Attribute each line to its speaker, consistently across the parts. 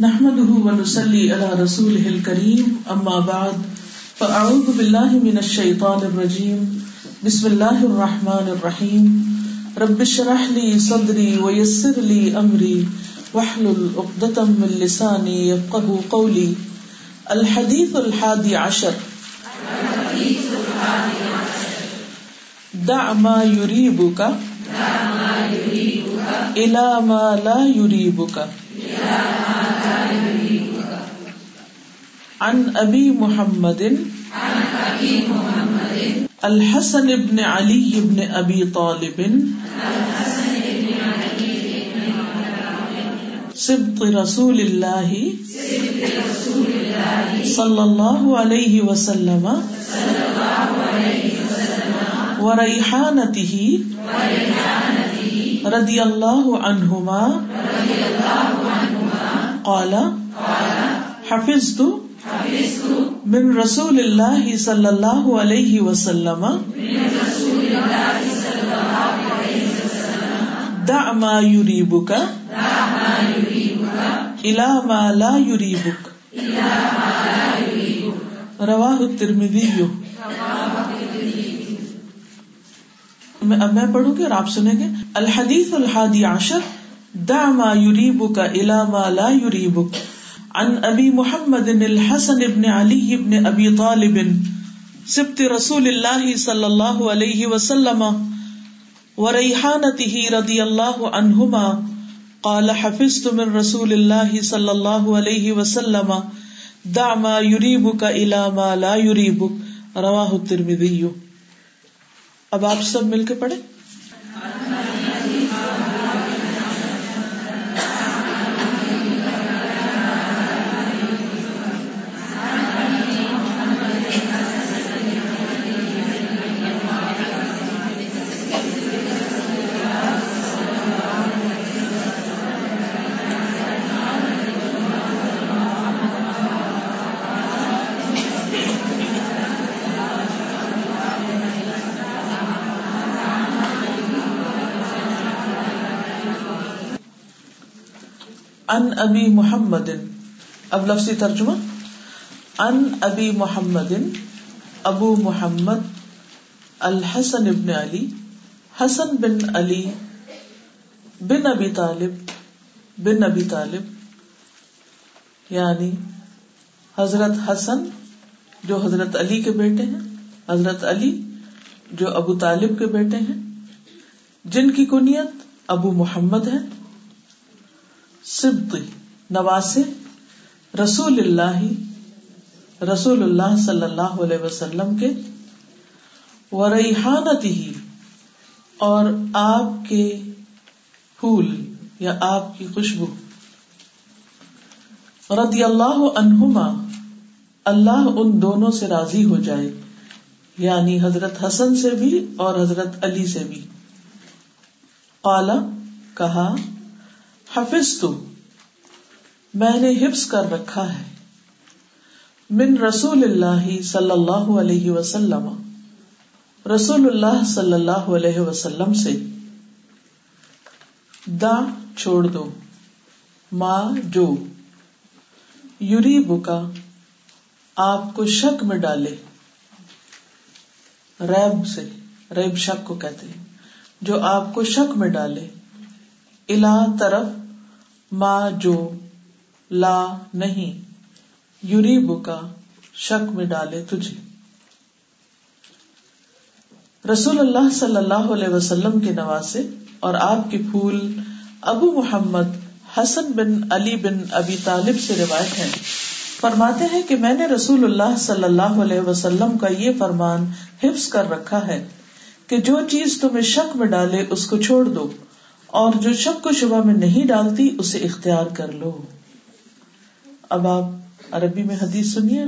Speaker 1: نحمده ونسلي على رسوله الكريم، أما بعد، فأعوذ بالله من الشيطان الرجيم. بسم الله الرحمن الرحيم. رب اشرح لي صدري ويسر لي أمري. واحلل عقدة من لساني يفقه قولي. الحديث الحادي عشر. دع ما يريبك. إلى ما لا يريبك. عن ابی محمد. الحسن ابن علی ابن ابی طالب. سبط رسول اللہ صلی اللہ علیہ وسلم. وريحانته. رضی اللہ عنہما قال، حفظت من رسول اللہ صلی اللہ علیہ وسلم دع ما يريبك الى ما لا يريبك رواہ الترمذی. میں اب میں پڑھوں گی اور آپ سنیں گے، الحدیث الحادی عشر، دع ما يريبك الى ما لا يريبك عن ابی محمد الحسن ابن علی ابن ابی طالب، سبت رسول اللہ صلی اللہ علیہ وسلم وريحانته رضی اللہ عنہما، قال حفظت من رسول اللہ صلی اللہ علیہ وسلم، دع ما يريبك الى ما لا يريبك رواہ الترمذی. اب آپ سب مل کے پڑھیں ان ابی محمد، اب لفظی ترجمہ ان ابی محمد، ابو محمد الحسن ابن علی، حسن بن علی بن ابی طالب، بن ابی طالب یعنی حضرت حسن، جو حضرت علی کے بیٹے ہیں، حضرت علی جو ابو طالب کے بیٹے ہیں، جن کی کنیت ابو محمد ہے سبط نواس رسول اللہ رسول اللہ صلی اللہ علیہ وسلم کے ورحانت ہی اور آپ کے پھول یا آپ کی خوشبو۔ رضی اللہ عنہما، اللہ ان دونوں سے راضی ہو جائے یعنی حضرت حسن سے بھی اور حضرت علی سے بھی۔ قالا، کہا حفظ تو میں نے حفظ کر رکھا ہے۔ من رسول اللہ صلی اللہ علیہ وسلم، رسول اللہ صلی اللہ علیہ وسلم سے۔ دا چھوڑ دو، ماں جو۔ یوری بکا آپ کو شک میں ڈالے۔ ریب سے، ریب شک کو کہتے ہیں، جو آپ کو شک میں ڈالے۔ الا طرف ماں جو لا نہیں یوری بکا شک میں ڈالے تجھے۔ رسول اللہ صلی اللہ علیہ وسلم کے نواسے اور آپ کے پھول ابو محمد حسن بن علی بن ابی طالب سے روایت ہے فرماتے ہیں کہ میں نے رسول اللہ صلی اللہ علیہ وسلم کا یہ فرمان حفظ کر رکھا ہے کہ جو چیز تمہیں شک میں ڈالے اس کو چھوڑ دو۔ اور جو شک کو شبہ میں نہیں ڈالتی، اسے اختیار کر لو۔ اب آپ عربی میں حدیث سنیے۔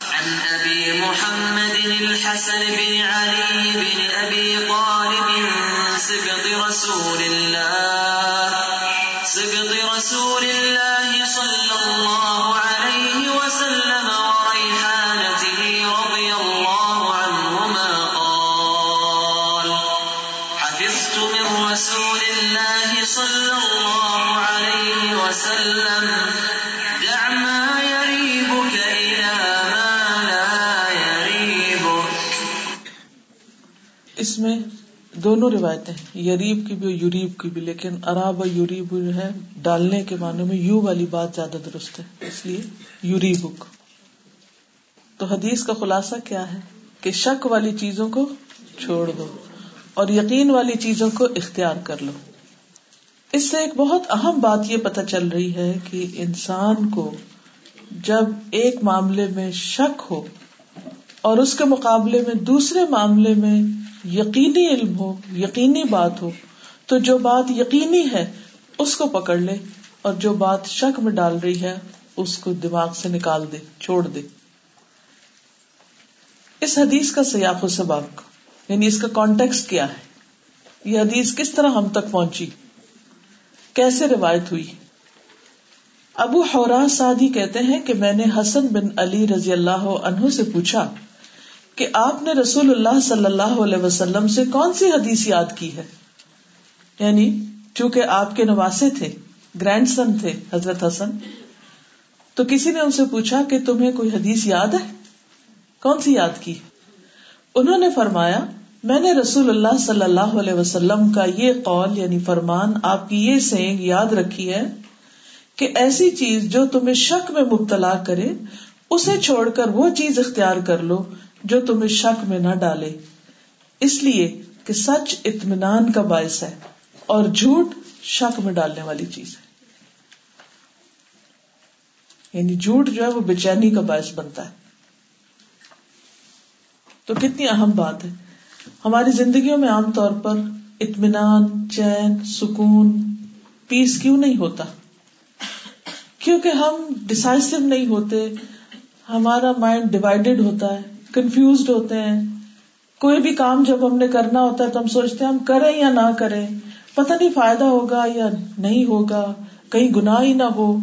Speaker 2: عن ابي محمد الحسن بن علي بن ابي طالب سبط رسول الله سبط رسول الله.
Speaker 1: دونوں روایتیں یریب کی بھی اور یوریب کی بھی، لیکن اراب اور یوریب جو ہے ڈالنے کے معنی میں یو والی بات زیادہ درست ہے، اس لیے یوریبک تو حدیث کا خلاصہ کیا ہے؟ کہ شک والی چیزوں کو چھوڑ دو اور یقین والی چیزوں کو اختیار کر لو۔ اس سے ایک بہت اہم بات یہ پتہ چل رہی ہے کہ انسان کو جب ایک معاملے میں شک ہو اور اس کے مقابلے میں دوسرے معاملے میں یقینی علم ہو، یقینی بات ہو، تو جو بات یقینی ہے، اس کو پکڑ لے اور جو بات شک میں ڈال رہی ہے، اس کو دماغ سے نکال دے، چھوڑ دے۔ اس حدیث کا سیاق و سباق یعنی اس کا کانٹیکس کیا ہے؟ یہ حدیث کس طرح ہم تک پہنچی؟ کیسے روایت ہوئی؟ ابو حورا سعدی کہتے ہیں کہ میں نے حسن بن علی رضی اللہ عنہ سے پوچھا کہ آپ نے رسول اللہ صلی اللہ علیہ وسلم سے کون سی حدیث یاد کی ہے؟ یعنی چونکہ آپ کے نواسے تھے، گرینڈ سن تھے حضرت حسن، تو کسی نے ان سے پوچھا کہ تمہیں کوئی حدیث یاد ہے؟ کون سی یاد کی؟ انہوں نے فرمایا، میں نے رسول اللہ صلی اللہ علیہ وسلم کا یہ قول یعنی فرمان آپ کی یہ سینگ یاد رکھی ہے کہ ایسی چیز جو تمہیں شک میں مبتلا کرے، اسے چھوڑ کر وہ چیز اختیار کر لو جو تمہیں شک میں نہ ڈالے۔ اس لیے کہ سچ اطمینان کا باعث ہے اور جھوٹ شک میں ڈالنے والی چیز ہے۔ یعنی جھوٹ جو ہے وہ بے چینی کا باعث بنتا ہے۔ تو کتنی اہم بات ہے۔ ہماری زندگیوں میں عام طور پر اطمینان، چین، سکون پیس کیوں نہیں ہوتا؟ کیونکہ ہم ڈسائسو نہیں ہوتے، ہمارا مائنڈ ڈیوائڈیڈ ہوتا ہے۔ کنفیوزڈ ہوتے ہیں۔ کوئی بھی کام جب ہم نے کرنا ہوتا ہے تو ہم سوچتے ہیں ہم کریں یا نہ کریں۔ پتہ نہیں فائدہ ہوگا یا نہیں ہوگا، کہیں گناہ ہی نہ ہو۔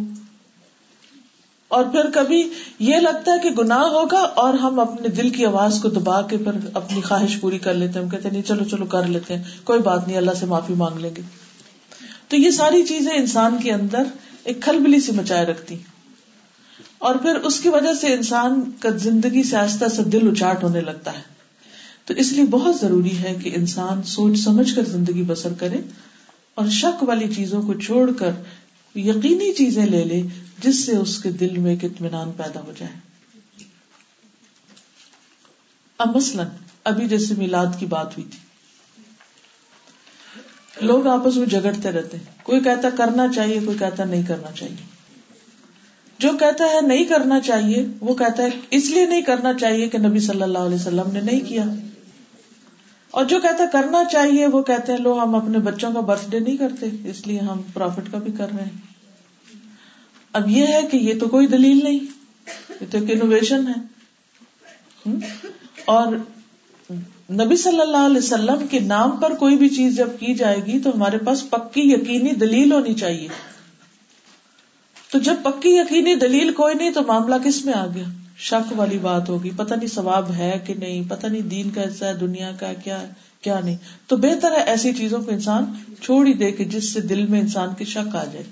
Speaker 1: اور پھر کبھی یہ لگتا ہے کہ گناہ ہوگا اور ہم اپنے دل کی آواز کو دبا کے پھر اپنی خواہش پوری کر لیتے ہیں۔ ہم کہتے ہیں، نہیں، چلو چلو، کر لیتے ہیں۔ کوئی بات نہیں، اللہ سے معافی مانگ لیں گے۔ تو یہ ساری چیزیں انسان کے اندر ایک کھلبلی سی مچائے رکھتی اور پھر اس کی وجہ سے انسان کا زندگی سے آہستہ سے دل اچاٹ ہونے لگتا ہے۔ تو اس لیے بہت ضروری ہے کہ انسان سوچ سمجھ کر زندگی بسر کرے اور شک والی چیزوں کو چھوڑ کر یقینی چیزیں لے لے جس سے اس کے دل میں ایک اطمینان پیدا ہو جائے۔ اب مثلاً، ابھی جیسے میلاد کی بات ہوئی تھی۔ لوگ آپس میں جگڑتے رہتے۔ ہیں کوئی کہتا کرنا چاہیے، کوئی کہتا نہیں کرنا چاہیے۔ جو کہتا ہے نہیں کرنا چاہیے، وہ کہتا ہے اس لیے نہیں کرنا چاہیے کہ نبی صلی اللہ علیہ وسلم نے نہیں کیا۔ اور جو کہتا کرنا چاہیے، وہ کہتے ہیں لو ہم اپنے بچوں کا برتھ ڈے نہیں کرتے، اس لیے ہم پروفٹ کا بھی کر رہے ہیں۔ اب یہ ہے کہ یہ تو کوئی دلیل نہیں، یہ تو ایک انوویشن ہے۔ اور نبی صلی اللہ علیہ وسلم کے نام پر کوئی بھی چیز جب کی جائے گی تو ہمارے پاس پکی یقینی دلیل ہونی چاہیے۔ تو جب پکی یقینی دلیل کوئی نہیں تو معاملہ کس میں آ گیا؟ شک والی بات ہوگی۔ پتہ نہیں ثواب ہے کہ نہیں، پتہ نہیں دین کا ایسا ہے، دنیا کا کیا کیا نہیں۔ تو بہتر ہے ایسی چیزوں کو انسان چھوڑ ہی دے کہ جس سے دل میں انسان کی شک آ جائے۔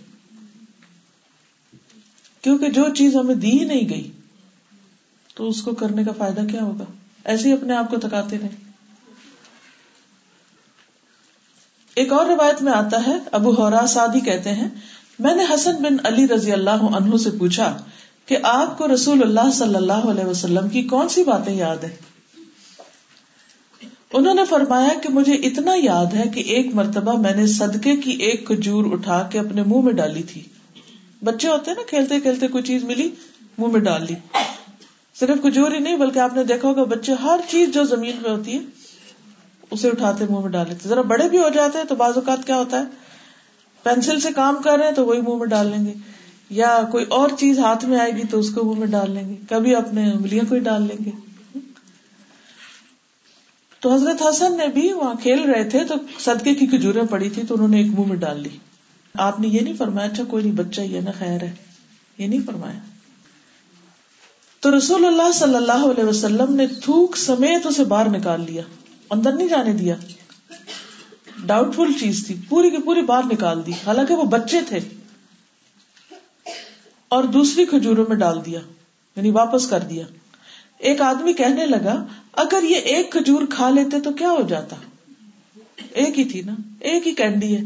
Speaker 1: کیونکہ جو چیز ہمیں دی ہی نہیں گئی، تو اس کو کرنے کا فائدہ کیا ہوگا؟ ایسے ہی اپنے آپ کو تھکاتے رہے۔ ایک اور روایت میں آتا ہے، ابو ہورا سعدی کہتے ہیں میں نے حسن بن علی رضی اللہ عنہ سے پوچھا کہ آپ کو رسول اللہ صلی اللہ علیہ وسلم کی کون سی باتیں یاد ہے انہوں نے فرمایا کہ مجھے اتنا یاد ہے کہ ایک مرتبہ میں نے صدقے کی ایک کھجور اٹھا کے اپنے منہ میں ڈالی تھی۔ بچے ہوتے ہیں نا، کھیلتے کھیلتے کوئی چیز ملی، منہ میں ڈال لی۔ صرف کھجور ہی نہیں، بلکہ آپ نے دیکھا ہوگا بچے ہر چیز جو زمین پہ ہوتی ہے، اسے اٹھاتے منہ میں ڈال لیتے۔ ذرا بڑے بھی ہو جاتے ہیں تو بعض اوقات کیا ہوتا ہے پینسل سے کام کر رہے ہیں تو وہی منہ میں ڈال لیں گے۔ یا کوئی اور چیز ہاتھ میں آئے گی تو اس کو منہ میں ڈال لیں گے۔ کبھی اپنے انگلیاں کو ہی ڈال لیں گے۔ تو حضرت حسن نے بھی وہاں کھیل رہے تھے تو صدقے کی کھجوریں پڑی تھی تو انہوں نے ایک منہ میں ڈال لی۔ آپ نے یہ نہیں فرمایا اچھا کوئی نہیں، بچہ ہی ہے نا، خیر ہے۔ یہ نہیں فرمایا۔ تو رسول اللہ صلی اللہ علیہ وسلم نے تھوک سمیت اسے باہر نکال لیا۔ اندر نہیں جانے دیا۔ ڈاؤٹ فل چیز تھی، پوری کی پوری باہر نکال دی۔ حالانکہ وہ بچے تھے۔ اور دوسری کھجوروں میں ڈال دیا یعنی واپس کر دیا۔ ایک آدمی کہنے لگا، اگر یہ ایک کھجور کھا لیتے تو کیا ہو جاتا؟ ایک ہی تھی نا، ایک ہی کینڈی ہے۔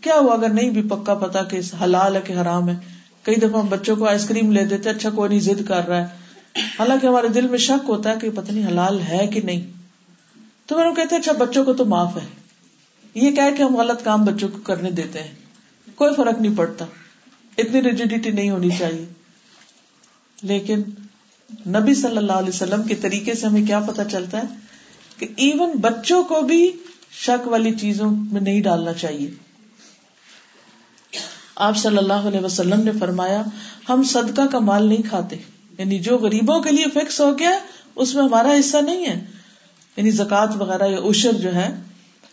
Speaker 1: کیا ہوا؟ اگر نہیں بھی پکا پتا کہ حلال ہے کہ حرام ہے۔ کئی دفعہ ہم بچوں کو آئس کریم لے دیتے اچھا کوئی نہیں، ضد کر رہا ہے۔ حالانکہ ہمارے دل میں شک ہوتا ہے کہ پتہ نہیں حلال ہے کہ نہیں۔ تو میں کہتے اچھا بچوں کو تو معاف ہے۔ یہ کہ ہم غلط کام بچوں کو کرنے دیتے ہیں۔ کوئی فرق نہیں پڑتا۔ اتنی ریجیڈیٹی نہیں ہونی چاہیے۔ لیکن نبی صلی اللہ علیہ وسلم کے طریقے سے ہمیں کیا پتا چلتا ہے کہ ایون بچوں کو بھی شک والی چیزوں میں نہیں ڈالنا چاہیے۔ آپ صلی اللہ علیہ وسلم نے فرمایا، ہم صدقہ کا مال نہیں کھاتے۔ یعنی جو غریبوں کے لیے فکس ہو گیا، اس میں ہمارا حصہ نہیں ہے۔ یعنی زکوٰۃ وغیرہ یا اشر جو ہے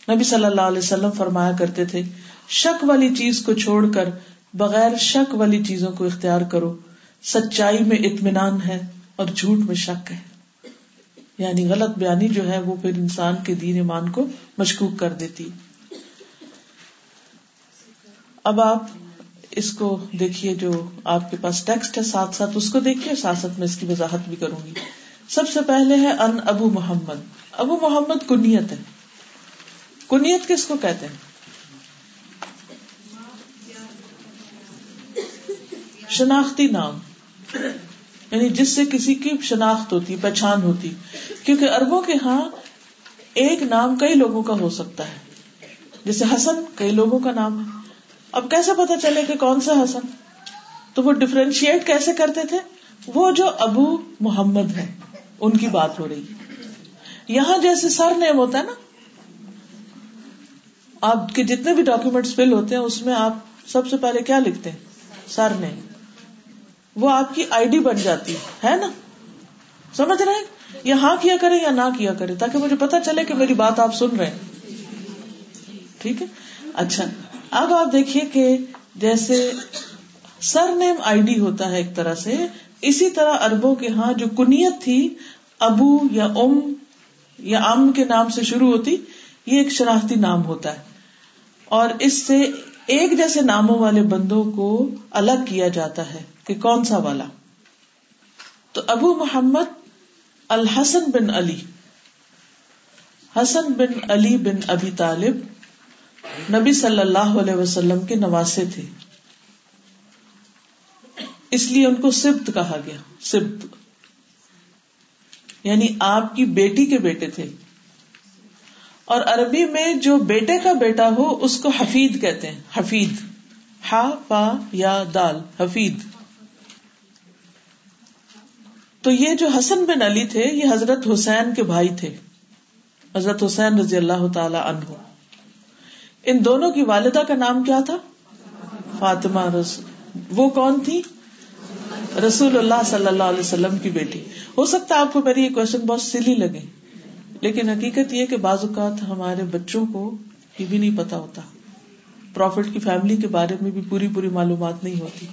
Speaker 1: نبی صلی اللہ علیہ وسلم فرمایا کرتے تھے، شک والی چیز کو چھوڑ کر بغیر شک والی چیزوں کو اختیار کرو۔ سچائی میں اطمینان ہے اور جھوٹ میں شک ہے۔ یعنی غلط بیانی جو ہے وہ پھر انسان کے دین ایمان کو مشکوک کر دیتی۔ اب آپ اس کو دیکھیے جو آپ کے پاس ٹیکسٹ ہے، ساتھ ساتھ اس کو دیکھیے، ساتھ ساتھ میں اس کی وضاحت بھی کروں گی۔ سب سے پہلے ہے ان ابو محمد۔ ابو محمد کنیت ہے۔ کنیت کس کو کہتے ہیں؟ شناختی نام۔ یعنی جس سے کسی کی شناخت ہوتی، پہچان ہوتی۔ کیونکہ اربوں کے ہاں ایک نام کئی لوگوں کا ہو سکتا ہے۔ جیسے حسن کئی لوگوں کا نام ہے۔ اب کیسے پتا چلے کہ کون سا حسن؟ تو وہ ڈفرینشیٹ کیسے کرتے تھے؟ وہ جو ابو محمد ہے ان کی بات ہو رہی۔ ہے یہاں جیسے سر نیم ہوتا ہے نا آپ کے جتنے بھی ڈاکومینٹ فل ہوتے ہیں، اس میں آپ سب سے پہلے کیا لکھتے ہیں؟ سر نیم وہ آپ کی آئی ڈی بن جاتی، ہے نا؟ سمجھ رہے یا ہاں کیا کرے یا نہ کیا کرے تاکہ مجھے پتا چلے کہ میری بات آپ سن رہے ہیں۔ ٹھیک ہے؟ اچھا اب آپ دیکھیے کہ جیسے سر نیم آئی ڈی ہوتا ہے ایک طرح سے، اسی طرح اربوں کے ہاں جو کنیت تھی، ابو یا ام یا ام کے نام سے شروع ہوتی، یہ ایک شناختی نام ہوتا ہے۔ اور اس سے ایک جیسے ناموں والے بندوں کو الگ کیا جاتا ہے کہ کون سا والا؟ تو ابو محمد الحسن بن علی، حسن بن علی بن ابی طالب نبی صلی اللہ علیہ وسلم کے نواسے تھے۔ اس لیے ان کو سبت کہا گیا سبت یعنی آپ کی بیٹی کے بیٹے تھے۔ اور عربی میں جو بیٹے کا بیٹا ہو اس کو حفید کہتے ہیں، حفید۔ ہا پا یا، دال، حفید۔ تو یہ جو حسن بن علی تھے، یہ حضرت حسین کے بھائی تھے۔ حضرت حسین رضی اللہ تعالی عنہ۔ ان دونوں کی والدہ کا نام کیا تھا؟ فاطمہ رسول وہ کون تھی؟ رسول اللہ صلی اللہ علیہ وسلم کی بیٹی۔ ہو سکتا ہے آپ کو میری یہ کوشچن بہت سلی لگے۔ لیکن حقیقت یہ کہ بعض اوقات ہمارے بچوں کو یہ بھی نہیں پتا ہوتا۔ پروفٹ کی فیملی کے بارے میں بھی پوری پوری معلومات نہیں ہوتی۔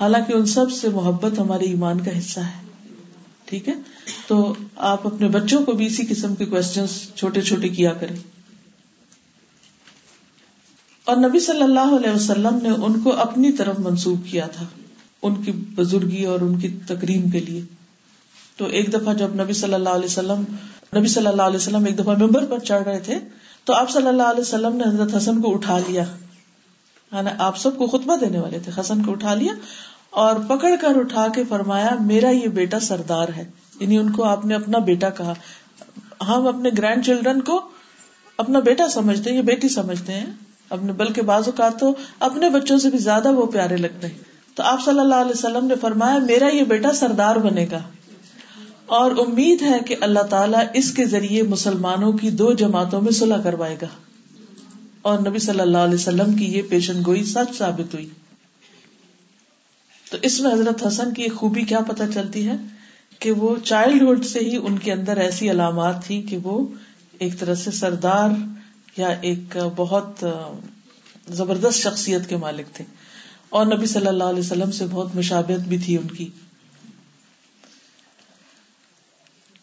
Speaker 1: حالانکہ ان سب سے محبت ہمارے ایمان کا حصہ ہے۔ ٹھیک ہے؟ تو آپ اپنے بچوں کو بھی اسی قسم کے کوشچن چھوٹے چھوٹے کیا کریں۔ اور نبی صلی اللہ علیہ وسلم نے ان کو اپنی طرف منسوخ کیا تھا، ان کی بزرگی اور ان کی تقریم کے لیے۔ تو ایک دفعہ جب نبی صلی اللہ علیہ وسلم نبی صلی اللہ علیہ وسلم ایک دفعہ ممبر پر چڑھ رہے تھے، تو آپ صلی اللہ علیہ وسلم نے حضرت حسن کو اٹھا لیا۔ یعنی آپ سب کو خطبہ دینے والے تھے۔ حسن کو اٹھا لیا اور پکڑ کر اٹھا کے فرمایا، میرا یہ بیٹا سردار ہے۔ یعنی ان کو آپ نے اپنا بیٹا کہا۔ ہم اپنے گرینڈ چلڈرن کو اپنا بیٹا سمجھتے ہیں یا بیٹی سمجھتے ہیں۔ اپنے، بلکہ بازو کا تو اپنے بچوں سے بھی زیادہ وہ پیارے لگتے ہیں۔ تو آپ صلی اللہ علیہ وسلم نے فرمایا، میرا یہ بیٹا سردار بنے گا۔ اور امید ہے کہ اللہ تعالیٰ اس کے ذریعے مسلمانوں کی دو جماعتوں میں صلح کروائے گا۔ اور نبی صلی اللہ علیہ وسلم کی یہ پیشن گوئی سچ ثابت ہوئی۔ تو اس میں حضرت حسن کی خوبی کیا پتہ چلتی ہے؟ کہ وہ چائلڈہڈ سے ہی ان کے اندر ایسی علامات تھی کہ وہ ایک طرح سے سردار یا ایک بہت زبردست شخصیت کے مالک تھے۔ اور نبی صلی اللہ علیہ وسلم سے بہت مشابت بھی تھی ان کی۔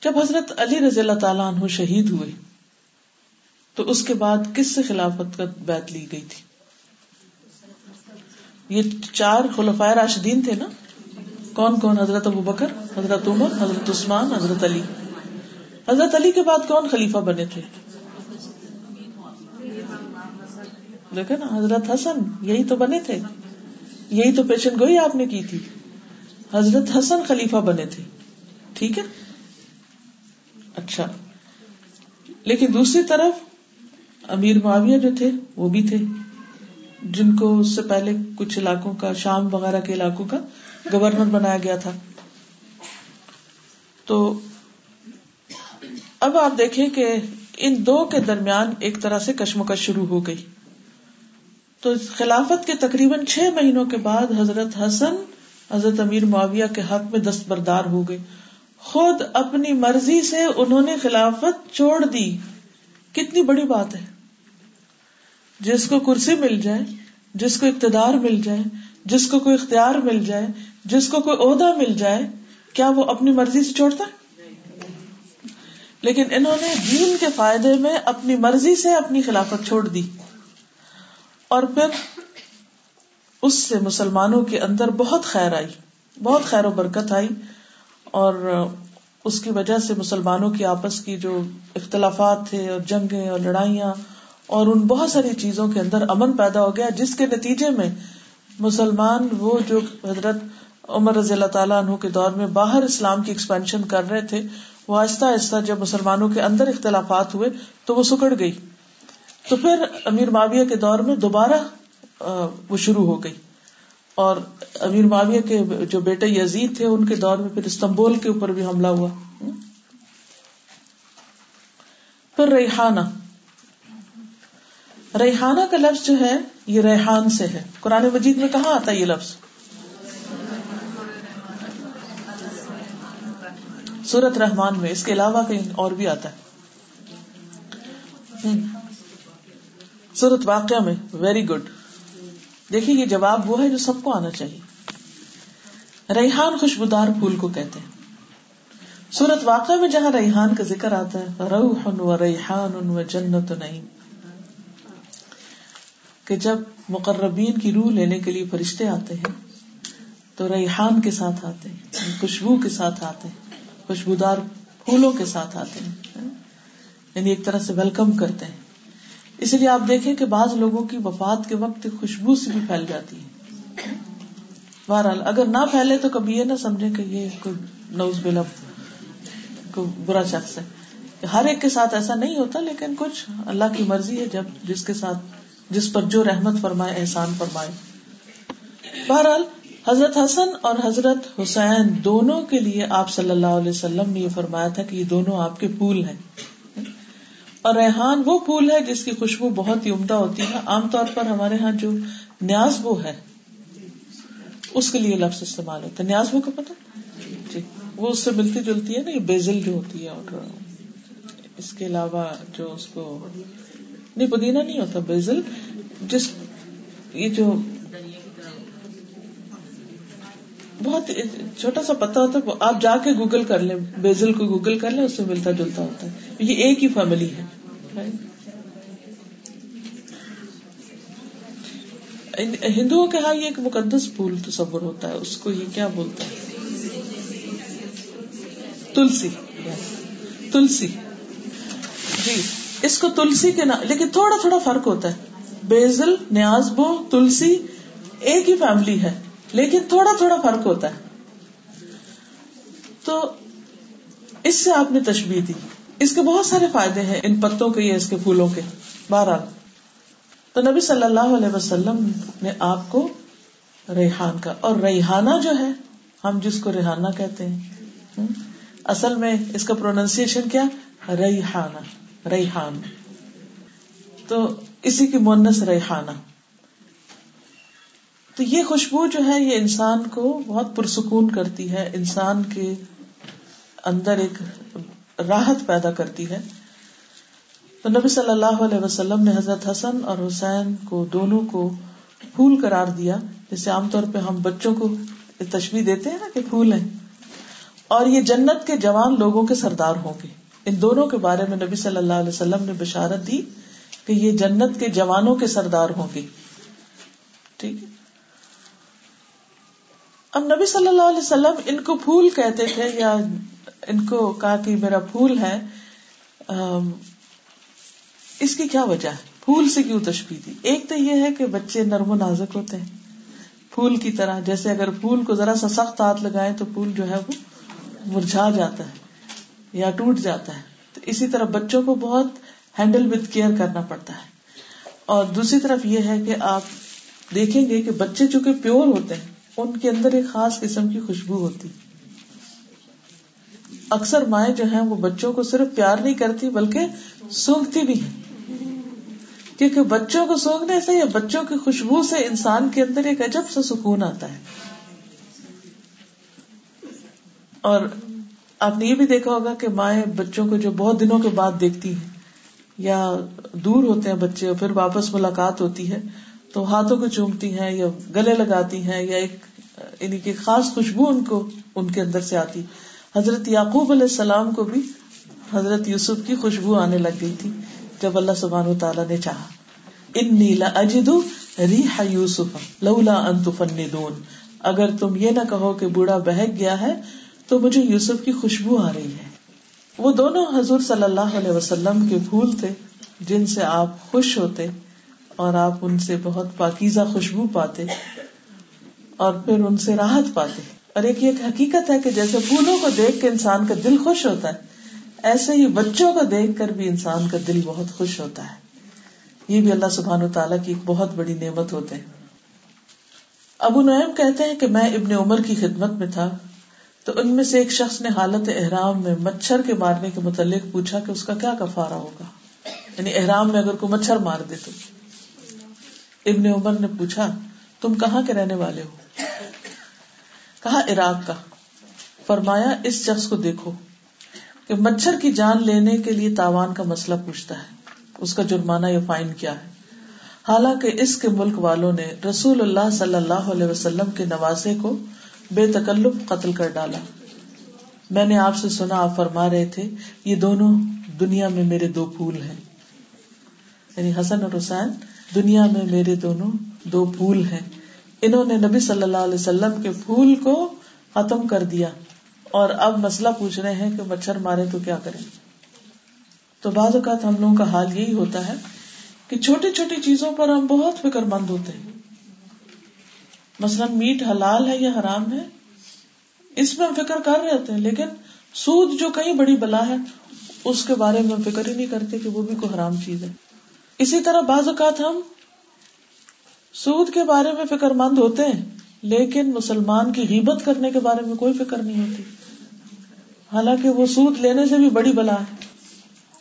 Speaker 1: جب حضرت علی رضی اللہ تعالیٰ عنہ شہید ہوئے، تو اس کے بعد کس سے خلافت کا بیت لی گئی تھی؟ یہ چار خلفائے راشدین تھے نا؟ کون کون؟ حضرت ابو بکر، حضرت عمر، حضرت عثمان، حضرت علی۔ حضرت علی کے بعد کون خلیفہ بنے تھے؟ دیکھے نا، حضرت حسن یہی تو بنے تھے۔ یہی تو پیشن گوئی آپ نے کی تھی۔ حضرت حسن خلیفہ بنے تھے۔ ٹھیک ہے؟ اچھا۔ لیکن دوسری طرف امیر معاویہ جو تھے، وہ بھی تھے، جن کو اس سے پہلے کچھ علاقوں کا، شام وغیرہ کے علاقوں کا گورنر بنایا گیا تھا۔ تو اب آپ دیکھیں کہ ان دو کے درمیان ایک طرح سے کشمکش شروع ہو گئی۔ تو خلافت کے تقریباً چھ مہینوں کے بعد حضرت حسن، حضرت امیر معاویہ کے حق میں دستبردار ہو گئے۔ خود اپنی مرضی سے انہوں نے خلافت چھوڑ دی۔ کتنی بڑی بات ہے۔ جس کو کرسی مل جائے، جس کو اقتدار مل جائے، جس کو کوئی اختیار مل جائے، جس کو کوئی عہدہ مل جائے، کیا وہ اپنی مرضی سے چھوڑتا؟ لیکن انہوں نے دین کے فائدے میں اپنی مرضی سے اپنی خلافت چھوڑ دی۔ اور پھر اس سے مسلمانوں کے اندر بہت خیر آئی، بہت خیر و برکت آئی۔ اور اس کی وجہ سے مسلمانوں کی آپس کی جو اختلافات تھے اور جنگیں اور لڑائیاں اور ان بہت ساری چیزوں کے اندر امن پیدا ہو گیا، جس کے نتیجے میں مسلمان وہ جو حضرت عمر رضی اللہ تعالیٰ عنہ کے دور میں باہر اسلام کی ایکسپینشن کر رہے تھے، وہ آہستہ آہستہ جب مسلمانوں کے اندر اختلافات ہوئے تو وہ سکڑ گئی۔ تو پھر امیر معاویہ کے دور میں دوبارہ وہ شروع ہو گئی۔ اور امیر معاویہ کے جو بیٹے یزید تھے، ان کے دور میں پھر استنبول کے اوپر بھی حملہ ہوا۔ پھر ریحانہ۔ ریحانہ کا لفظ جو ہے، یہ ریحان سے ہے۔ قرآن مجید میں کہاں آتا ہے یہ لفظ؟ سورت رحمان میں، اس کے علاوہ کہیں اور بھی آتا ہے۔ سورت واقعہ میں ویری گڈ دیکھیے یہ جواب وہ ہے جو سب کو آنا چاہیے۔ ریحان خوشبودار پھول کو کہتے ہیں۔ سورت واقع میں جہاں ریحان کا ذکر آتا ہے، روح و ریحان و جنت نعیم۔ کہ جب مقربین کی روح لینے کے لیے فرشتے آتے ہیں، تو ریحان کے ساتھ آتے ہیں یعنی خوشبو کے ساتھ آتے ہیں، خوشبودار پھولوں کے ساتھ آتے ہیں۔ یعنی ایک طرح سے ویلکم کرتے ہیں۔ اس لیے آپ دیکھیں کہ بعض لوگوں کی وفات کے وقت خوشبو سے بھی پھیل جاتی ہے۔ بہرحال، اگر نہ پھیلے تو کبھی یہ نہ سمجھے کہ یہ کوئی نوز بلا کوئی برا شخص ہے۔ ہر ایک کے ساتھ ایسا نہیں ہوتا، لیکن کچھ اللہ کی مرضی ہے جب جس کے ساتھ، جس پر جو رحمت فرمائے، احسان فرمائے۔ بہرحال، حضرت حسن اور حضرت حسین دونوں کے لیے آپ صلی اللہ علیہ وسلم نے یہ فرمایا تھا کہ یہ دونوں آپ کے پھول ہیں۔ اور ریحان وہ پھول ہے جس کی خوشبو بہت ہی عمدہ ہوتی ہے۔ عام طور پر ہمارے یہاں جو نیاز بو ہے، اس کے لیے لفظ استعمال ہوتا ہے۔ نیاز بو کا پتا؟ جی وہ اس سے ملتی جلتی ہے نا، یہ بیزل جو ہوتی ہے اور اس کے علاوہ جو اس کو، نہیں، پودینہ نہیں ہوتا، بیزل، جس یہ جو بہت چھوٹا سا پتا ہوتا ہے آپ جا کے گوگل کر لیں، بیزل کو گوگل کر لیں، اس سے ملتا جلتا ہوتا ہے۔ یہ ایک ہی فیملی ہے۔ ہندوؤں کے ہاں یہ ایک مقدس پھول تصور ہوتا ہے، اس کو یہ کیا بولتا ہے تلسی۔ تلسی۔ جی اس کو تلسی کے نام لیکن تھوڑا تھوڑا فرق ہوتا ہے۔ بیزل، نیاز بو، تلسی، ایک ہی فیملی ہے۔ لیکن تھوڑا تھوڑا فرق ہوتا ہے۔ تو اس سے آپ نے تشبیح دی۔ اس کے بہت سارے فائدے ہیں ان پتوں کے یا اس کے پھولوں کے۔ بہرحال، تو نبی صلی اللہ علیہ وسلم نے آپ کو ریحان کا۔ اور ریحانہ جو ہے، ہم جس کو ریحانہ کہتے ہیں۔ اصل میں اس کا پروننسیشن کیا؟ ریحانہ، ریحان۔ تو اسی کی مونس ریحانہ۔ تو یہ خوشبو جو ہے، یہ انسان کو بہت پرسکون کرتی ہے۔ انسان کے اندر ایک راحت پیدا کرتی ہے۔ تو نبی صلی اللہ علیہ وسلم نے حضرت حسن اور حسین کو دونوں کو پھول قرار دیا۔ جیسے عام طور پہ ہم بچوں کو تشویح دیتے ہیں نا کہ پھول ہیں۔ اور یہ جنت کے جوان لوگوں کے سردار ہوں گے۔ ان دونوں کے بارے میں نبی صلی اللہ علیہ وسلم نے بشارت دی کہ یہ جنت کے جوانوں کے سردار ہوں گے۔ ٹھیک ہے؟ اب نبی صلی اللہ علیہ وسلم ان کو پھول کہتے تھے یا ان کو کہا کہ میرا پھول ہے اس کی کیا وجہ ہے؟ پھول سے کیوں تشبیح دی؟ ایک تو یہ ہے کہ بچے نرم و نازک ہوتے ہیں۔ پھول کی طرح، جیسے اگر پھول کو ذرا سا سخت ہاتھ لگائے تو پھول جو ہے وہ مرجھا جاتا ہے یا ٹوٹ جاتا ہے۔ تو اسی طرح بچوں کو بہت ہینڈل وتھ کیئر کرنا پڑتا ہے۔ اور دوسری طرف یہ ہے کہ آپ دیکھیں گے کہ بچے چونکہ پیور ہوتے ہیں ان کے اندر ایک خاص قسم کی خوشبو ہوتی۔ اکثر مائیں جو ہیں وہ بچوں کو صرف پیار نہیں کرتی، بلکہ سونگتی بھی ہیں۔ کیونکہ بچوں کو سونگنے سے یا بچوں کی خوشبو سے انسان کے اندر ایک عجب سا سکون آتا ہے۔ اور آپ نے یہ بھی دیکھا ہوگا کہ مائیں بچوں کو جو بہت دنوں کے بعد دیکھتی ہیں یا دور ہوتے ہیں بچے اور پھر واپس ملاقات ہوتی ہے تو ہاتھوں کو چومتی ہیں یا گلے لگاتی ہیں یا ایک یعنی کہ خاص خوشبو ان کو، ان کے اندر سے آتی۔ حضرت یعقوب علیہ السلام کو بھی حضرت یوسف کی خوشبو آنے لگ گئی تھی جب اللہ سبحان و تعالیٰ نے چاہا۔ ان نیلا اجد ریح یوسف، لولا ان دون اگر تم یہ نہ کہو کہ بوڑھا بہک گیا ہے، تو مجھے یوسف کی خوشبو آ رہی ہے۔ وہ دونوں حضور صلی اللہ علیہ وسلم کے پھول تھے جن سے آپ خوش ہوتے۔ اور آپ ان سے بہت پاکیزہ خوشبو پاتے اور پھر ان سے راحت پاتے اور ایک یہ حقیقت ہے کہ جیسے پھولوں کو دیکھ کے انسان کا دل خوش ہوتا ہے، ایسے ہی بچوں کو دیکھ کر بھی انسان کا دل بہت خوش ہوتا ہے۔ یہ بھی اللہ سبحان و تعالیٰ کی ایک بہت بڑی نعمت ہوتے ہیں۔ ابو نعیم کہتے ہیں کہ میں ابن عمر کی خدمت میں تھا، تو ان میں سے ایک شخص نے حالت احرام میں مچھر کے مارنے کے متعلق پوچھا کہ اس کا کیا کفارا ہوگا۔ یعنی احرام میں اگر کوئی مچھر مار دے تو ابن عمر نے پوچھا، تم کہاں کے رہنے والے ہو؟ کہا، عراق کا۔ فرمایا، اس شخص کو دیکھو کہ مچھر کی جان لینے کے لیے تاوان کا مسئلہ پوچھتا ہے۔ اس کا جرمانہ یا فائن کیا ہے؟ حالانکہ اس کے ملک والوں نے رسول اللہ صلی اللہ علیہ وسلم کے نوازے کو بے تکلف قتل کر ڈالا۔ میں نے آپ سے سنا، آپ فرما رہے تھے، یہ دونوں دنیا میں میرے دو پھول ہیں۔ یعنی حسن اور حسین دنیا میں میرے دونوں دو پھول ہیں۔ انہوں نے نبی صلی اللہ علیہ وسلم کے پھول کو ختم کر دیا۔ اور اب مسئلہ پوچھ رہے ہیں کہ مچھر مارے تو کیا کریں؟ تو بعض اوقات ہم لوگوں کا حال یہی ہوتا ہے کہ چھوٹی چھوٹی چیزوں پر ہم بہت فکر مند ہوتے ہیں۔ مثلاً میٹ حلال ہے یا حرام ہے، اس میں ہم فکر کر رہے ہوتے ہیں، لیکن سود جو کہیں بڑی بلا ہے، اس کے بارے میں ہم فکر ہی نہیں کرتے کہ وہ بھی کوئی حرام چیز ہے۔ اسی طرح بعض اوقات ہم سود کے بارے میں فکر مند ہوتے ہیں، لیکن مسلمان کی غیبت کرنے کے بارے میں کوئی فکر نہیں ہوتی۔ حالانکہ وہ سود لینے سے بھی بڑی بلا ہے۔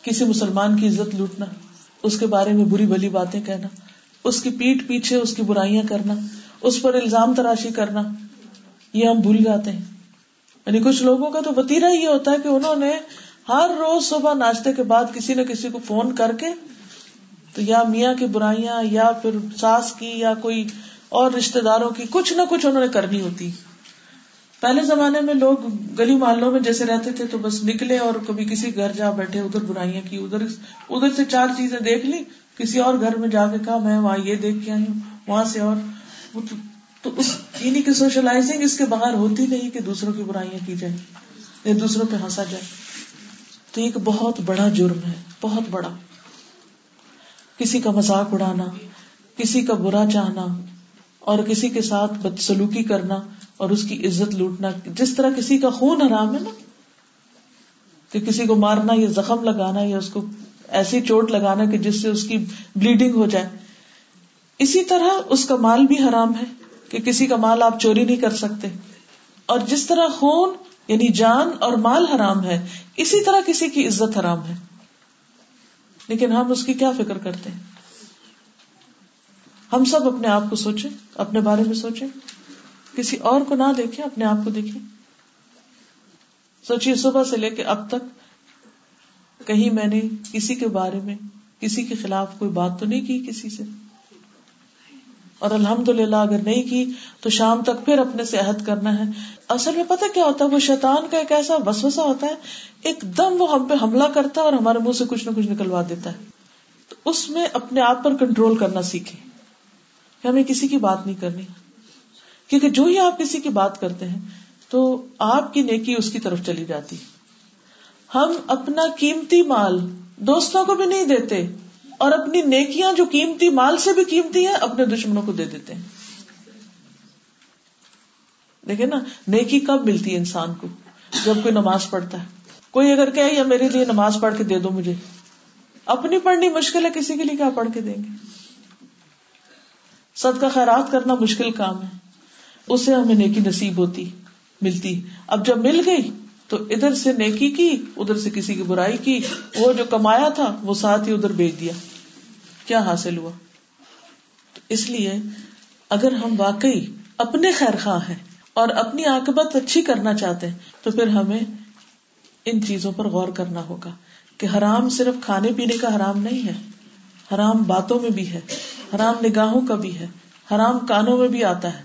Speaker 1: کسی مسلمان کی عزت لوٹنا، اس کے بارے میں بری بلی باتیں کہنا، اس کی پیٹ پیچھے اس کی برائیاں کرنا، اس پر الزام تراشی کرنا، یہ ہم بھول جاتے ہیں۔ یعنی کچھ لوگوں کا تو وتیرا یہ ہوتا ہے کہ انہوں نے ہر روز صبح ناشتے کے بعد کسی نہ کسی کو فون کر کے تو یا میاں کی برائیاں یا پھر ساس کی یا کوئی اور رشتے داروں کی کچھ نہ کچھ انہوں نے کرنی ہوتی۔ پہلے زمانے میں لوگ گلی محلوں میں جیسے رہتے تھے تو بس نکلے اور کبھی کسی گھر جا بیٹھے، ادھر برائیاں کی، ادھر ادھر سے چار چیزیں دیکھ لی، کسی اور گھر میں جا کے کہا، میں وہاں یہ دیکھ کے آئی ہوں، وہاں سے اور تو اس یعنی کہ سوشلائزنگ اس کے باہر ہوتی نہیں کہ دوسروں کی برائیاں کی جائیں، یا دوسروں پہ ہنسا جائے۔ تو ایک بہت بڑا جرم ہے، بہت بڑا۔ کسی کا مذاق اڑانا، کسی کا برا چاہنا، اور کسی کے ساتھ بدسلوکی کرنا اور اس کی عزت لوٹنا۔ جس طرح کسی کا خون حرام ہے نا، کہ کسی کو مارنا یا زخم لگانا یا اس کو ایسی چوٹ لگانا کہ جس سے اس کی بلیڈنگ ہو جائے۔ اسی طرح اس کا مال بھی حرام ہے کہ کسی کا مال آپ چوری نہیں کر سکتے۔ اور جس طرح خون یعنی جان اور مال حرام ہے، اسی طرح کسی کی عزت حرام ہے۔ لیکن ہم اس کی کیا فکر کرتے ہیں؟ ہم سب اپنے آپ کو سوچیں، اپنے بارے میں سوچیں۔ کسی اور کو نہ دیکھیں، اپنے آپ کو دیکھیں۔ سوچیے صبح سے لے کے اب تک کہیں میں نے کسی کے بارے میں، کسی کے خلاف کوئی بات تو نہیں کی کسی سے؟ اور الحمد للہ اگر نہیں کی تو شام تک پھر اپنے سے عہد کرنا ہے۔ اصل میں پتہ کیا ہوتا ہے؟ وہ شیطان کا ایک ایسا وسوسہ ہوتا ہے، ایک دم وہ ہم پہ حملہ کرتا ہے اور ہمارے منہ سے کچھ نہ کچھ نکلوا دیتا ہے۔ تو اس میں اپنے آپ پر کنٹرول کرنا سیکھے ہمیں کسی کی بات نہیں کرنی۔ کیونکہ جو ہی آپ کسی کی بات کرتے ہیں، تو آپ کی نیکی اس کی طرف چلی جاتی۔ ہم اپنا قیمتی مال دوستوں کو بھی نہیں دیتے۔ اور اپنی نیکیاں جو قیمتی مال سے بھی قیمتی ہیں، اپنے دشمنوں کو دے دیتے ہیں۔ دیکھے نا، نیکی کب ملتی ہے انسان کو؟ جب کوئی نماز پڑھتا ہے۔ کوئی اگر کہ یا میرے لیے نماز پڑھ کے دے دو مجھے۔ اپنی پڑھنی مشکل ہے، کسی کے لیے کیا پڑھ کے دیں گے؟ سد کا خیرات کرنا مشکل کام ہے۔ اسے ہمیں نیکی نصیب ہوتی، ملتی۔ اب جب مل گئی، تو ادھر سے نیکی کی، ادھر سے کسی کی برائی کی، وہ جو کمایا تھا، وہ ساتھ ہی ادھر بیچ دیا۔ کیا حاصل ہوا؟ تو اس لیے اگر ہم واقعی اپنے خیر خواہ ہیں اور اپنی آکبت اچھی کرنا چاہتے ہیں، تو پھر ہمیں ان چیزوں پر غور کرنا ہوگا کہ حرام صرف کھانے پینے کا حرام نہیں ہے، حرام باتوں میں بھی ہے، حرام نگاہوں کا بھی ہے، حرام کانوں میں بھی آتا ہے،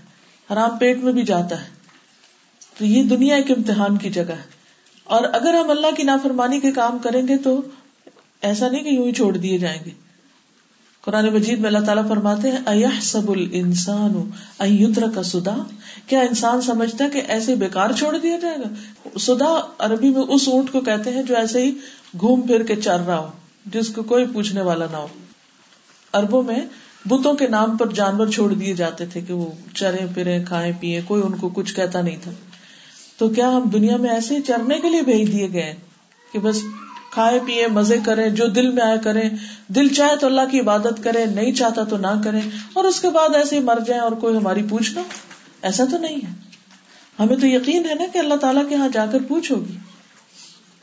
Speaker 1: حرام پیٹ میں بھی جاتا ہے۔ تو یہ دنیا ایک امتحان کی جگہ ہے۔ اور اگر ہم اللہ کی نافرمانی کے کام کریں گے تو ایسا نہیں کہ یوں ہی چھوڑ دیے جائیں گے۔ قرآن مجید میں اللہ تعالیٰ فرماتے ہیں سب السان کا سدا؟ کیا انسان سمجھتا ہے کہ ایسے بےکار چھوڑ دیا جائے گا؟ سدا عربی میں اس اونٹ کو کہتے ہیں جو ایسے ہی گھوم پھر کے چر رہا ہو، جس کو کوئی پوچھنے والا نہ ہو۔ اربوں میں بتوں کے نام پر جانور چھوڑ دیے جاتے تھے کہ وہ چرے پھرے کھائے پیئے کوئی ان کو کچھ کہتا نہیں تھا۔ تو کیا ہم دنیا میں ایسے چرنے کے لیے بھیج دیے گئے کہ بس کھائے پیئے، مزے کریں، جو دل میں آئے کریں۔ دل چاہے تو اللہ کی عبادت کرے، نہیں چاہتا تو نہ کرے۔ اور اس کے بعد ایسے ہی مر جائیں اور کوئی ہماری پوچھ لو ایسا تو نہیں ہے۔ ہمیں تو یقین ہے نا کہ اللہ تعالیٰ کے یہاں جا کر پوچھ ہوگی۔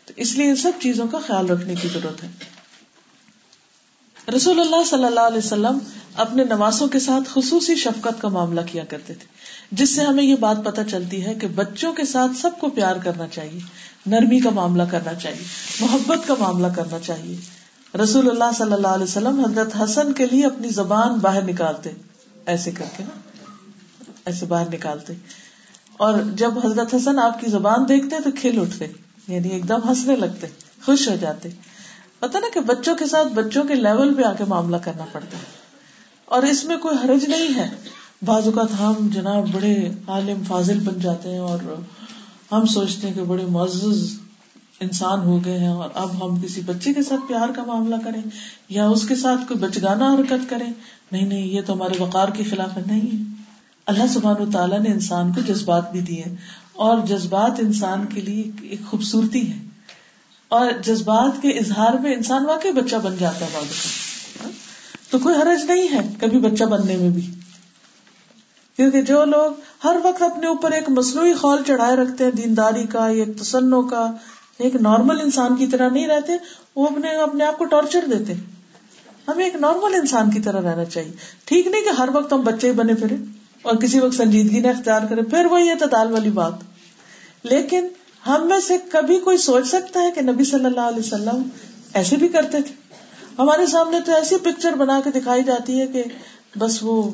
Speaker 1: تو اس لیے ان سب چیزوں کا خیال رکھنے کی ضرورت ہے۔ رسول اللہ صلی اللہ علیہ وسلم اپنے نوازوں کے ساتھ خصوصی شفقت کا معاملہ کیا کرتے تھے، جس سے ہمیں یہ بات پتہ چلتی ہے کہ بچوں کے ساتھ سب کو پیار کرنا چاہیے۔ نرمی کا معاملہ کرنا چاہیے، محبت کا معاملہ کرنا چاہیے۔ رسول اللہ صلی اللہ علیہ وسلم حضرت حسن کے لیے اپنی زبان باہر نکالتے، ایسے کر کے نا، ایسے باہر نکالتے۔ اور جب حضرت حسن آپ کی زبان دیکھتے تو کھل اٹھتے یعنی ایک دم ہنسنے لگتے، خوش ہو جاتے۔ پتا نا کہ بچوں کے ساتھ بچوں کے لیول پہ آ کے معاملہ کرنا پڑتا ہے۔ اور اس میں کوئی حرج نہیں ہے۔ بعض اوقات ہم جناب بڑے عالم فاضل بن جاتے ہیں اور ہم سوچتے ہیں کہ بڑے معزز انسان ہو گئے ہیں اور اب ہم کسی بچے کے ساتھ پیار کا معاملہ کریں یا اس کے ساتھ کوئی بچگانا حرکت کریں۔ نہیں نہیں، یہ تو ہمارے وقار کے خلاف نہیں ہے۔ اللہ سبحان و تعالیٰ نے انسان کو جذبات بھی دیے اور جذبات انسان کے لیے ایک خوبصورتی ہے۔ اور جذبات کے اظہار میں انسان واقعی بچہ بن جاتا ہے بعد تو کوئی حرج نہیں ہے کبھی بچہ بننے میں بھی۔ کیونکہ جو لوگ ہر وقت اپنے اوپر ایک مصنوعی خول چڑھائے رکھتے ہیں، دینداری کا یا تسنوں کا، ایک نارمل انسان کی طرح نہیں رہتے، وہ اپنے اپنے آپ کو ٹارچر دیتے ہمیں ایک نارمل انسان کی طرح رہنا چاہیے۔ ٹھیک نہیں کہ ہر وقت ہم بچے ہی بنے پھرے اور کسی وقت سنجیدگی نہ اختیار کرے پھر وہی ہے والی بات۔ لیکن ہم میں سے کبھی کوئی سوچ سکتا ہے کہ نبی صلی اللہ علیہ وسلم ایسے بھی کرتے تھے۔ ہمارے سامنے تو ایسی پکچر بنا کے دکھائی جاتی ہے کہ بس وہ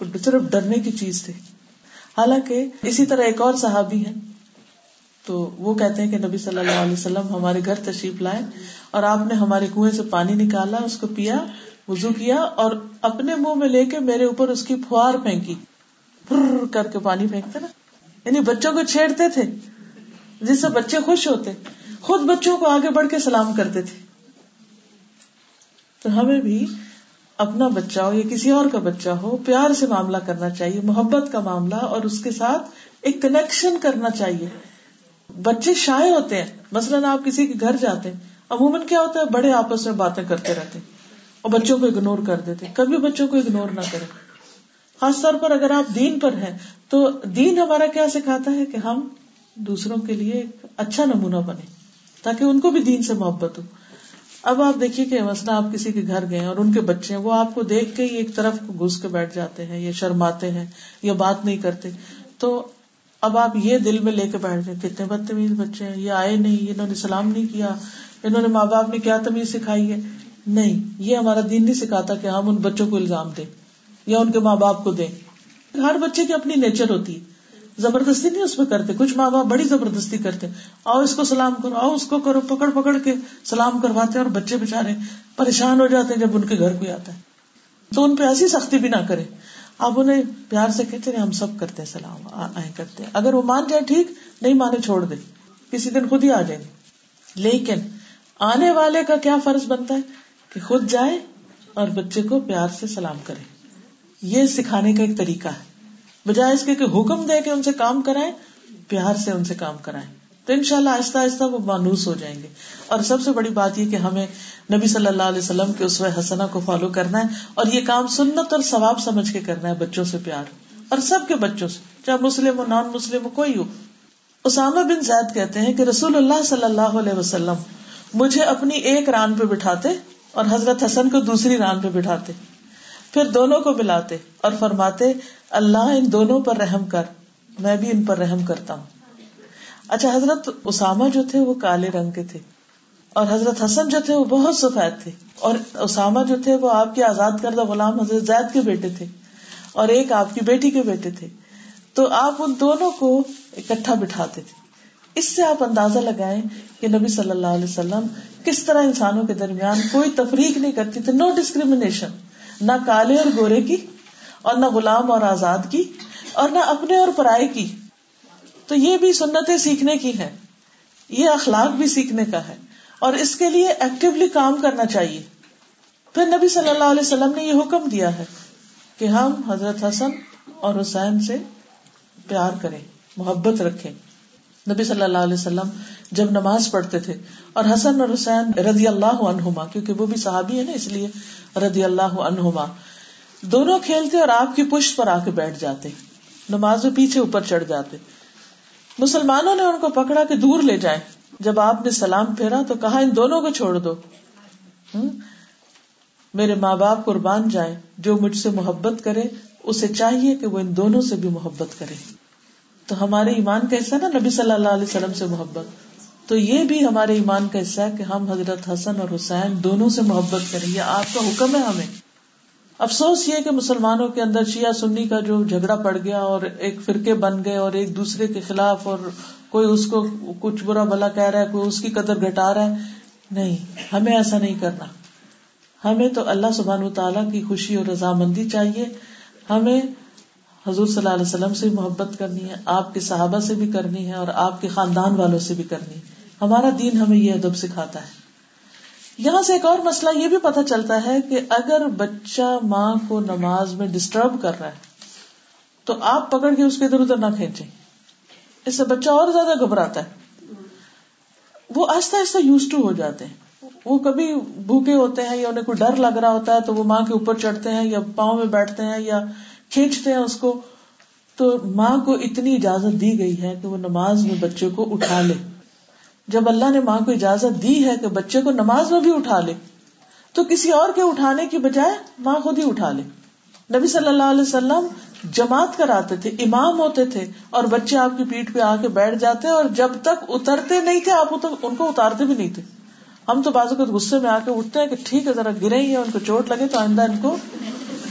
Speaker 1: صرف ڈرنے کی چیز تھی حالانکہ اسی طرح ایک اور صحابی ہے تو وہ کہتے ہیں کہ نبی صلی اللہ علیہ وسلم ہمارے گھر تشریف لائے اور آپ نے ہمارے کنویں سے پانی نکالا، اس کو پیا وزو کیا اور اپنے منہ میں لے کے میرے اوپر اس کی پھوار پھینکی۔ کر کے پانی پھینکتے نا۔ یعنی بچوں کو چھیڑتے تھے، جس سے بچے خوش ہوتے۔ خود بچوں کو آگے بڑھ کے سلام کرتے تھے۔ تو ہمیں بھی اپنا بچہ ہو یا کسی اور کا بچہ ہو، پیار سے معاملہ کرنا چاہیے، محبت کا معاملہ اور اس کے ساتھ ایک کنیکشن کرنا چاہیے۔ بچے شائع ہوتے ہیں۔ مثلاً آپ کسی کے گھر جاتے ہیں، عموماً کیا ہوتا ہے، بڑے آپس میں باتیں کرتے رہتے اور بچوں کو اگنور کر دیتے کبھی بچوں کو اگنور نہ کرے خاص طور پر اگر آپ دین پر ہیں، تو دین ہمارا کیا سکھاتا ہے کہ ہم دوسروں کے لیے ایک اچھا نمونہ بنے تاکہ ان کو بھی دین سے محبت ہو۔ اب آپ دیکھیے کہ مسئلہ آپ کسی کے گھر گئے اور ان کے بچے ہیں، وہ آپ کو دیکھ کے ہی ایک طرف گھس کے بیٹھ جاتے ہیں، یا شرماتے ہیں، یا بات نہیں کرتے۔ تو اب آپ یہ دل میں لے کے بیٹھ جائیں، کتنے بدتمیز بچے ہیں، یہ آئے نہیں انہوں نے سلام نہیں کیا، انہوں نے ماں باپ نے کیا تمیز سکھائی ہے؟ نہیں، یہ ہمارا دین نہیں سکھاتا کہ ہم ان بچوں کو الزام دیں، یا ان کے ماں باپ کو دیں۔ ہر بچے کی اپنی نیچر ہوتی ہے۔ زبردستی نہیں اس میں کرتے، کچھ ماں باپ بڑی زبردستی کرتے۔ آؤ اس کو سلام کرو، آؤ اس کو کرو، پکڑ پکڑ کے سلام کرواتے اور بچے بےچارے پریشان ہو جاتے ہیں جب ان کے گھر کوئی آتا ہے۔ تو ان پہ ایسی سختی بھی نہ کرے آپ انہیں پیار سے کہتے ہیں ہم سب کرتے ہیں سلام آئے کرتے ہیں۔ اگر وہ مان جائے ٹھیک، نہیں مانے چھوڑ دے کسی دن خود ہی آ جائیں گے۔ لیکن آنے والے کا کیا فرض بنتا ہے؟ کہ خود جائے اور بچے کو پیار سے سلام کرے یہ سکھانے کا ایک طریقہ ہے۔ بجائے اس کے کہ حکم دے کے ان سے کام کرائے پیار سے ان سے کام کرائے تو ان شاء اللہ آہستہ آہستہ وہ مانوس ہو جائیں گے۔ اور سب سے بڑی بات یہ کہ ہمیں نبی صلی اللہ علیہ وسلم کے اس حسنا کو فالو کرنا ہے اور یہ کام سنت اور ثواب سمجھ کے کرنا ہے بچوں سے پیار۔ اور سب کے بچوں سے، چاہے مسلم ہو نان مسلم ہو، کوئی ہو۔ اسامہ بن زید کہتے ہیں کہ رسول اللہ صلی اللہ علیہ وسلم مجھے اپنی ایک ران پہ بٹھاتے اور حضرت حسن کو دوسری ران پہ بٹھاتے۔ پھر دونوں کو ملاتے اور فرماتے، اللہ ان دونوں پر رحم کر، میں بھی ان پر رحم کرتا ہوں۔ اچھا حضرت اسامہ جو تھے وہ کالے رنگ کے تھے اور حضرت حسن جو تھے وہ بہت سفید تھے اور اسامہ جو تھے وہ آپ کے آزاد کردہ غلام حضرت زید کے بیٹے تھے اور ایک آپ کی بیٹی کے بیٹے تھے۔ تو آپ ان دونوں کو اکٹھا بٹھاتے تھے۔ اس سے آپ اندازہ لگائیں کہ نبی صلی اللہ علیہ وسلم کس طرح انسانوں کے درمیان کوئی تفریق نہیں کرتی تھی نو ڈسکریمنیشن۔ نہ کالے اور گورے کی اور نہ غلام اور آزاد کی اور نہ اپنے اور پرائے کی۔ تو یہ بھی سنتیں سیکھنے کی ہے یہ اخلاق بھی سیکھنے کا ہے۔ اور اس کے لیے ایکٹیولی کام کرنا چاہیے۔ پھر نبی صلی اللہ علیہ وسلم نے یہ حکم دیا ہے کہ ہم حضرت حسن اور حسین سے پیار کریں، محبت رکھیں۔ نبی صلی اللہ علیہ وسلم جب نماز پڑھتے تھے اور حسن اور حسین رضی اللہ عنہما، کیونکہ وہ بھی صحابی ہے نا، اس لیے رضی اللہ عنہما، دونوں کھیلتے اور آپ کی پشت پر آ کے بیٹھ جاتے نماز میں پیچھے اوپر چڑھ جاتے۔ مسلمانوں نے ان کو پکڑا کہ دور لے جائے جب آپ نے سلام پھیرا تو کہا، ان دونوں کو چھوڑ دو۔ میرے ماں باپ قربان جائے جو مجھ سے محبت کرے، اسے چاہیے کہ وہ ان دونوں سے بھی محبت کرے۔ تو ہمارے ایمان کا حصہ نا نبی صلی اللہ علیہ وسلم سے محبت۔ تو یہ بھی ہمارے ایمان کا حصہ ہے کہ ہم حضرت حسن اور حسین دونوں سے محبت کریں۔ یہ آپ کا حکم ہے ہمیں۔ افسوس یہ کہ مسلمانوں کے اندر شیعہ سنی کا جو جھگڑا پڑ گیا اور ایک فرقے بن گئے اور ایک دوسرے کے خلاف اور کوئی اس کو کچھ برا بلا کہہ رہا ہے، کوئی اس کی قدر گٹا رہا ہے۔ نہیں، ہمیں ایسا نہیں کرنا۔ ہمیں تو اللہ سبحان تعالیٰ کی خوشی اور رضامندی چاہیے۔ ہمیں حضور صلی اللہ علیہ وسلم سے محبت کرنی ہے، آپ کے صحابہ سے بھی کرنی ہے اور آپ کے خاندان والوں سے بھی کرنی ہے۔ ہمارا دین ہمیں یہ ادب سکھاتا ہے۔ یہاں سے ایک اور مسئلہ یہ بھی پتا چلتا ہے کہ اگر بچہ ماں کو نماز میں ڈسٹرب کر رہا ہے، تو آپ پکڑ کے اس کے ادھر ادھر نہ کھینچے اس سے بچہ اور زیادہ گھبراتا ہے۔ وہ آہستہ آہستہ یوز ٹو ہو جاتے ہیں۔ وہ کبھی بھوکے ہوتے ہیں یا انہیں کوئی ڈر لگ رہا ہوتا ہے تو وہ ماں کے اوپر چڑھتے ہیں یا پاؤں میں بیٹھتے ہیں یا کھینچتے ہیں اس کو، تو ماں کو اتنی اجازت دی گئی ہے کہ وہ نماز میں بچے کو اٹھا لے۔ جب اللہ نے ماں کو اجازت دی ہے کہ بچے کو نماز میں بھی اٹھا لے، تو کسی اور کے اٹھانے کی بجائے ماں خود ہی اٹھا لے۔ نبی صلی اللہ علیہ وسلم جماعت کراتے تھے، امام ہوتے تھے اور بچے آپ کی پیٹ پہ آ کے بیٹھ جاتے اور جب تک اترتے نہیں تھے، آپ ان کو اتارتے بھی نہیں تھے۔ ہم تو بازو کو غصے میں آ کے اٹھتے ہیں کہ ٹھیک ہے، ذرا گرے ہی ان کو چوٹ لگے تو آئندہ ان کو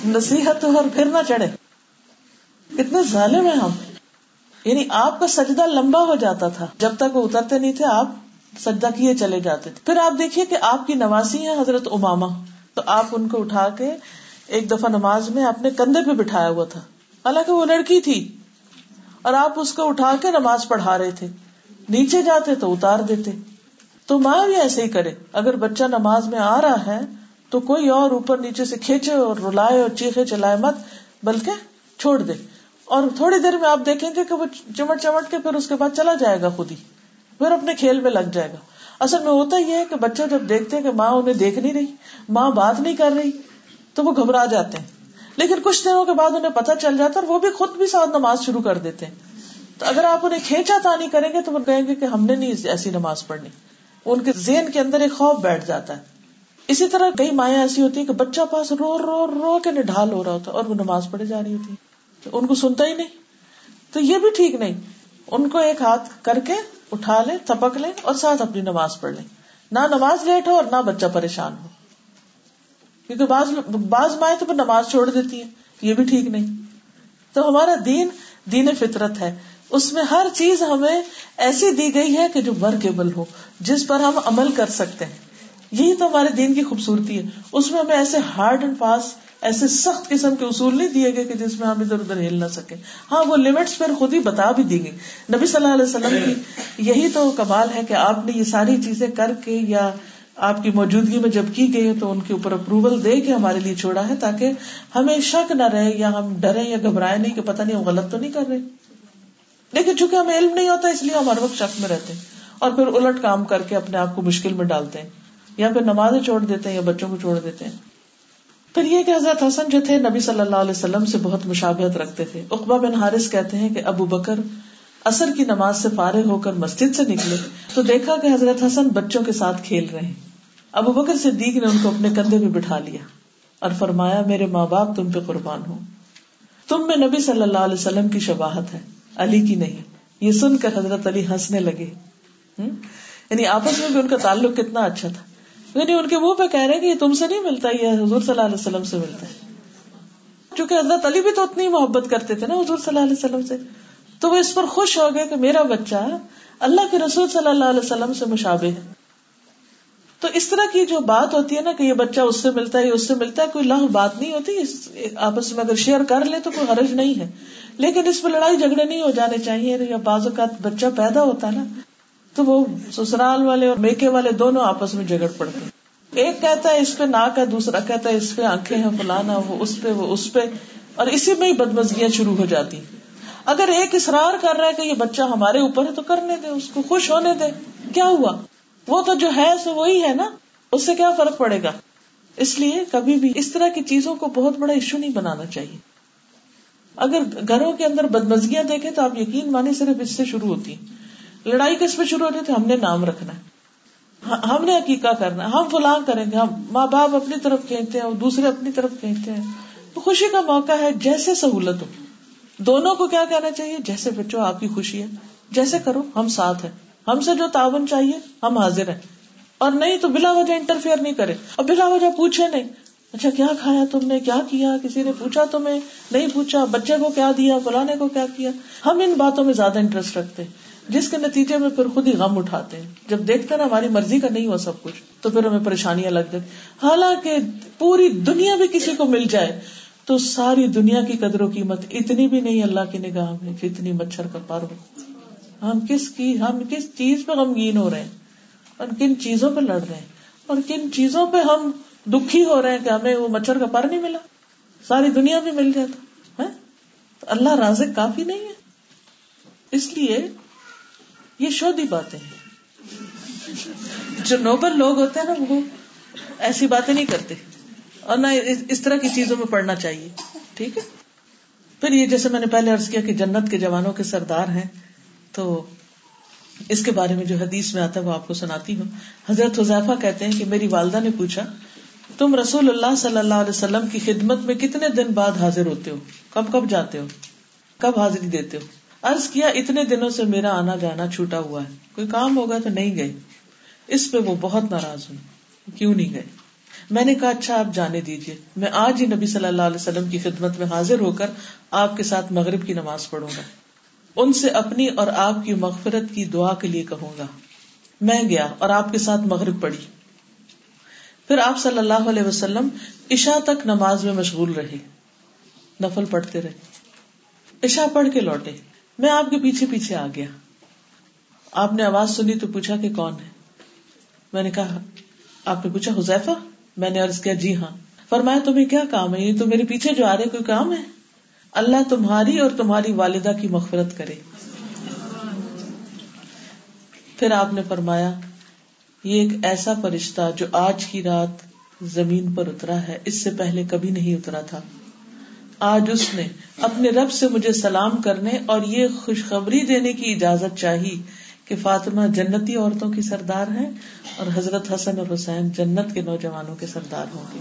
Speaker 1: نصیحت اور پھر نہ چڑھے۔ کتنے ظالم ہیں ہم۔ یعنی آپ کا سجدہ لمبا ہو جاتا تھا۔ جب تک وہ اترتے نہیں تھے، آپ سجدہ کیے چلے جاتے تھے۔ پھر آپ دیکھیے کہ آپ کی نواسی ہے حضرت اماما تو آپ ان کو اٹھا کے ایک دفعہ نماز میں اپنے کندھے پہ بٹھایا ہوا تھا۔ حالانکہ وہ لڑکی تھی۔ اور آپ اس کو اٹھا کے نماز پڑھا رہے تھے۔ نیچے جاتے تو اتار دیتے۔ تو ماں بھی ایسے ہی کرے۔ اگر بچہ نماز میں آ رہا ہے تو کوئی اور اوپر نیچے سے کھینچے اور رلائے اور چیخے چلائے مت، بلکہ چھوڑ دے۔ اور تھوڑی دیر میں آپ دیکھیں گے کہ وہ چمٹ چمٹ کے پھر اس کے بعد چلا جائے گا خود ہی۔ پھر اپنے کھیل میں لگ جائے گا۔ اصل میں ہوتا یہ ہے کہ بچہ جب دیکھتے ہیں کہ ماں انہیں دیکھ نہیں رہی، ماں بات نہیں کر رہی، تو وہ گھبرا جاتے ہیں۔ لیکن کچھ دنوں کے بعد انہیں پتا چل جاتا ہے اور وہ بھی خود بھی ساتھ نماز شروع کر دیتے ہیں۔ تو اگر آپ انہیں کھینچا تانی کریں گے تو وہ کہیں گے کہ ہم نے نہیں ایسی نماز پڑھنی۔ ان کے ذہن کے اندر ایک خوف بیٹھ جاتا ہے۔ اسی طرح کئی مائیں ایسی ہوتی ہیں کہ بچہ پاس رو رو رو کے نڈھال ہو رہا ہوتا ہے اور وہ نماز پڑھے جا رہی ہوتی ہے ان کو سنتا ہی نہیں۔ تو یہ بھی ٹھیک نہیں۔ ان کو ایک ہاتھ کر کے اٹھا لے، تھپک لے اور ساتھ اپنی نماز پڑھ لے۔ نہ نماز لیٹ ہو اور نہ بچہ پریشان ہو۔ کیونکہ بعض بعض مائیں تو پھر نماز چھوڑ دیتی ہے یہ بھی ٹھیک نہیں۔ تو ہمارا دین دین فطرت ہے۔ اس میں ہر چیز ہمیں ایسی دی گئی ہے کہ جو ورکیبل ہو، جس پر ہم عمل کر سکتے ہیں۔ یہی تو ہمارے دین کی خوبصورتی ہے۔ اس میں ہمیں ایسے ہارڈ اینڈ فاسٹ ایسے سخت قسم کے اصول نہیں دیے گئے کہ جس میں ہم ادھر ادھر ہل نہ سکے ہاں وہ لمٹس پھر خود ہی بتا بھی دیں گے۔ نبی صلی اللہ علیہ وسلم کی یہی تو کمال ہے کہ آپ نے یہ ساری چیزیں کر کے یا آپ کی موجودگی میں جب کی گئی تو ان کے اوپر اپروول دے کے ہمارے لیے چھوڑا ہے تاکہ ہمیں شک نہ رہے یا ہم ڈرے یا گھبرائے نہیں کہ پتہ نہیں ہم غلط تو نہیں کر رہے۔ لیکن چونکہ ہمیں علم نہیں ہوتا، اس لیے ہم ہر وقت شک میں رہتے ہیں اور پھر الٹ کام کر کے اپنے آپ کو مشکل میں ڈالتے ہیں۔ یا پھر نمازیں چھوڑ دیتے ہیں یا بچوں کو چھوڑ دیتے ہیں۔ پھر یہ کہ حضرت حسن جو تھے، نبی صلی اللہ علیہ وسلم سے بہت مشابہت رکھتے تھے۔ اقبا بن حارث کہتے ہیں کہ ابو بکر اثر کی نماز سے فارغ ہو کر مسجد سے نکلے تو دیکھا کہ حضرت حسن بچوں کے ساتھ کھیل رہے ہیں۔ ابو بکر صدیق نے ان کو اپنے کندھے پہ بٹھا لیا اور فرمایا، میرے ماں باپ، تم پہ قربان ہو تم میں نبی صلی اللہ علیہ وسلم کی شباہت ہے، علی کی نہیں۔ یہ سن کر حضرت علی ہنسنے لگے۔ یعنی آپس میں بھی ان کا تعلق کتنا اچھا تھا۔ یعنی ان کے منہ پہ کہہ رہے کہ یہ تم سے نہیں ملتا، یہ حضور صلی اللہ علیہ وسلم سے ملتا ہے۔ چونکہ حضرت علی بھی تو اتنی محبت کرتے تھے نا حضور صلی اللہ علیہ وسلم سے۔ تو وہ اس پر خوش ہو گئے کہ میرا بچہ اللہ کے رسول صلی اللہ علیہ وسلم سے مشابہ ہے۔ تو اس طرح کی جو بات ہوتی ہے نا کہ یہ بچہ اس سے ملتا ہے اس سے ملتا ہے، کوئی لہ بات نہیں ہوتی آپس میں اگر شیئر کر لے تو کوئی حرج نہیں ہے۔ لیکن اس پہ لڑائی جھگڑے نہیں ہو جانے چاہیے، یا بعض اوقات بچہ پیدا ہوتا ہے نا۔ تو وہ سسرال والے اور میکے والے دونوں آپس میں جگڑ پڑتے ایک کہتا ہے اس پہ ناک ہے، دوسرا کہتا ہے اس پہ آنکھیں ہیں، فلانا، وہ اس پہ، وہ اس پہ۔ اور اسی میں ہی بدمزگیاں شروع ہو جاتی۔ اگر ایک اصرار کر رہا ہے کہ یہ بچہ ہمارے اوپر ہے تو کرنے دے، اس کو خوش ہونے دے۔ کیا ہوا؟ وہ تو جو ہے سو وہی ہے نا؟ اس سے کیا فرق پڑے گا؟ اس لیے کبھی بھی اس طرح کی چیزوں کو بہت بڑا ایشو نہیں بنانا چاہیے۔ اگر گھروں کے اندر بدمزگیاں دیکھیں تو آپ یقین مانے صرف اس سے شروع ہوتی۔ ہیں لڑائی کس پہ شروع ہوتی تھی؟ ہم نے نام رکھنا ہے۔ ہم نے عقیقہ کرنا ہے۔ ہم فلاں کریں گے۔ ہم ماں باپ اپنی طرف کہتے ہیں دوسرے اپنی طرف کہتے ہیں۔ تو خوشی کا موقع ہے جیسے سہولت ہو۔ دونوں کو کیا کہنا چاہیے؟ جیسے بچوں، آپ کی خوشی ہے۔ جیسے کرو، ہم ساتھ ہیں۔ ہم سے جو تعاون چاہیے، ہم حاضر ہیں۔ اور نہیں تو بلا وجہ انٹرفیئر نہیں کرے اور بلا وجہ پوچھے نہیں۔ اچھا کیا کھایا تم نے؟ کیا کیا؟ کسی نے پوچھا تمہیں؟ نہیں پوچھا۔ بچے کو کیا دیا؟ فلانے کو کیا کیا؟ ہم ان باتوں میں زیادہ انٹرسٹ رکھتے ہیں۔ جس کے نتیجے میں پھر خود ہی غم اٹھاتے ہیں۔ جب دیکھتے نا ہماری مرضی کا نہیں ہوا سب کچھ، تو پھر ہمیں پریشانیاں لگ جاتی حالانکہ پوری دنیا بھی کسی کو مل جائے، تو ساری دنیا کی قدر و قیمت اتنی بھی نہیں، اللہ کی نگاہ میں جتنی مچھر کا پر ہو ہم کس کی، ہم کس چیز پہ غمگین ہو رہے ہیں؟ اور کن چیزوں پہ لڑ رہے ہیں؟ اور کن چیزوں پہ ہم دکھی ہو رہے ہیں کہ ہمیں وہ مچھر کا پر نہیں ملا؟ ساری دنیا بھی مل جاتا ہے اللہ رازق کافی نہیں ہے۔ اس لیے یہ شودی باتیں ہیں۔ جو نوبل لوگ ہوتے ہیں نا، وہ ایسی باتیں نہیں کرتے۔ اور نہ اس طرح کی چیزوں میں پڑھنا چاہیے۔ ٹھیک ہے؟ پھر یہ جیسے میں نے پہلے عرض کیا کہ جنت کے جوانوں کے سردار ہیں، تو اس کے بارے میں جو حدیث میں آتا ہے، وہ آپ کو سناتی ہوں۔ حضرت حذیفہ کہتے ہیں کہ میری والدہ نے پوچھا، تم رسول اللہ صلی اللہ علیہ وسلم کی خدمت میں کتنے دن بعد حاضر ہوتے ہو؟ کب کب جاتے ہو؟ کب حاضری دیتے ہو؟ ارض کیا، اتنے دنوں سے میرا آنا جانا چھوٹا ہوا ہے۔ کوئی کام ہوگا تو نہیں گئے اس پہ وہ بہت ناراض ہوں کیوں نہیں گئے؟ میں نے کہا اچھا آپ جانے دیجیے میں آج ہی نبی صلی اللہ علیہ وسلم کی خدمت میں حاضر ہو کر آپ کے ساتھ مغرب کی نماز پڑھوں گا۔ ان سے اپنی اور آپ کی مغفرت کی دعا کے لیے کہوں گا۔ میں گیا اور آپ کے ساتھ مغرب پڑھی۔ پھر آپ صلی اللہ علیہ وسلم عشا تک نماز میں مشغول رہے۔ نفل پڑھتے رہے۔ عشا پڑھ کے لوٹے۔ میں آپ کے پیچھے پیچھے آ گیا۔ آپ نے آواز سنی تو پوچھا کہ کون ہے؟ میں نے کہا، آپ نے پوچھا، حذیفہ؟ میں نے عرض کیا جی ہاں۔ فرمایا، تمہیں کیا کام ہے؟ یہ تو میرے پیچھے جو آ رہے، کوئی کام ہے؟ اللہ تمہاری اور تمہاری والدہ کی مغفرت کرے۔ پھر آپ نے فرمایا، یہ ایک ایسا فرشتہ جو آج کی رات زمین پر اترا ہے، اس سے پہلے کبھی نہیں اترا تھا۔ آج اس نے اپنے رب سے مجھے سلام کرنے اور یہ خوشخبری دینے کی اجازت چاہی کہ فاطمہ جنتی عورتوں کی سردار ہے اور حضرت حسن اور حسین جنت کے نوجوانوں کے سردار ہوں گے۔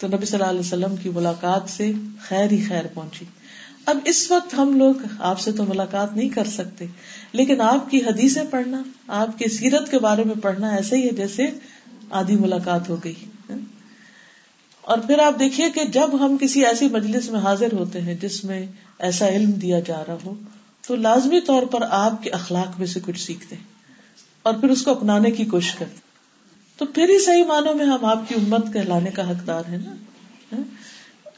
Speaker 1: تو نبی صلی اللہ علیہ وسلم کی ملاقات سے خیر ہی خیر پہنچی۔ اب اس وقت ہم لوگ آپ سے تو ملاقات نہیں کر سکتے، لیکن آپ کی حدیثیں پڑھنا، آپ کی سیرت کے بارے میں پڑھنا ایسے ہی ہے جیسے آدھی ملاقات ہو گئی۔ اور پھر آپ دیکھیے کہ جب ہم کسی ایسی مجلس میں حاضر ہوتے ہیں جس میں ایسا علم دیا جا رہا ہو، تو لازمی طور پر آپ کے اخلاق میں سے کچھ سیکھتے ہیں اور پھر اس کو اپنانے کی کوشش کرتے تو پھر ہی صحیح معنوں میں ہم آپ کی امت کہلانے کا حقدار ہے نا؟ ہاں؟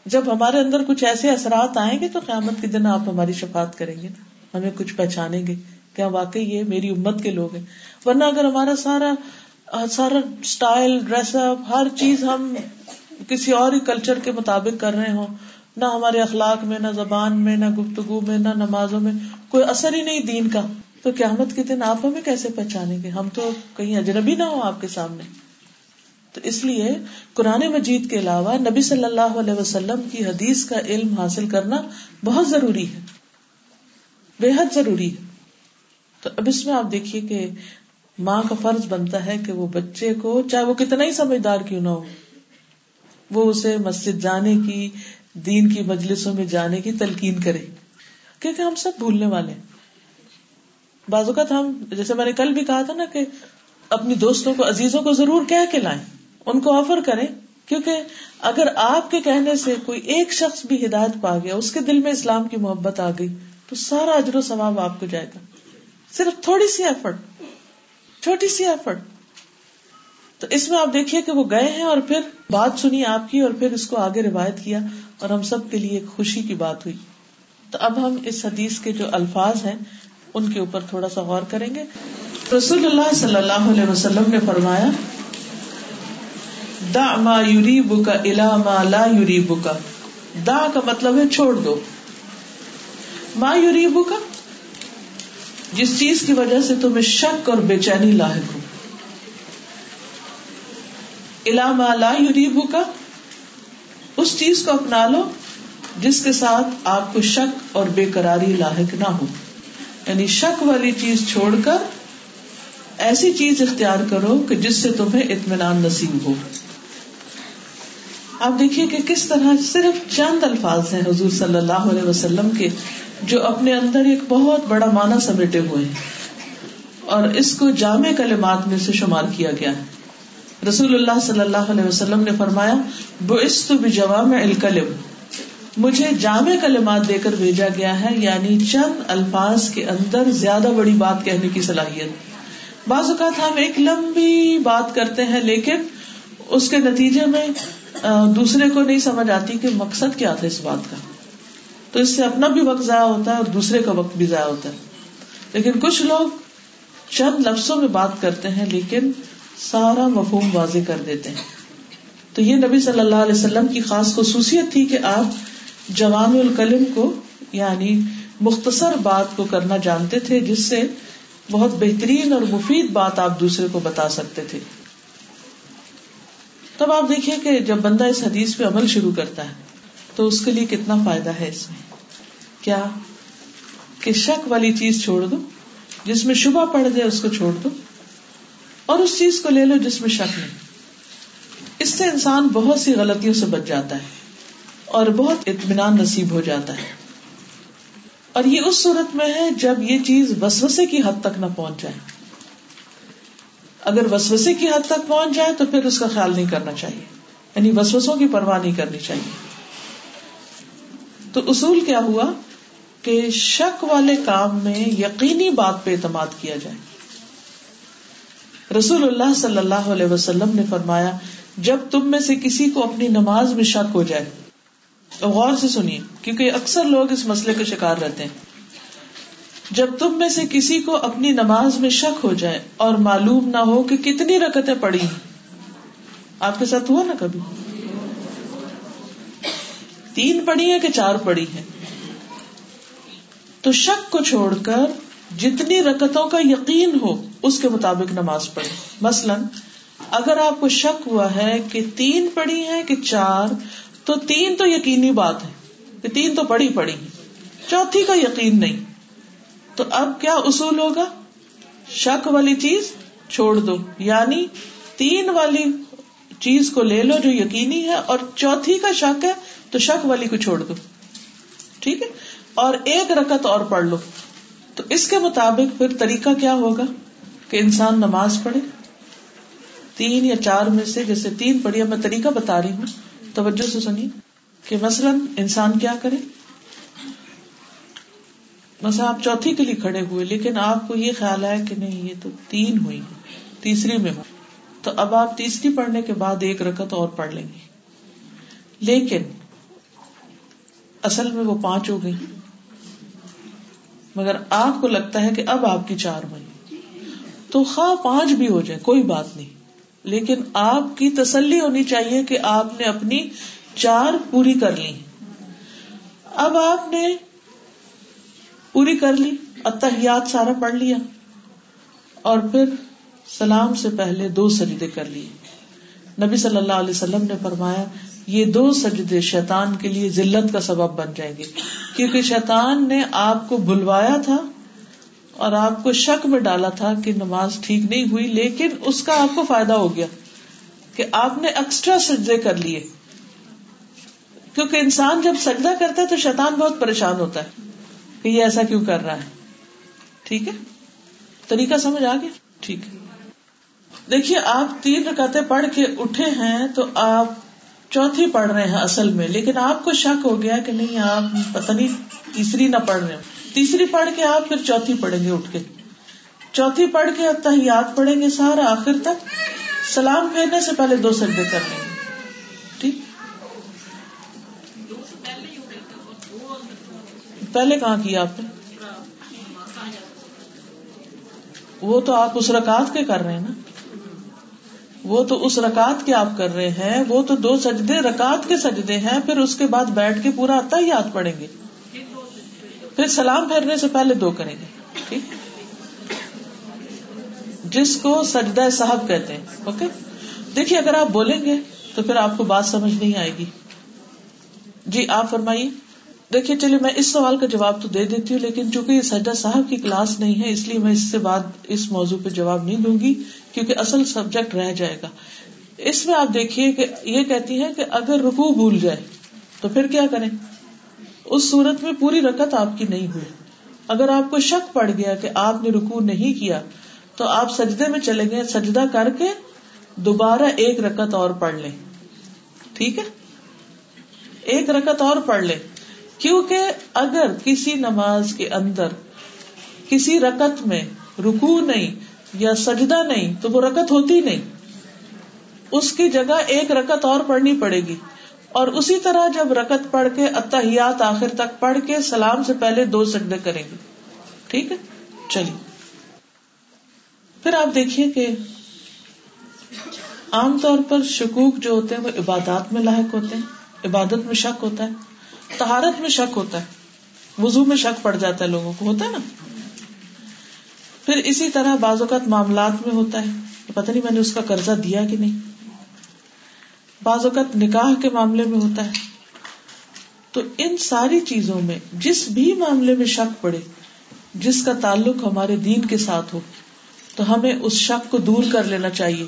Speaker 1: جب ہمارے اندر کچھ ایسے اثرات آئیں گے تو قیامت کے دن آپ ہماری شفات کریں گے نا۔ ہمیں کچھ پہچانیں گے کیا واقعی یہ میری امت کے لوگ ہیں۔ ورنہ اگر ہمارا سارا سارا اسٹائل ڈریس اپ ہر چیز ہم کسی اور ہی کلچر کے مطابق کر رہے ہوں، نہ ہمارے اخلاق میں، نہ زبان میں، نہ گفتگو میں، نہ نمازوں میں کوئی اثر ہی نہیں دین کا۔ تو قیامت کے دن آپ ہمیں کیسے پہچانیں گے؟ ہم تو کہیں اجنبی نہ ہو آپ کے سامنے۔ تو اس لیے قرآن مجید کے علاوہ نبی صلی اللہ علیہ وسلم کی حدیث کا علم حاصل کرنا بہت ضروری ہے۔ بے حد ضروری ہے۔ تو اب اس میں آپ دیکھیے کہ ماں کا فرض بنتا ہے کہ وہ بچے کو، چاہے وہ کتنا ہی سمجھدار کیوں نہ ہو وہ اسے مسجد جانے کی، دین کی مجلسوں میں جانے کی تلقین کرے۔ کیونکہ ہم سب بھولنے والے بعض اوقات ہم، جیسے میں نے کل بھی کہا تھا نا کہ اپنی دوستوں کو، عزیزوں کو ضرور کہہ کے لائیں۔ ان کو آفر کریں۔ کیونکہ اگر آپ کے کہنے سے کوئی ایک شخص بھی ہدایت پا گیا، اس کے دل میں اسلام کی محبت آ گئی، تو سارا اجر و ثواب آپ کو جائے گا۔ صرف تھوڑی سی ایفرٹ چھوٹی سی ایفرٹ تو اس میں آپ دیکھیے کہ وہ گئے ہیں اور پھر بات سنی آپ کی اور پھر اس کو آگے روایت کیا اور ہم سب کے لیے ایک خوشی کی بات ہوئی۔ تو اب ہم اس حدیث کے جو الفاظ ہیں، ان کے اوپر تھوڑا سا غور کریں گے۔ رسول اللہ صلی اللہ علیہ وسلم نے فرمایا دا ما یوری بکا الا ما لا یوری بکا دا کا مطلب ہے چھوڑ دو۔ ما یوری بکا جس چیز کی وجہ سے تمہیں شک اور بے چینی لاحق ہو۔ الا ما لا یوری بکا اس چیز کو اپنا لو جس کے ساتھ آپ کو شک اور بے قراری لاحق نہ ہو۔ یعنی شک والی چیز چھوڑ کر ایسی چیز اختیار کرو کہ جس سے تمہیں اطمینان نصیب ہو۔ آپ دیکھیے کہ کس طرح صرف چند الفاظ ہیں حضور صلی اللہ علیہ وسلم کے، جو اپنے اندر ایک بہت بڑا معنی سمیٹے ہوئے ہیں۔ اور اس کو جامع کلمات میں سے شمار کیا گیا۔ ہے رسول اللہ صلی اللہ علیہ وسلم نے فرمایا بو بجوام الکلم مجھے جامع کلمات دے کر بھیجا گیا ہے یعنی چند الفاظ کے اندر زیادہ بڑی بات کہنے کی صلاحیت۔ بعض اوقات ہم ایک لمبی بات کرتے ہیں، لیکن اس کے نتیجے میں دوسرے کو نہیں سمجھ آتی کہ مقصد کیا تھا اس بات کا۔ تو اس سے اپنا بھی وقت ضائع ہوتا ہے اور دوسرے کا وقت بھی ضائع ہوتا ہے۔ لیکن کچھ لوگ چند لفظوں میں بات کرتے ہیں، لیکن سارا مفہوم واضح کر دیتے ہیں۔ تو یہ نبی صلی اللہ علیہ وسلم کی خاص خصوصیت تھی کہ آپ جوام الکلم کو یعنی مختصر بات کو کرنا جانتے تھے، جس سے بہت بہترین اور مفید بات آپ دوسرے کو بتا سکتے تھے۔ تب آپ دیکھیے کہ جب بندہ اس حدیث پہ عمل شروع کرتا ہے، تو اس کے لیے کتنا فائدہ ہے اس میں؟ کیا کہ شک والی چیز چھوڑ دو، جس میں شبہ پڑ جائے اس کو چھوڑ دو؟ اور اس چیز کو لے لو جس میں شک نہیں۔ اس سے انسان بہت سی غلطیوں سے بچ جاتا ہے اور بہت اطمینان نصیب ہو جاتا ہے۔ اور یہ اس صورت میں ہے جب یہ چیز وسوسے کی حد تک نہ پہنچ جائے۔ اگر وسوسے کی حد تک پہنچ جائے تو پھر اس کا خیال نہیں کرنا چاہیے۔ یعنی وسوسوں کی پرواہ نہیں کرنی چاہیے۔ تو اصول کیا ہوا کہ شک والے کام میں یقینی بات پہ اعتماد کیا جائے۔ رسول اللہ صلی اللہ علیہ وسلم نے فرمایا، جب تم میں سے کسی کو اپنی نماز میں شک ہو جائے غور سے سنیے، کیونکہ اکثر لوگ اس مسئلے کا شکار رہتے ہیں۔ جب تم میں سے کسی کو اپنی نماز میں شک ہو جائے اور معلوم نہ ہو کہ کتنی رکتیں پڑی ہیں۔ آپ کے ساتھ ہوا نا کبھی؟ تین پڑی ہے کہ چار پڑی ہے تو شک کو چھوڑ کر جتنی رکتوں کا یقین ہو، اس کے مطابق نماز پڑھے مثلاً، اگر آپ کو شک ہوا ہے کہ تین پڑی ہے کہ چار، تو تین تو یقینی بات ہے کہ تین تو پڑی پڑی چوتھی کا یقین نہیں۔ تو اب کیا اصول ہوگا؟ شک والی چیز چھوڑ دو۔ یعنی تین والی چیز کو لے لو جو یقینی ہے، اور چوتھی کا شک ہے تو شک والی کو چھوڑ دو۔ ٹھیک ہے؟ اور ایک رکت اور پڑھ لو۔ تو اس کے مطابق پھر طریقہ کیا ہوگا کہ انسان نماز پڑھے؟ تین یا چار میں سے جیسے تین پڑھی میں طریقہ بتا رہی ہوں، توجہ سے سنیے کہ مثلاً انسان کیا کرے؟ مثلا آپ چوتھی کے لیے کھڑے ہوئے، لیکن آپ کو یہ خیال ہے کہ نہیں، یہ تو تین ہوئی تیسری میں ہو تو اب آپ تیسری پڑھنے کے بعد ایک رکت اور پڑھ لیں گے۔ لیکن اصل میں وہ پانچ ہو گئی۔ مگر آپ کو لگتا ہے کہ اب آپ کی چار بنی۔ تو خواہ پانچ بھی ہو جائے، کوئی بات نہیں۔ لیکن آپ کی تسلی ہونی چاہیے کہ آپ نے اپنی چار پوری کر لی۔ اب آپ نے پوری کر لی، اتحیات سارا پڑھ لیا۔ اور پھر سلام سے پہلے دو سجدے کر لیے۔ نبی صلی اللہ علیہ وسلم نے فرمایا یہ دو سجدے شیطان کے لیے ذلت کا سبب بن جائیں گے۔ کیونکہ شیطان نے آپ کو بلوایا تھا اور آپ کو شک میں ڈالا تھا کہ نماز ٹھیک نہیں ہوئی، لیکن اس کا آپ کو فائدہ ہو گیا کہ آپ نے ایکسٹرا سجدے کر لیے۔ کیونکہ انسان جب سجدہ کرتا ہے تو شیطان بہت پریشان ہوتا ہے کہ یہ ایسا کیوں کر رہا ہے۔ ٹھیک ہے؟ طریقہ سمجھ آ گیا؟ ٹھیک ہے۔ دیکھیے، آپ تین رکعتیں پڑھ کے اٹھے ہیں تو آپ چوتھی پڑھ رہے ہیں اصل میں، لیکن آپ کو شک ہو گیا کہ نہیں، آپ پتہ نہیں تیسری نہ پڑھ رہے تیسری پڑھ کے آپ پھر چوتھی پڑھیں گے اٹھ کے۔ چوتھی پڑھ کے تحیات پڑھیں گے سارا آخر تک۔ سلام پھیرنے سے پہلے دو سجدے کر لیں گے۔ ٹھیک؟ پہلے کہاں کیا آپ نے؟ وہ تو آپ اس رکعت کے کر رہے ہیں نا۔ وہ تو اس رکعت کے آپ کر رہے ہیں، وہ تو دو سجدے، رکعت کے سجدے ہیں، پھر اس کے بعد بیٹھ کے پورا آتا یاد پڑیں گے۔ پھر سلام پھیرنے سے پہلے دو کریں گے، ٹھیک؟ جس کو سجدہ صاحب کہتے ہیں، اوکے؟ دیکھیے، اگر آپ بولیں گے تو پھر آپ کو بات سمجھ نہیں آئے گی۔ جی آپ فرمائیے۔ دیکھیے، چلیے، میں اس سوال کا جواب تو دے دیتی ہوں، لیکن چونکہ یہ سجدہ صاحب کی کلاس نہیں ہے، اس لیے میں اس سے بعد اس موضوع پہ جواب نہیں دوں گی، کیونکہ اصل سبجیکٹ رہ جائے گا۔ اس میں آپ دیکھیے کہ یہ کہتی ہے کہ اگر رکو بھول جائے، تو پھر کیا کریں؟ اس صورت میں پوری رکت آپ کی نہیں ہوئی۔ اگر آپ کو شک پڑ گیا کہ آپ نے رکو نہیں کیا، تو آپ سجدے میں چلے گئے، سجدہ کر کے دوبارہ ایک رکت اور پڑھ لیں۔ ٹھیک ہے؟ ایک رکت اور پڑھ لیں۔ کیونکہ اگر کسی نماز کے اندر کسی رکت میں رکو نہیں یا سجدہ نہیں تو وہ رکت ہوتی نہیں۔ اس کی جگہ ایک رکت اور پڑھنی پڑے گی۔ اور اسی طرح جب رکت پڑھ کے اتحیات آخر تک پڑھ کے سلام سے پہلے دو سجدے کریں گے۔ ٹھیک ہے؟ چلیے۔ پھر آپ دیکھیے کہ عام طور پر شکوک جو ہوتے ہیں وہ عبادات میں لاحق ہوتے ہیں، عبادت میں شک ہوتا ہے۔ تہارت میں شک ہوتا ہے۔ وضو میں شک پڑ جاتا ہے لوگوں کو، ہوتا ہے نا؟ پھر اسی طرح بعض اوقات معاملات میں ہوتا ہے پتہ نہیں میں نے اس کا قرضہ دیا کہ نہیں۔ بعض اوقات نکاح کے معاملے میں ہوتا ہے۔ تو ان ساری چیزوں میں جس بھی معاملے میں شک پڑے، جس کا تعلق ہمارے دین کے ساتھ ہو، تو ہمیں اس شک کو دور کر لینا چاہیے۔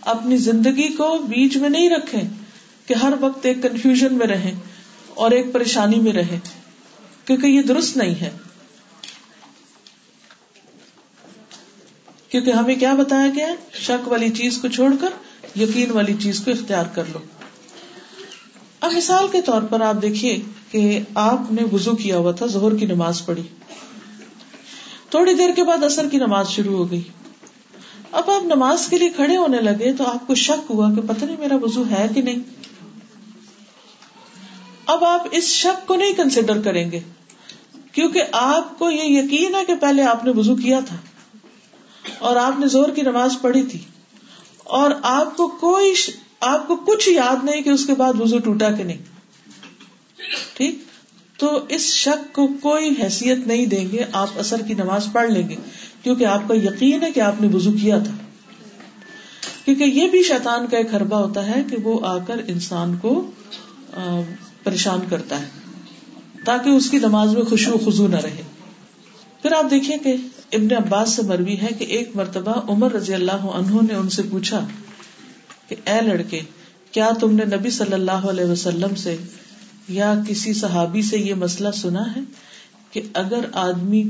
Speaker 1: اپنی زندگی کو بیچ میں نہیں رکھے کہ ہر وقت ایک کنفیوژن میں رہے اور ایک پریشانی میں رہے، کیونکہ یہ درست نہیں ہے۔ کیونکہ ہمیں کیا بتایا گیا شک والی چیز کو چھوڑ کر، یقین والی چیز کو اختیار کر لو۔ اب مثال کے طور پر آپ دیکھیے کہ آپ نے وزو کیا ہوا تھا زہر کی نماز پڑھی۔ تھوڑی دیر کے بعد اثر کی نماز شروع ہو گئی۔ اب آپ نماز کے لیے کھڑے ہونے لگے تو آپ کو شک ہوا کہ پتہ نہیں میرا وزو ہے کہ نہیں۔ اب آپ اس شک کو نہیں کنسیڈر کریں گے۔ کیونکہ آپ کو یہ یقین ہے کہ پہلے آپ نے وزو کیا تھا۔ اور آپ نے زور کی نماز پڑھی تھی۔ اور آپ کو کوئی آپ کو کچھ یاد نہیں کہ اس کے بعد وزو ٹوٹا کہ نہیں۔ ٹھیک؟ تو اس شک کو کوئی حیثیت نہیں دیں گے۔ آپ اثر کی نماز پڑھ لیں گے۔ کیونکہ آپ کا یقین ہے کہ آپ نے وزو کیا تھا۔ کیونکہ یہ بھی شیطان کا ایک حربہ ہوتا ہے کہ وہ آ کر انسان کو پریشان کرتا ہے، تاکہ اس کی نماز میں خوشو خزو نہ رہے۔ پھر آپ دیکھیں کہ ابن عباس سے مروی ہے کہ ایک مرتبہ عمر رضی اللہ عنہ نے ان سے پوچھا کہ، اے لڑکے، کیا تم نے نبی صلی اللہ علیہ وسلم سے یا کسی صحابی سے یہ مسئلہ سنا ہے کہ اگر آدمی،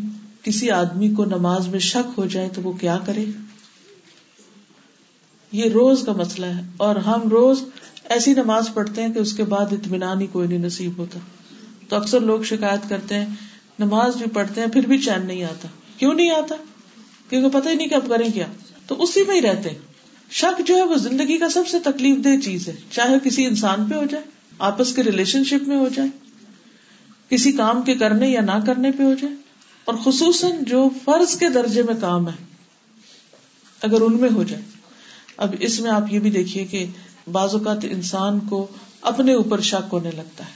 Speaker 1: کسی آدمی کو نماز میں شک ہو جائے تو وہ کیا کرے؟ یہ روز کا مسئلہ ہے اور ہم روز ایسی نماز پڑھتے ہیں کہ اس کے بعد اطمینان ہی کوئی نہیں نصیب ہوتا۔ تو اکثر لوگ شکایت کرتے ہیں، نماز بھی پڑھتے ہیں، پھر بھی چین نہیں آتا۔ کیوں نہیں آتا؟ کیونکہ پتہ ہی نہیں کہ اب کریں کیا۔ تو اسی میں ہی رہتے شک جو ہے وہ زندگی کا سب سے تکلیف دہ چیز ہے۔ چاہے کسی انسان پہ ہو جائے، آپس کے ریلیشن شپ میں ہو جائے، کسی کام کے کرنے یا نہ کرنے پہ ہو جائے۔ اور خصوصاً جو فرض کے درجے میں کام ہے، اگر ان میں ہو جائے۔ اب اس میں آپ یہ بھی دیکھیے کہ بعض اوقات انسان کو اپنے اوپر شک ہونے لگتا ہے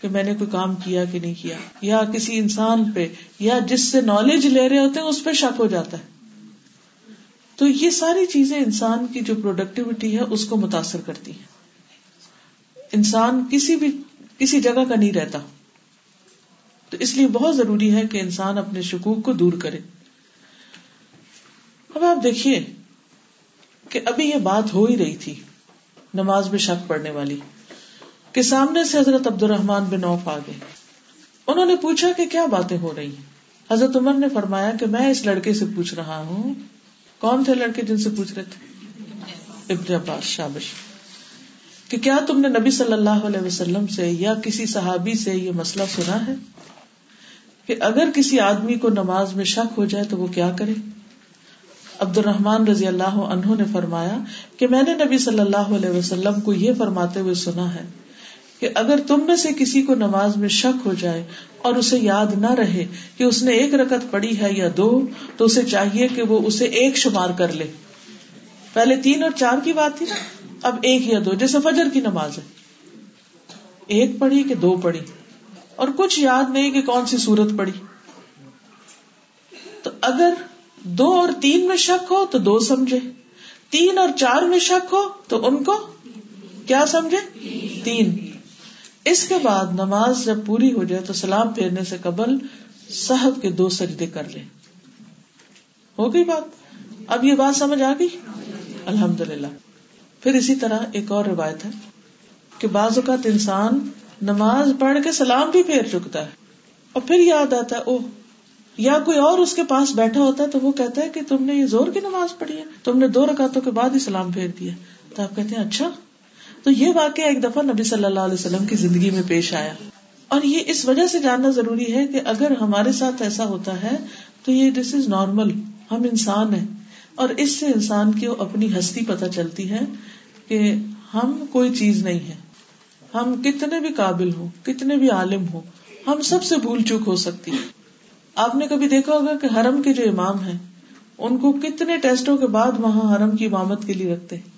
Speaker 1: کہ میں نے کوئی کام کیا کہ نہیں کیا، یا کسی انسان پہ، یا جس سے نالج لے رہے ہوتے ہیں، اس پہ شک ہو جاتا ہے۔ تو یہ ساری چیزیں انسان کی جو پروڈکٹیوٹی ہے، اس کو متاثر کرتی ہیں۔ انسان کسی بھی، کسی جگہ کا نہیں رہتا۔ تو اس لیے بہت ضروری ہے کہ انسان اپنے شکوک کو دور کرے۔ اب آپ دیکھیے کہ ابھی یہ بات ہو ہی رہی تھی۔ نماز میں شک پڑنے والی، کہ سامنے سے حضرت عبد الرحمان بن اوف آ گئے۔ انہوں نے پوچھا کہ کیا باتیں ہو رہی ہیں؟ حضرت عمر نے فرمایا کہ میں اس لڑکے سے پوچھ رہا ہوں۔ کون تھے لڑکے جن سے پوچھ رہے تھے؟ ابن عباس، شابش۔ کہ کیا تم نے نبی صلی اللہ علیہ وسلم سے یا کسی صحابی سے یہ مسئلہ سنا ہے؟ کہ اگر کسی آدمی کو نماز میں شک ہو جائے تو وہ کیا کرے؟ عبد الرحمان رضی اللہ عنہ نے فرمایا کہ میں نے نبی صلی اللہ علیہ وسلم کو یہ فرماتے ہوئے سنا ہے کہ اگر تم میں سے کسی کو نماز میں شک ہو جائے اور اسے یاد نہ رہے کہ اس نے ایک رکت پڑی ہے یا دو، تو اسے چاہیے کہ وہ اسے ایک شمار کر لے۔ پہلے تین اور چار کی بات تھی نا؟ اب ایک یا دو، جیسے فجر کی نماز ہے۔ ایک پڑھی کہ دو پڑھی؟ اور کچھ یاد نہیں کہ کون سی سورت پڑی تو اگر دو اور تین میں شک ہو تو دو سمجھے، تین اور چار میں شک ہو تو ان کو کیا سمجھے؟ تین۔ اس کے بعد نماز جب پوری ہو جائے تو سلام پھیرنے سے قبل صحب کے دو سجدے کر لے ہو گئی بات؟ اب یہ بات سمجھ آ گئی؟ الحمد للہ پھر اسی طرح ایک اور روایت ہے کہ بعض اوقات انسان نماز پڑھ کے سلام بھی پھیر چکتا ہے اور پھر یاد آتا ہے او یا کوئی اور اس کے پاس بیٹھا ہوتا ہے تو وہ کہتا ہے کہ تم نے یہ زور کی نماز پڑھی ہے، تم نے دو رکعتوں کے بعد ہی سلام پھیر دیا۔ تو آپ کہتے ہیں اچھا۔ تو یہ واقعہ ایک دفعہ نبی صلی اللہ علیہ وسلم کی زندگی میں پیش آیا۔ اور یہ اس وجہ سے جاننا ضروری ہے کہ اگر ہمارے ساتھ ایسا ہوتا ہے تو یہ دس از نارمل، ہم انسان ہیں۔ اور اس سے انسان کی اپنی ہستی پتہ چلتی ہے کہ ہم کوئی چیز نہیں ہے۔ ہم کتنے بھی قابل ہوں، کتنے بھی عالم ہوں، ہم سب سے بھول چوک ہو سکتی ہے۔ آپ نے کبھی دیکھا ہوگا کہ حرم کے جو امام ہیں، ان کو کتنے ٹیسٹوں کے بعد وہاں حرم کی امامت کے لیے رکھتے ہیں۔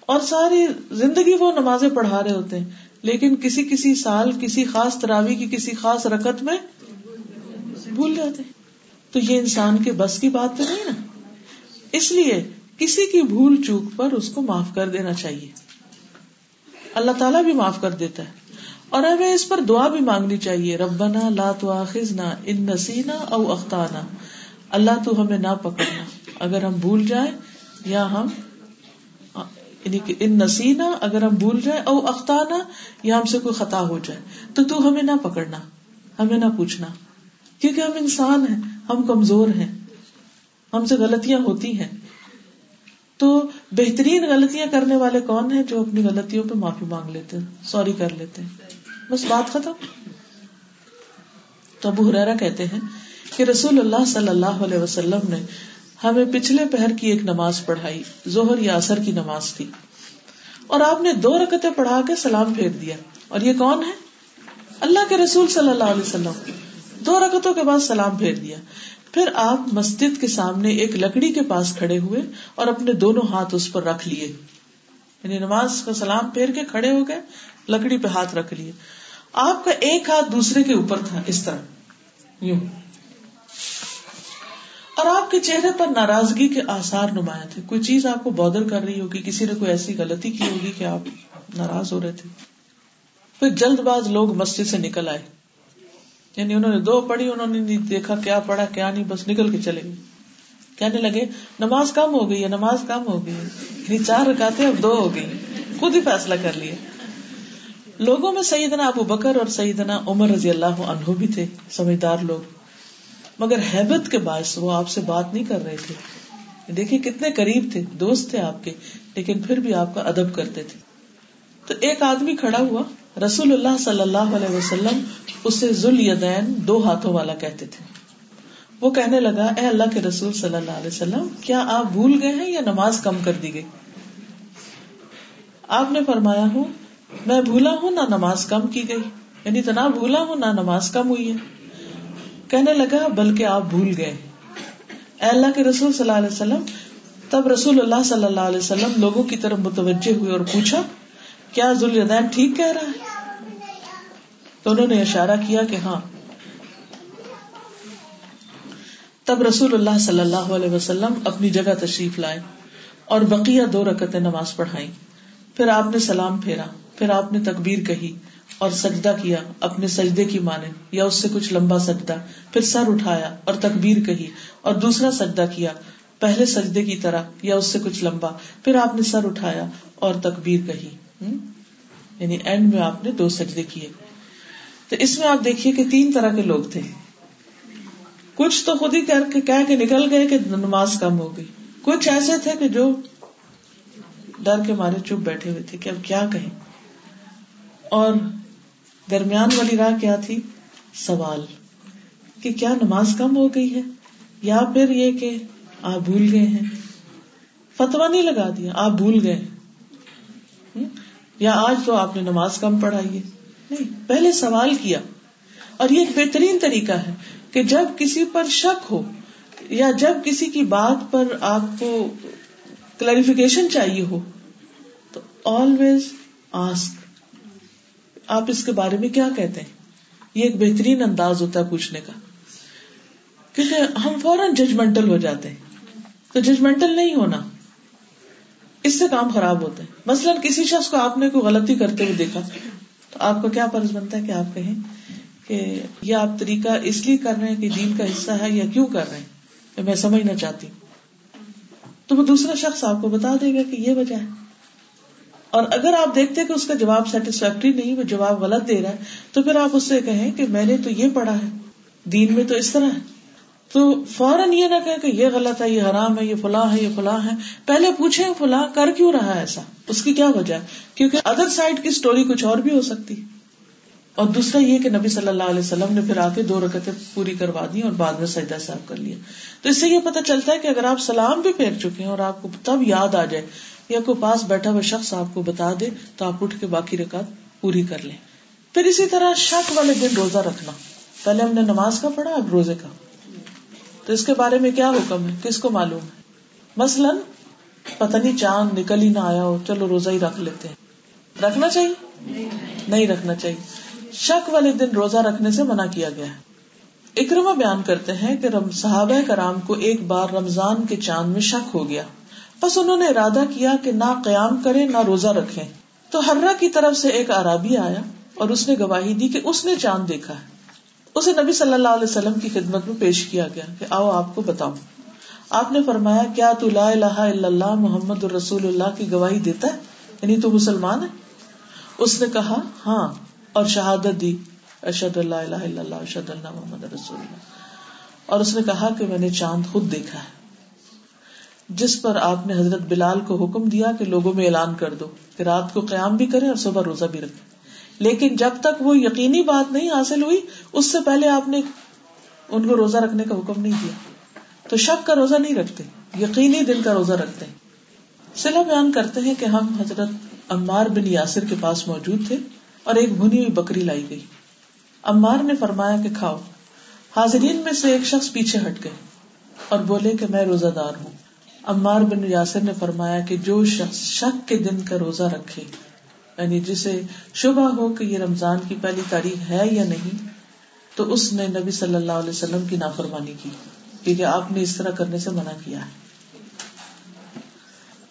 Speaker 1: اور ساری زندگی وہ نمازیں پڑھا رہے ہوتے ہیں، لیکن کسی کسی سال کسی خاص تراوی کی کسی خاص رکت میں بھول جاتے تو یہ انسان کے بس کی بات تو نہیں نا؟ اس لیے کسی کی بھول چوک پر اس کو معاف کر دینا چاہیے۔ اللہ تعالیٰ بھی معاف کر دیتا ہے۔ اور ہمیں اس پر دعا بھی مانگنی چاہیے۔ ربنا لا تواخذنا ان نسینا او اختانا اللہ تو ہمیں نہ پکڑنا۔ اگر ہم بھول جائیں یا ہم یعنی ان نسینا اگر ہم بھول جائیں او اختانا یا ہم سے کوئی خطا ہو جائے، تو تو ہمیں نہ پکڑنا، ہمیں نہ پوچھنا۔ کیونکہ ہم انسان ہیں، ہم کمزور ہیں، ہم سے غلطیاں ہوتی ہیں۔ تو بہترین غلطیاں کرنے والے کون ہیں جو اپنی غلطیوں پہ معافی مانگ لیتے ہیں؟ سوری کر لیتے ہیں۔ بس بات ختم۔ تو ابو حرارا کہتے ہیں کہ رسول اللہ صلی اللہ علیہ وسلم نے ہمیں پچھلے پہر کی ایک نماز پڑھائی زہر یا اثر کی نماز تھی۔ اور آپ نے دو رکتیں پڑھا کے سلام پھیر دیا۔ اور یہ کون ہے؟ اللہ کے رسول صلی اللہ علیہ وسلم۔ دو رکتوں کے بعد سلام پھیر دیا۔ پھر آپ مسجد کے سامنے ایک لکڑی کے پاس کھڑے ہوئے اور اپنے دونوں ہاتھ اس پر رکھ لیے۔ یعنی نماز کا سلام پھیر کے کھڑے ہو گئے لکڑی پہ ہاتھ رکھ لیے۔ آپ کا ایک ہاتھ دوسرے کے اوپر تھا، اس طرح۔ یوں۔ اور آپ کے چہرے پر ناراضگی کے آسار نمایاں تھے۔ کوئی چیز آپ کو بادر کر رہی ہوگی، کسی نے کوئی ایسی غلطی کی ہوگی کہ آپ ناراض ہو رہے تھے؟ پھر جلد باز لوگ مسجد سے نکل آئے۔ یعنی انہوں نے دو پڑھی، انہوں نے نہیں دیکھا کیا پڑھا، کیا نہیں، بس نکل کے چلے گئے۔ کہنے لگے، نماز کم ہو گئی ہے، نماز کم ہو گئی یعنی چار رکاتے اب دو ہو گئی خود ہی فیصلہ کر لیے۔ لوگوں میں سیدنا ابو بکر اور سیدنا عمر رضی اللہ عنہ بھی تھے، سمجھدار لوگ۔ مگر حیبت کے باعث وہ آپ سے بات نہیں کر رہے تھے۔ دیکھیے کتنے قریب تھے، دوست تھے آپ کے، لیکن پھر بھی آپ کا ادب کرتے تھے۔ تو ایک آدمی کھڑا ہوا، رسول اللہ صلی اللہ علیہ وسلم، اسے ذل یدین دو ہاتھوں والا کہتے تھے۔ وہ کہنے لگا، اے اللہ کے رسول صلی اللہ علیہ وسلم، کیا آپ بھول گئے ہیں یا نماز کم کر دی گئی؟ آپ نے فرمایا، ہوں میں بھولا ہوں نہ نماز کم کی گئی۔ یعنی تو نہ بھولا ہوں نہ نماز کم ہوئی ہے۔ کہنے لگا، بلکہ آپ بھول گئے۔ اے اللہ کے رسول صلی اللہ علیہ وسلم، تب رسول اللہ صلی اللہ علیہ وسلم لوگوں کی طرف متوجہ ہوئے اور پوچھا، کیا ذوالدین ٹھیک کہہ رہا ہے؟ تو انہوں نے اشارہ کیا کہ ہاں۔ تب رسول اللہ صلی اللہ علیہ وسلم اپنی جگہ تشریف لائے اور بقیہ دو رکت نماز پڑھائی پھر آپ نے سلام پھیرا۔ پھر آپ نے تکبیر کہی اور سجدہ کیا، اپنے سجدے کی مانے یا اس سے کچھ لمبا سجدہ۔ پھر سر اٹھایا اور تکبیر کہی اور دوسرا سجدہ کیا، پہلے سجدے کی طرح، یا اس سے کچھ لمبا۔ پھر آپ نے سر اٹھایا اور تکبیر کہی۔ یعنی اینڈ میں آپ نے دو سجدے کیے۔ تو اس میں آپ دیکھیے کہ تین طرح کے لوگ تھے۔ کچھ تو خود ہی کر کے کہہ کے نکل گئے کہ نماز کم ہو گئی۔ کچھ ایسے تھے کہ جو ڈر کے مارے چپ بیٹھے ہوئے تھے کہ اب کیا کہیں۔ اور درمیان والی راہ کیا تھی؟ سوال کہ کیا نماز کم ہو گئی ہے یا پھر یہ کہ آپ بھول گئے ہیں؟ فتوا نہیں لگا دیا، آپ بھول گئے یا آج تو آپ نے نماز کم پڑھائی ہے؟ نہیں، پہلے سوال کیا۔ اور یہ ایک بہترین طریقہ ہے کہ جب کسی پر شک ہو یا جب کسی کی بات پر آپ کو کلیریفیکیشن چاہیے ہو، تو آلویز آسک آپ اس کے بارے میں کیا کہتے ہیں؟ یہ ایک بہترین انداز ہوتا ہے پوچھنے کا۔ کیونکہ ہم فوراً ججمنٹل ہو جاتے ہیں۔ تو ججمنٹل نہیں ہونا۔ اس سے کام خراب ہوتا ہے مثلاً کسی شخص کو آپ نے کوئی غلطی کرتے ہوئے دیکھا، تو آپ کو کیا فرض بنتا ہے کہ آپ کہیں کہ یہ آپ طریقہ اس لیے کر رہے ہیں کہ دین کا حصہ ہے یا کیوں کر رہے ہیں؟ میں سمجھنا چاہتی ہوں۔ تو وہ دوسرا شخص آپ کو بتا دے گا کہ یہ وجہ ہے۔ اور اگر آپ دیکھتے کہ اس کا جواب سیٹسفیکٹری نہیں، وہ جواب غلط دے رہا ہے، تو پھر آپ اس سے کہیں کہ میں نے تو یہ پڑھا ہے، دین میں تو اس طرح ہے۔ تو فوراً یہ نہ کہ یہ غلط ہے، یہ حرام ہے، یہ فلاں ہے، یہ فلاں ہے۔ پہلے پوچھے فلاں کر کیوں رہا ہے ایسا؟ اس کی کیا وجہ ہے؟ کیونکہ ادر سائڈ کی اسٹوری کچھ اور بھی ہو سکتی۔ اور دوسرا یہ کہ نبی صلی اللہ علیہ وسلم نے پھر آ کے دو رکتیں پوری کروا دی اور بعد میں سجدہ صاحب کر لیا۔ تو اس سے یہ پتا چلتا ہے کہ اگر آپ سلام بھی پھیر چکے ہیں اور آپ کو تب یاد آ جائے یا کوئی پاس بیٹھا ہوا شخص آپ کو بتا دے تو آپ اٹھ کے باقی رکعت پوری کر لیں۔ پھر اسی طرح شک والے دن روزہ رکھنا۔ پہلے ہم نے نماز کا پڑھا، اب روزے کا۔ تو اس کے بارے میں کیا حکم ہے؟ کس کو معلوم ہے؟ مثلاً پتہ نہیں چاند نکل ہی نہ آیا ہو، چلو روزہ ہی رکھ لیتے ہیں۔ رکھنا چاہیے؟ نہیں رکھنا چاہیے۔ شک والے دن روزہ رکھنے سے منع کیا گیا ہے۔ اکرما بیان کرتے ہیں کہ صحابہ کرام کو ایک بار رمضان کے چاند میں شک ہو گیا۔ بس انہوں نے ارادہ کیا کہ نہ قیام کرے نہ روزہ رکھے تو ہررا کی طرف سے ایک عرابی آیا اور اس نے گواہی دی کہ اس نے چاند دیکھا ہے۔ اسے نبی صلی اللہ علیہ وسلم کی خدمت میں پیش کیا گیا کہ آؤ آپ کو بتاؤ آپ نے فرمایا، کیا تو لا الہ الا اللہ محمد الرسول اللہ کی گواہی دیتا ہے؟ یعنی تو مسلمان ہے؟ اس نے کہا ہاں اور شہادت دی۔ ارشد اللہ الہ الا اللہ ارشد اللہ محمد رسول اللہ۔ اور اس نے کہا کہ میں نے چاند خود دیکھا ہے۔ جس پر آپ نے حضرت بلال کو حکم دیا کہ لوگوں میں اعلان کر دو کہ رات کو قیام بھی کرے اور صبح روزہ بھی رکھے۔ لیکن جب تک وہ یقینی بات نہیں حاصل ہوئی، اس سے پہلے آپ نے ان کو روزہ رکھنے کا حکم نہیں دیا۔ تو شک کا روزہ نہیں رکھتے، یقینی دن کا روزہ رکھتے سلا بیان کرتے ہیں کہ ہم حضرت عمار بن یاسر کے پاس موجود تھے اور ایک بھنی ہوئی بکری لائی گئی۔ عمار نے فرمایا کہ کھاؤ۔ حاضرین میں سے ایک شخص پیچھے ہٹ گئے اور بولے کہ میں روزہ دار ہوں۔ عمار بن یاسر نے فرمایا کہ جو شخص شک کے دن کا روزہ رکھے یعنی جسے شبہ ہو کہ یہ رمضان کی پہلی تاریخ ہے یا نہیں، تو اس نے نبی صلی اللہ علیہ وسلم کی نافرمانی کی، کیونکہ آپ نے اس طرح کرنے سے منع کیا ہے۔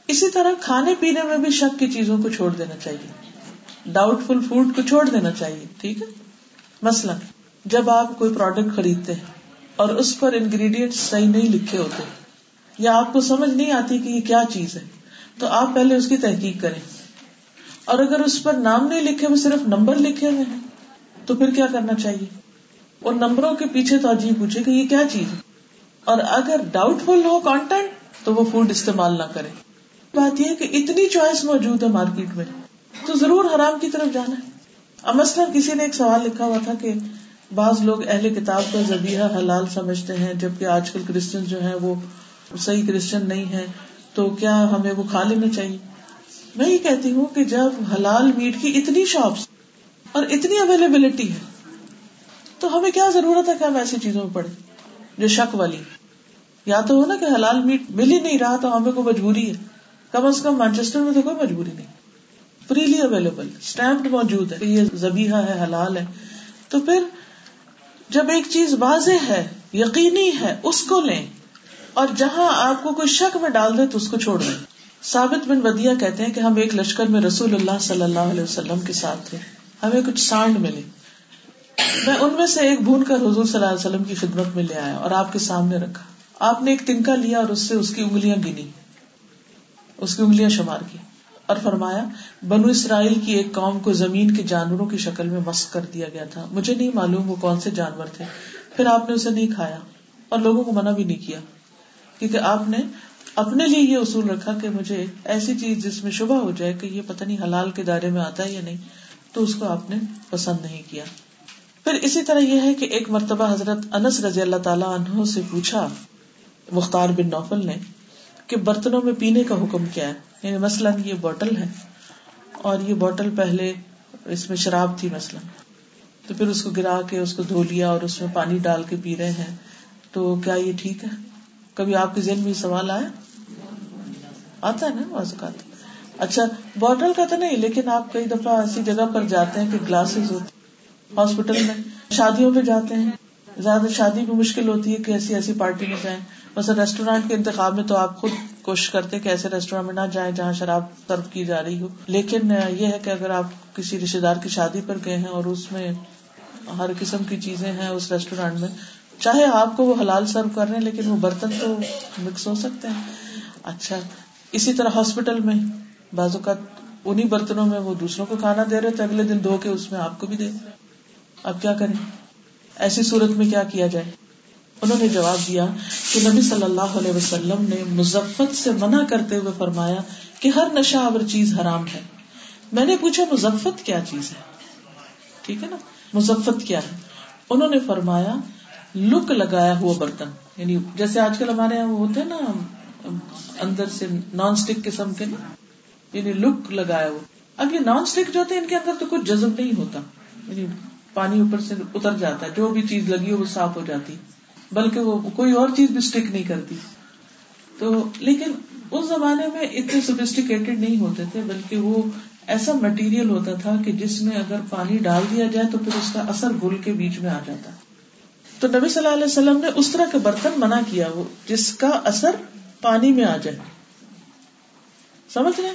Speaker 1: اسی طرح کھانے پینے میں بھی شک کی چیزوں کو چھوڑ دینا چاہیے۔ ڈاؤٹ فل فوڈ کو چھوڑ دینا چاہیے، ٹھیک ہے؟ مثلاً جب آپ کوئی پروڈکٹ خریدتے ہیں اور اس پر انگریڈینٹ صحیح نہیں لکھے ہوتے یا آپ کو سمجھ نہیں آتی کہ یہ کیا چیز ہے، تو آپ پہلے اس کی تحقیق کریں۔ اور اگر اس پر نام نہیں لکھے ہوئے، صرف نمبر لکھے ہوئے ہیں، تو پھر کیا کرنا چاہیے؟ اور نمبروں کے پیچھے تو عجیب پوچھے کہ یہ کیا چیز ہے۔ اور اگر ڈاؤٹ فل ہو کانٹینٹ تو وہ فوڈ استعمال نہ کرے۔ بات یہ کہ اتنی چوائس موجود ہے مارکیٹ میں، تو ضرور حرام کی طرف جانا ہے۔ مثلاً کسی نے ایک سوال لکھا ہوا تھا کہ بعض لوگ اہل کتاب کا ذبیحہ حلال سمجھتے ہیں، جبکہ آج کل کرسچن جو ہیں وہ صحیح کرسچن نہیں ہے تو کیا ہمیں وہ کھا لینا چاہیے؟ میں یہ کہتی ہوں کہ جب حلال میٹ کی اتنی شاپس اور اتنی اویلیبلٹی ہے، تو ہمیں کیا ضرورت ہے کہ ہم ایسی چیزوں میں پڑے جو شک والی یا تو ہو نا کہ حلال میٹ مل ہی نہیں رہا تو ہمیں کوئی مجبوری ہے۔ کم از کم مانچسٹر میں تو کوئی مجبوری نہیں۔ فریلی اویلیبل اسٹمپڈ موجود ہے یہ زبیحہ ہے، حلال ہے۔ تو پھر جب ایک چیز واضح ہے، یقینی ہے، اس کو لیں اور جہاں آپ کو کوئی شک میں ڈال دے تو اس کو چھوڑ دیں۔ ثابت بن ودیا کہتے ہیں کہ ہم ایک لشکر میں رسول اللہ صلی اللہ علیہ وسلم کے ساتھ تھے۔ ہمیں کچھ سانڈ ملے۔ میں ان میں سے ایک بھون کر حضور صلی اللہ علیہ وسلم کی خدمت میں لے آیا اور آپ کے سامنے رکھا۔ آپ نے ایک تنکا لیا اور اس سے اس کی انگلیاں گنی۔ اس کی انگلیاں شمار کی اور فرمایا، بنو اسرائیل کی ایک قوم کو زمین کے جانوروں کی شکل میں مسق کر دیا گیا تھا۔ مجھے نہیں معلوم وہ کون سے جانور تھے۔ پھر آپ نے اسے نہیں کھایا اور لوگوں کو منع بھی نہیں کیا۔ کیونکہ آپ نے اپنے لیے یہ اصول رکھا کہ مجھے ایسی چیز جس میں شبہ ہو جائے کہ یہ پتہ نہیں حلال کے دائرے میں آتا ہے یا نہیں، تو اس کو آپ نے پسند نہیں کیا۔ پھر اسی طرح یہ ہے کہ ایک مرتبہ حضرت انس رضی اللہ تعالیٰ عنہ سے پوچھا، مختار بن نوفل نے، کہ برتنوں میں پینے کا حکم کیا ہے؟ یعنی مثلاً یہ بوٹل ہے اور یہ بوٹل پہلے اس میں شراب تھی مثلاً۔ تو پھر اس کو گرا کے، اس کو دھو لیا اور اس میں پانی ڈال کے پی رہے ہیں، تو کیا یہ ٹھیک ہے؟ کبھی آپ کے ذہن میں سوال آیا؟ آتا ہے نا اوقات۔ اچھا بوٹل کا تو نہیں، لیکن آپ کئی دفعہ ایسی جگہ پر جاتے ہیں کہ گلاسز ہوتے ہاسپٹل میں شادیوں پہ جاتے ہیں۔ زیادہ شادی بھی مشکل ہوتی ہے کہ ایسی ایسی پارٹی میں جائیں۔ بس ریسٹورینٹ کے انتخاب میں تو آپ خود کوشش کرتے کہ ایسے ریسٹورینٹ میں نہ جائیں جہاں شراب سرو کی جا رہی ہو۔ لیکن یہ ہے کہ اگر آپ کسی رشتے دار کی شادی پر گئے ہیں اور اس میں ہر قسم کی چیزیں ہیں اس ریسٹورینٹ میں چاہے آپ کو وہ حلال سرو کر رہے ہیں، لیکن وہ برتن تو مکس ہو سکتے ہیں۔ اچھا اسی طرح ہاسپٹل میں بعض اوقات انہیں برتنوں میں وہ دوسروں کو کھانا دے رہے تو اگلے دن دھو کے اس میں آپ کو بھی دے۔ اب کیا کریں؟ ایسی صورت میں کیا کیا جائے؟ انہوں نے جواب دیا کہ نبی صلی اللہ علیہ وسلم نے مزفت سے منع کرتے ہوئے فرمایا کہ ہر نشہ آور چیز حرام ہے۔ میں نے پوچھا، مزفت کیا چیز ہے؟ ٹھیک ہے نا؟ مزفت کیا ہے؟ انہوں نے فرمایا لک لگایا ہوا برتن۔ یعنی جیسے آج کل ہمارے یہاں وہ ہوتے ہیں نا، اندر سے نان اسٹک قسم کے نا۔ یعنی لک لگایا ہوا۔ اب یہ نان اسٹک جو ہوتے ہیں، ان کے اندر تو کچھ جذب نہیں ہوتا۔ یعنی پانی اوپر سے اتر جاتا ہے، جو بھی چیز لگی ہو وہ صاف ہو جاتی۔ بلکہ وہ کوئی اور چیز بھی اسٹک نہیں کرتی۔ تو لیکن اس زمانے میں اتنے سوفسٹیکیٹڈ نہیں ہوتے تھے، بلکہ وہ ایسا مٹیریل ہوتا تھا کہ جس میں اگر پانی ڈال دیا جائے تو پھر اس کا اثر گل کے بیچ میں آ جاتا۔ تو نبی صلی اللہ علیہ وسلم نے اس طرح کے برتن منع کیا، وہ جس کا اثر پانی میں آ جائے۔ سمجھ رہے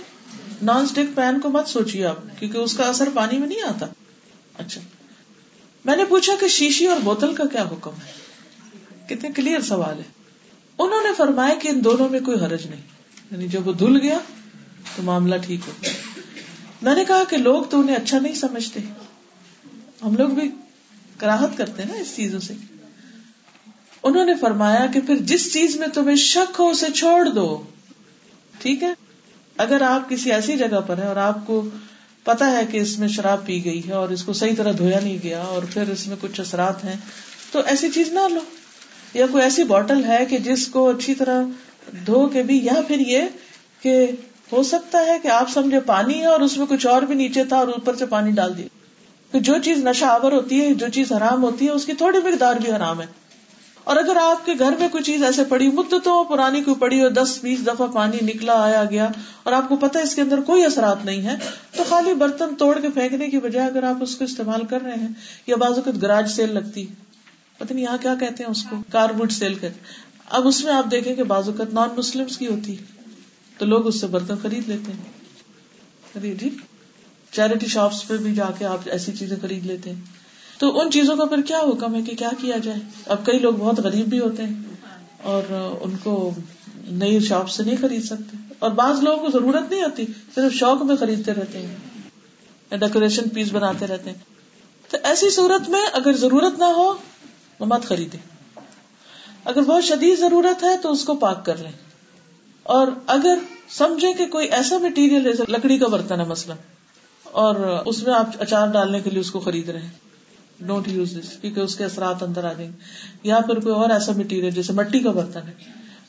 Speaker 1: نان اسٹک پین کو مت سوچیے آپ، کیونکہ اس کا اثر پانی میں نہیں آتا۔ اچھا۔ میں نے پوچھا کہ شیشی اور بوتل کا کیا حکم ہے؟ کتنے کلیئر سوال ہے انہوں نے فرمایا کہ ان دونوں میں کوئی حرج نہیں۔ یعنی جب وہ دھل گیا تو معاملہ ٹھیک ہو۔ میں نے کہا کہ لوگ تو انہیں اچھا نہیں سمجھتے۔ ہم لوگ بھی کراہت کرتے نا اس چیزوں سے۔ انہوں نے فرمایا کہ پھر جس چیز میں تمہیں شک ہو اسے چھوڑ دو۔ ٹھیک ہے؟ اگر آپ کسی ایسی جگہ پر ہے اور آپ کو پتا ہے کہ اس میں شراب پی گئی ہے اور اس کو صحیح طرح دھویا نہیں گیا اور پھر اس میں کچھ اثرات ہیں، تو ایسی چیز نہ لو۔ یا کوئی ایسی بوٹل ہے کہ جس کو اچھی طرح دھو کے بھی، یا پھر یہ کہ ہو سکتا ہے کہ آپ سمجھے پانی ہے اور اس میں کچھ اور بھی نیچے تھا اور اوپر سے پانی ڈال دیا۔ جو چیز نشہ آور ہوتی ہے، جو چیز حرام ہوتی ہے، اس کی تھوڑی مقدار بھی حرام ہے۔ اور اگر آپ کے گھر میں کوئی چیز ایسے پڑی مدتوں پرانی کوئی پڑی اور دس، بیس دفعہ پانی نکلا، آیا، گیا اور آپ کو پتا اس کے اندر کوئی اثرات نہیں ہے تو خالی برتن توڑ کے پھینکنے کی بجائے اگر آپ اس کو استعمال کر رہے ہیں، یا بازو گراج سیل لگتی پتہ نہیں یہاں کیا کہتے ہیں اس کو کار بوٹ سیل کرتے اب اس میں آپ دیکھیں کہ بازو نان مسلم کی ہوتی تو لوگ اس سے برتن خرید لیتے ہیں۔ جی چیریٹی شاپس پہ بھی جا کے آپ ایسی چیزیں خرید لیتے ہیں۔ تو ان چیزوں کا پھر کیا حکم ہے کہ کیا کیا جائے؟ اب کئی لوگ بہت غریب بھی ہوتے ہیں اور ان کو نئی شاپ سے نہیں خرید سکتے۔ اور بعض لوگوں کو ضرورت نہیں ہوتی، صرف شوق میں خریدتے رہتے ہیں ڈیکوریشن پیس بناتے رہتے ہیں۔ تو ایسی صورت میں اگر ضرورت نہ ہو تو مت خریدے اگر بہت شدید ضرورت ہے تو اس کو پاک کر لیں۔ اور اگر سمجھے کہ کوئی ایسا مٹیریل ہے لکڑی کا برتن ہے مثلاً، اور اس میں آپ اچار ڈالنے کے لیے اس کو خرید رہے ہیں۔ ڈونٹ یوز دس کیونکہ اس کے اثرات اندر آ جائیں گے۔ یا پھر کوئی اور ایسا مٹیریل جیسے مٹی کا برتن ہے۔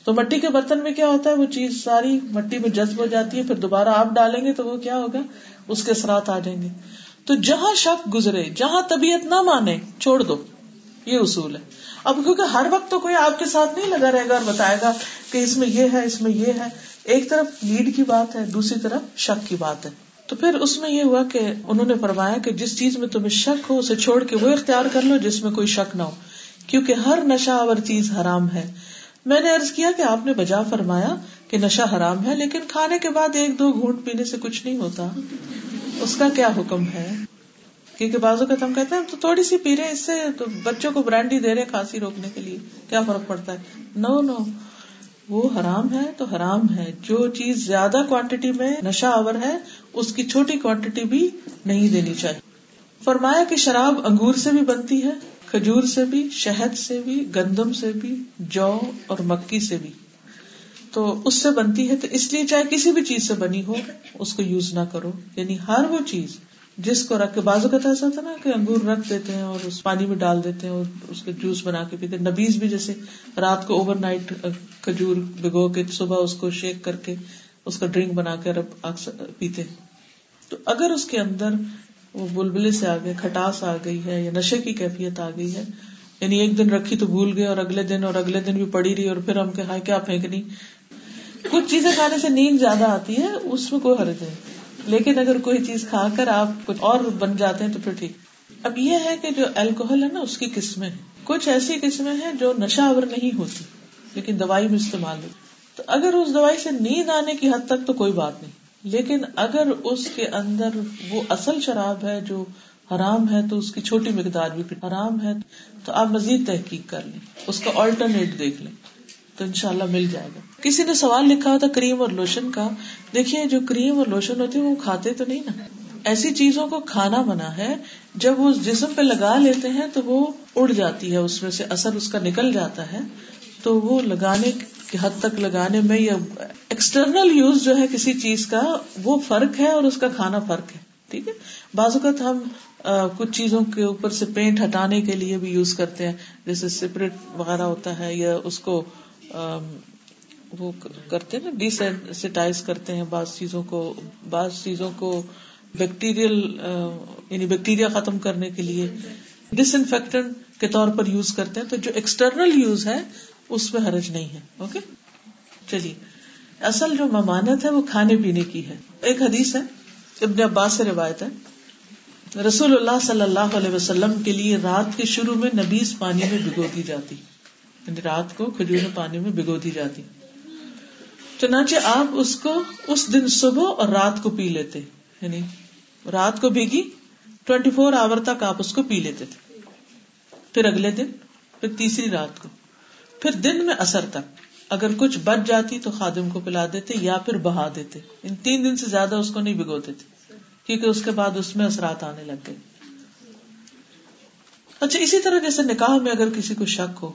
Speaker 1: تو مٹی کے برتن میں کیا ہوتا ہے؟ وہ چیز ساری مٹی میں جذب ہو جاتی ہے، پھر دوبارہ آپ ڈالیں گے تو وہ کیا ہوگا؟ اس کے اثرات آ جائیں گے۔ تو جہاں شک گزرے، جہاں طبیعت نہ مانے، چھوڑ دو۔ یہ اصول ہے۔ اب کیونکہ ہر وقت تو کوئی آپ کے ساتھ نہیں لگا رہے گا اور بتائے گا کہ اس میں یہ ہے، اس میں یہ ہے۔ ایک طرف نیڈ کی بات ہے، دوسری طرف شک کی بات ہے۔ تو پھر اس میں یہ ہوا کہ انہوں نے فرمایا کہ جس چیز میں تمہیں شک ہو، اسے چھوڑ کے وہ اختیار کر لو جس میں کوئی شک نہ ہو، کیونکہ ہر نشہ اور چیز حرام ہے۔ میں نے ارض کیا کہ آپ نے بجا فرمایا کہ نشہ حرام ہے، لیکن کھانے کے بعد ایک دو گھونٹ پینے سے کچھ نہیں ہوتا۔ اس کا کیا حکم ہے؟ کیونکہ بازو کا ہم کہتے ہیں تو تھوڑی سی پی رہے اس سے تو بچوں کو برانڈی دے رہے کھانسی روکنے کے لیے۔ کیا فرق پڑتا ہے؟ نو نو وہ حرام ہے تو حرام ہے۔ جو چیز زیادہ کوانٹٹی میں نشہ آور ہے، اس کی چھوٹی کوانٹٹی بھی نہیں دینی چاہیے۔ فرمایا کہ شراب انگور سے بھی بنتی ہے، کھجور سے بھی، شہد سے بھی، گندم سے بھی، جو اور مکی سے بھی۔ تو اس سے بنتی ہے تو اس لیے چاہے کسی بھی چیز سے بنی ہو، اس کو یوز نہ کرو۔ یعنی ہر وہ چیز جس کو رکھ کے بازو کا ایسا تھا نا کہ انگور رکھ دیتے ہیں اور اس پانی میں ڈال دیتے ہیں اور اس کے جوس بنا کے پیتے نبیز بھی جیسے رات کو اوور نائٹ کھجور بگو کے صبح اس کو شیک کر کے اس کا ڈرنک بنا کے پیتے تو اگر اس کے اندر وہ بلبلے سے آ گئے کھٹاس آ گئی ہے یا نشے کی کیفیت آ گئی ہے یعنی ایک دن رکھی تو بھول گئے اور اگلے دن اور اگلے دن بھی پڑی رہی اور پھر ہم کہ کیا پھینکنی۔ کچھ چیزیں کھانے سے نیند زیادہ آتی ہے، اس میں کوئی حرج نہیں۔ لیکن اگر کوئی چیز کھا کر آپ کچھ اور بن جاتے ہیں تو پھر ٹھیک۔ اب یہ ہے کہ جو الکوہل ہے نا، اس کی قسمیں کچھ ایسی قسمیں ہیں جو نشہ آور نہیں ہوتی، لیکن دوائی میں استعمال ہوتی۔ تو اگر اس دوائی سے نیند آنے کی حد تک تو کوئی بات نہیں۔ لیکن اگر اس کے اندر وہ اصل شراب ہے جو حرام ہے، تو اس کی چھوٹی مقدار بھی حرام ہے، تو آپ مزید تحقیق کر لیں۔ اس کا آلٹرنیٹ دیکھ لیں۔ تو ان شاء اللہ مل جائے گا۔ کسی نے سوال لکھا ہوتا کریم اور لوشن کا، دیکھیے جو کریم اور لوشن ہوتی ہے وہ کھاتے تو نہیں نا۔ ایسی چیزوں کو کھانا بنا ہے، جب وہ جسم پہ لگا لیتے ہیں تو وہ اڑ جاتی ہے، اس میں سے اثر اس کا نکل جاتا ہے۔ تو وہ لگانے کی حد تک لگانے میں یا ایکسٹرنل یوز جو ہے کسی چیز کا، وہ فرق ہے اور اس کا کھانا فرق ہے۔ ٹھیک ہے؟ بعض اوقات ہم کچھ چیزوں کے اوپر سے پینٹ ہٹانے کے لیے بھی یوز کرتے ہیں، جیسے سپریٹ وغیرہ ہوتا ہے یا اس کو وہ کرتے نا ڈیسینسٹائز کرتے ہیں بعض چیزوں کو، بعض چیزوں کو بیکٹیریل یعنی بیکٹیریا ختم کرنے کے لیے ڈس انفیکٹنٹ کے طور پر یوز کرتے ہیں تو جو ایکسٹرنل یوز ہے، اس میں حرج نہیں ہے اوکے چلیے، اصل جو ممانت ہے، وہ کھانے پینے کی ہے۔ ایک حدیث ہے، ابن عباس سے روایت ہے۔ رسول اللہ صلی اللہ علیہ وسلم کے لیے رات کے شروع میں نبیز پانی میں بھگو دی جاتی۔ یعنی رات کو کھجور پانی میں بگو دی جاتی۔ چنانچہ آپ اس کو اس دن صبح اور رات کو پی لیتے۔ یعنی رات کو بھیگی ٹوینٹی فور آور تک آپ اس کو پی لیتے تھے۔ پھر اگلے دن، پھر تیسری رات کو۔ پھر دن میں اثر تک۔ اگر کچھ بچ جاتی تو خادم کو پلا دیتے یا پھر بہا دیتے۔ ان تین دن سے زیادہ اس کو نہیں بگوتے تھے۔ کیونکہ اس کے بعد اس میں اثرات آنے لگ گئے۔ اچھا اسی طرح جیسے نکاح میں اگر کسی کو شک ہو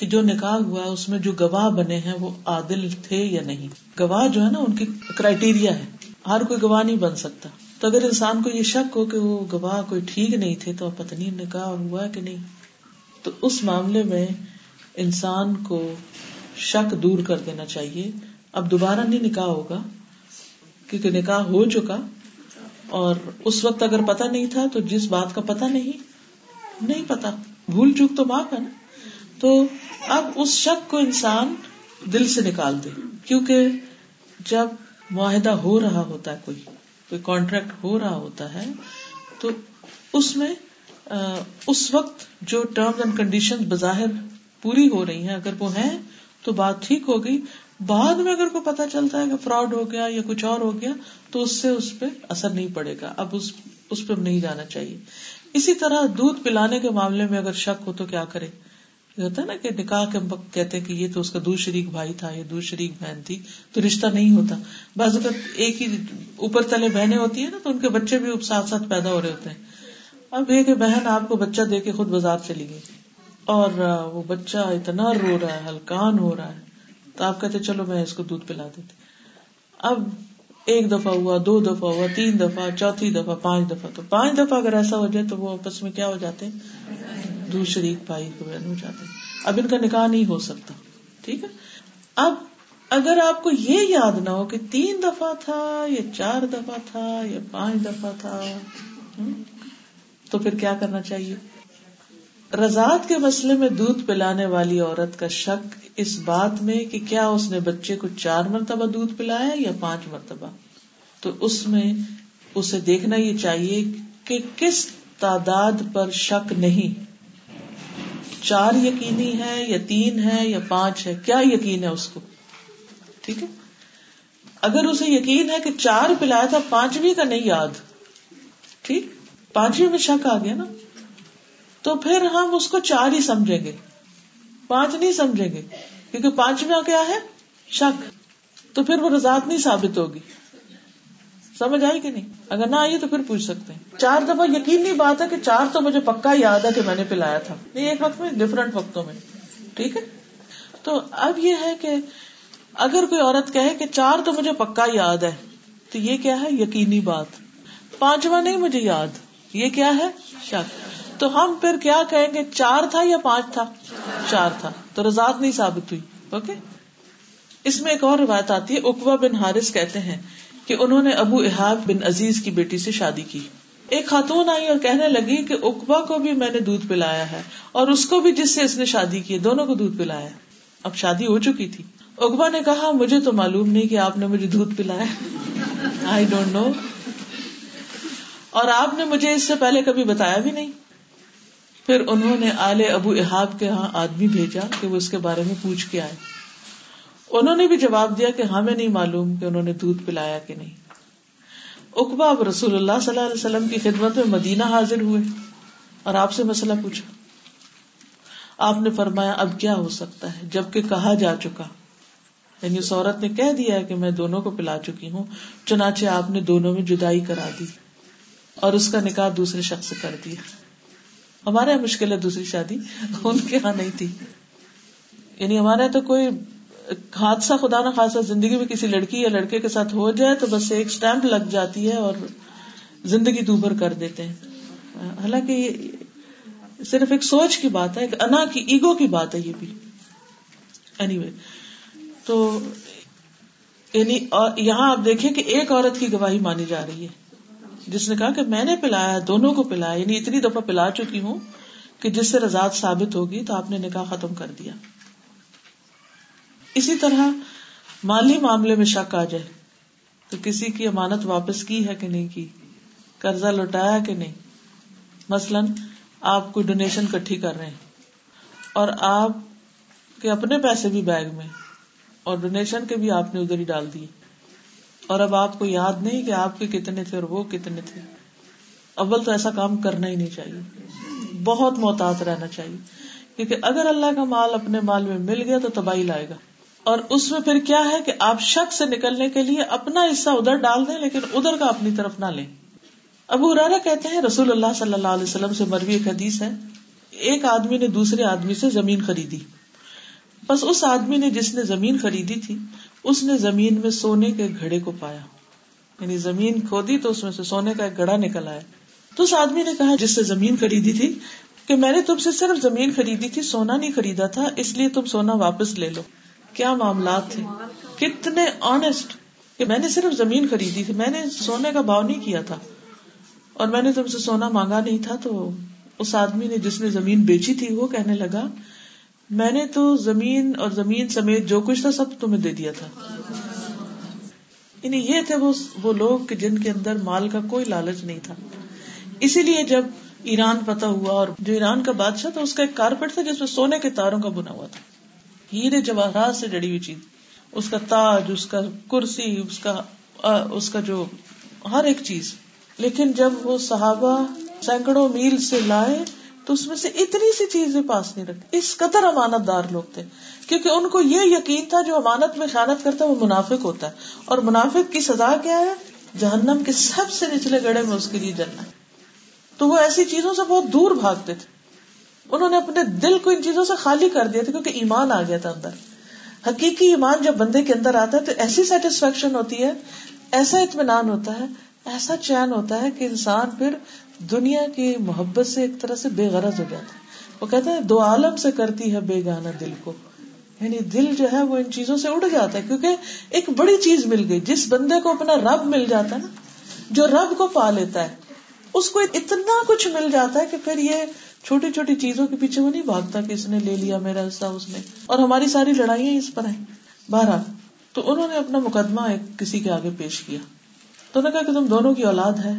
Speaker 1: کہ جو نکاح ہوا اس میں جو گواہ بنے ہیں، وہ عادل تھے یا نہیں؟ گواہ جو ہے نا، ان کی کرائٹیریا ہے۔ ہر کوئی گواہ نہیں بن سکتا۔ تو اگر انسان کو یہ شک ہو کہ وہ گواہ کوئی ٹھیک نہیں تھے، تو پتہ نہیں نکاح ہوا کہ نہیں۔ تو اس معاملے میں انسان کو شک دور کر دینا چاہیے۔ اب دوبارہ نہیں نکاح ہوگا، کیونکہ نکاح ہو چکا۔ اور اس وقت اگر پتا نہیں تھا، تو جس بات کا پتا نہیں نہیں پتا بھول چوک تو معاف ہے نا۔ تو اب اس شک کو انسان دل سے نکال دے کیونکہ جب معاہدہ ہو رہا ہوتا ہے، کوئی کوئی کانٹریکٹ ہو رہا ہوتا ہے، تو اس میں اس وقت جو ٹرمز اینڈ کنڈیشن بظاہر پوری ہو رہی ہیں، اگر وہ ہیں تو بات ٹھیک ہو گئی۔ بعد میں اگر کو پتا چلتا ہے کہ فراڈ ہو گیا یا کچھ اور ہو گیا، تو اس سے اس پہ اثر نہیں پڑے گا۔ اب اس اس پہ نہیں جانا چاہیے۔ اسی طرح دودھ پلانے کے معاملے میں اگر شک ہو تو کیا کرے؟ ہوتا ہے نا کہ نکاح کے وقت کہتے کہ یہ تو اس کا دو شریک بھائی تھا یا دو شریک بہن تھی، تو رشتہ نہیں ہوتا۔ بعض اوقات ایک ہی اوپر تلے بہنیں ہوتی ہیں نا، تو ان کے بچے بھی ساتھ ساتھ پیدا ہو رہے ہوتے ہیں۔ اب یہ کہ بہن آپ کو بچہ دے کے خود بازار چلی گئی۔ اور وہ بچہ اتنا رو رہا ہے، ہلکان ہو رہا ہے، تو آپ کہتے چلو میں اس کو دودھ پلا دیتی۔ اب ایک دفعہ ہوا، دو دفعہ ہوا، تین دفعہ، چوتھی دفعہ، پانچ دفعہ۔ تو پانچ دفعہ اگر ایسا ہو جائے تو وہ آپس میں کیا ہو جاتے دوسری بھائی بہن ہو جاتے۔ اب ان کا نکاح نہیں ہو سکتا۔ ٹھیک ہے؟ اب اگر آپ کو یہ یاد نہ ہو کہ تین دفعہ تھا، یا چار دفعہ تھا، یا پانچ دفعہ تھا تو پھر کیا کرنا چاہیے؟ رضاط کے مسئلے میں دودھ پلانے والی عورت کا شک اس بات میں کہ کیا اس نے بچے کو چار مرتبہ دودھ پلایا یا پانچ مرتبہ؟ تو اس میں اسے دیکھنا یہ چاہیے کہ کس تعداد پر شک نہیں۔ چار یقینی ہے یا تین ہے یا پانچ ہے کیا یقین ہے اس کو؟ ٹھیک ہے؟ اگر اسے یقین ہے کہ چار پلایا تھا، پانچویں کا نہیں یاد، ٹھیک؟ پانچویں میں شک آ گیا نا؟ تو پھر ہم اس کو چار ہی سمجھیں گے۔ پانچ نہیں سمجھیں گے، کیونکہ پانچویں کیا ہے؟ شک۔ تو پھر وہ رضاط نہیں ثابت ہوگی۔ سمجھ آئی کہ نہیں؟ اگر نہ آئیے تو پھر پوچھ سکتے ہیں۔ چار دفعہ یقینی بات ہے کہ چار تو مجھے پکا یاد ہے کہ میں نے پلایا تھا۔ نہیں ایک وقت میں ڈفرنٹ وقتوں میں۔ ٹھیک ہے؟ تو اب یہ ہے کہ اگر کوئی عورت کہے کہ چار تو مجھے پکا یاد ہے، تو یہ کیا ہے؟ یقینی بات۔ پانچواں نہیں مجھے یاد، یہ کیا ہے؟ شک۔ تو ہم پھر کیا کہیں گے؟ چار تھا یا پانچ تھا؟ چار تھا۔ تو رضاط نہیں ثابت ہوئی۔ اوکے؟ اس میں ایک اور روایت آتی ہے اکوا بن حارث کہتے ہیں۔ کہ انہوں نے ابو احاب بن عزیز کی بیٹی سے شادی کی۔ ایک خاتون آئی اور کہنے لگی کہ اکبا کو بھی میں نے دودھ پلایا ہے اور اس کو بھی جس سے اس نے شادی کی دونوں کو دودھ پلایا اب شادی ہو چکی تھی۔ اکبا نے کہا، مجھے تو معلوم نہیں کہ آپ نے مجھے دودھ پلایا۔ آئی ڈونٹ نو اور آپ نے مجھے اس سے پہلے کبھی بتایا بھی نہیں۔ پھر انہوں نے آلے ابو احاب کے یہاں آدمی بھیجا کہ وہ اس کے بارے میں پوچھ کے آئے۔ انہوں نے بھی جواب دیا کہ ہمیں نہیں معلوم کہ انہوں نے دودھ پلایا کہ نہیں۔ اقبا اب رسول اللہ صلی اللہ علیہ وسلم کی خدمت میں مدینہ حاضر ہوئے اور آپ سے مسئلہ پوچھا۔ آپ نے فرمایا، اب کیا ہو سکتا ہے؟ جبکہ کہا جا چکا۔ یعنی اس عورت نے کہہ دیا کہ میں دونوں کو پلا چکی ہوں، چنانچہ آپ نے دونوں میں جدائی کرا دی اور اس کا نکاح دوسرے شخص سے کر دیا۔ ہمارے یہاں مشکل ہے دوسری شادی، ان کے یہاں نہیں تھی۔ یعنی ہمارے یہاں تو کوئی حادثہ خدا نہ خاصا زندگی میں کسی لڑکی یا لڑکے کے ساتھ ہو جائے تو بس ایک اسٹمپ لگ جاتی ہے اور زندگی دوبر کر دیتے ہیں۔ حالانکہ یہ صرف ایک سوچ کی بات ہے ایک انا کی ایگو کی بات ہے یہ بھی۔ اینی anyway, تو یعنی یہاں آپ دیکھیں کہ ایک عورت کی گواہی مانی جا رہی ہے۔ جس نے کہا کہ میں نے پلایا دونوں کو پلایا یعنی اتنی دفعہ پلا چکی ہوں کہ جس سے رضاط ثابت ہوگی تو آپ نے نکاح ختم کر دیا۔ اسی طرح مالی معاملے میں شک آ جائے تو کسی کی امانت واپس کی ہے کہ نہیں کی؟ قرضہ لوٹایا کہ نہیں؟ مثلاً آپ کو ڈونیشن کٹھی کر رہے ہیں اور آپ کے اپنے پیسے بھی بیگ میں اور ڈونیشن کے بھی آپ نے ادھر ہی ڈال دیے اور اب آپ کو یاد نہیں کہ آپ کے کتنے تھے اور وہ کتنے تھے؟ اول تو ایسا کام کرنا ہی نہیں چاہیے۔ بہت محتاط رہنا چاہیے۔ کیونکہ اگر اللہ کا مال اپنے مال میں مل گیا تو تباہی لائے گا۔ اور اس میں پھر کیا ہے کہ آپ شک سے نکلنے کے لیے اپنا حصہ ادھر ڈال دیں لیکن ادھر کا اپنی طرف نہ لیں۔ ابو ارارا کہتے ہیں رسول اللہ صلی اللہ علیہ وسلم سے مروی ایک حدیث ہے۔ ایک آدمی نے دوسرے آدمی سے زمین خریدی۔ بس اس آدمی نے جس نے زمین خریدی تھی، اس نے زمین میں سونے کے گھڑے کو پایا۔ یعنی زمین کھودی تو اس میں سے سونے کا ایک گڑا نکل آیا۔ تو اس آدمی نے کہا، جس سے زمین خریدی تھی، کہ میں نے تم سے صرف زمین خریدی تھی، سونا نہیں خریدا تھا، اس لیے تم سونا واپس لے لو۔ کیا معاملات تھے؟ کتنے آنےسٹ کہ میں نے صرف زمین خریدی تھی، میں نے سونے کا بھاؤ نہیں کیا تھا۔ اور میں نے تم سے سونا مانگا نہیں تھا، تو اس آدمی نے جس نے زمین بیچی تھی، وہ کہنے لگا، میں نے تو زمین اور زمین سمیت جو کچھ تھا، سب تمہیں دے دیا تھا۔ یعنی یہ تھے وہ لوگ جن کے اندر مال کا کوئی لالچ نہیں تھا۔ اسی لیے جب ایران پتا ہوا اور جو ایران کا بادشاہ تھا، اس کا ایک کارپیٹ تھا جس میں سونے کے تاروں کا بنا ہوا تھا۔ ہیرے جواہرات سے جڑی ہوئی چیز، اس کا تاج، اس کا کرسی، اس کا اس کا جو ہر ایک چیز۔ لیکن جب وہ صحابہ سینکڑوں میل سے لائے، تو اس میں سے اتنی سی چیزیں پاس نہیں رکھتی اس قطر امانت دار لوگ تھے۔ کیونکہ ان کو یہ یقین تھا، جو امانت میں خیانت کرتا ہے، وہ منافق ہوتا ہے۔ اور منافق کی سزا کیا ہے؟ جہنم کے سب سے نچلے گڑے میں اس کے لیے جلنا تو وہ ایسی چیزوں سے بہت دور بھاگتے تھے۔ انہوں نے اپنے دل کو ان چیزوں سے خالی کر دیا تھا کیونکہ ایمان آ گیا تھا اندر۔ حقیقی ایمان جب بندے کے اندر آتا ہے تو ایسی سیٹسفیکشن ہوتی ہے، ایسا اطمینان ہوتا ہے، ایسا چین ہوتا ہے کہ انسان پھر دنیا کی محبت سے ایک طرح سے بے غرض ہو جاتا ہے۔ وہ کہتے ہیں دو عالم سے کرتی ہے بے گانا دل کو۔ یعنی دل جو ہے وہ ان چیزوں سے اڑ جاتا ہے کیونکہ ایک بڑی چیز مل گئی۔ جس بندے کو اپنا رب مل جاتا ہے نا، جو رب کو پا لیتا ہے، اس کو اتنا کچھ مل جاتا ہے کہ پھر یہ چھوٹی چھوٹی چیزوں کے پیچھے وہ نہیں بھاگتا کہ اس نے لے لیا، میرا حصہ اس نے۔ اور ہماری ساری لڑائیاں اس پر ہیں۔ بارہ تو انہوں نے اپنا مقدمہ ایک کسی کے آگے پیش کیا۔ تو انہوں نے کہا کہ تم دونوں کی اولاد ہے۔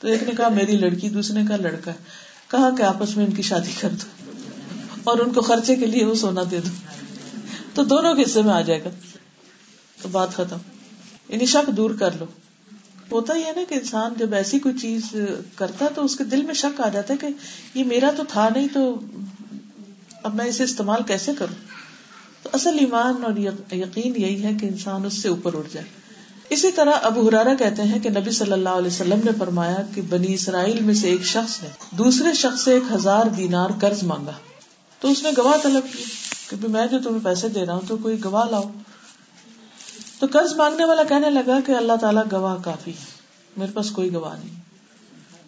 Speaker 1: تو ایک نے کہا، میری لڑکی۔ دوسرے نے کہا، لڑکا کہا کہ آپس میں ان کی شادی کر دو۔ اور ان کو خرچے کے لیے وہ سونا دے دو۔ تو دونوں کے حصے میں آ جائے گا۔ تو بات ختم۔ یعنی شک دور کر لو۔ ہوتا ہی ہے نا کہ انسان جب ایسی کوئی چیز کرتا ہے تو اس کے دل میں شک آ جاتا ہے کہ یہ میرا تو تھا نہیں تو اب میں اسے استعمال کیسے کروں؟ تو اصل ایمان اور یقین یہی ہے کہ انسان اس سے اوپر اٹھ جائے۔ اسی طرح ابو ہرارا کہتے ہیں کہ نبی صلی اللہ علیہ وسلم نے فرمایا کہ بنی اسرائیل میں سے ایک شخص نے دوسرے شخص سے ایک ہزار دینار قرض مانگا۔ تو اس نے گواہ طلب کی کہ میں جو تمہیں پیسے دے رہا ہوں تو کوئی گواہ لاؤ۔ تو قرض مانگنے والا کہنے لگا کہ اللہ تعالیٰ گواہ کافی ہے۔ میرے پاس کوئی گواہ نہیں۔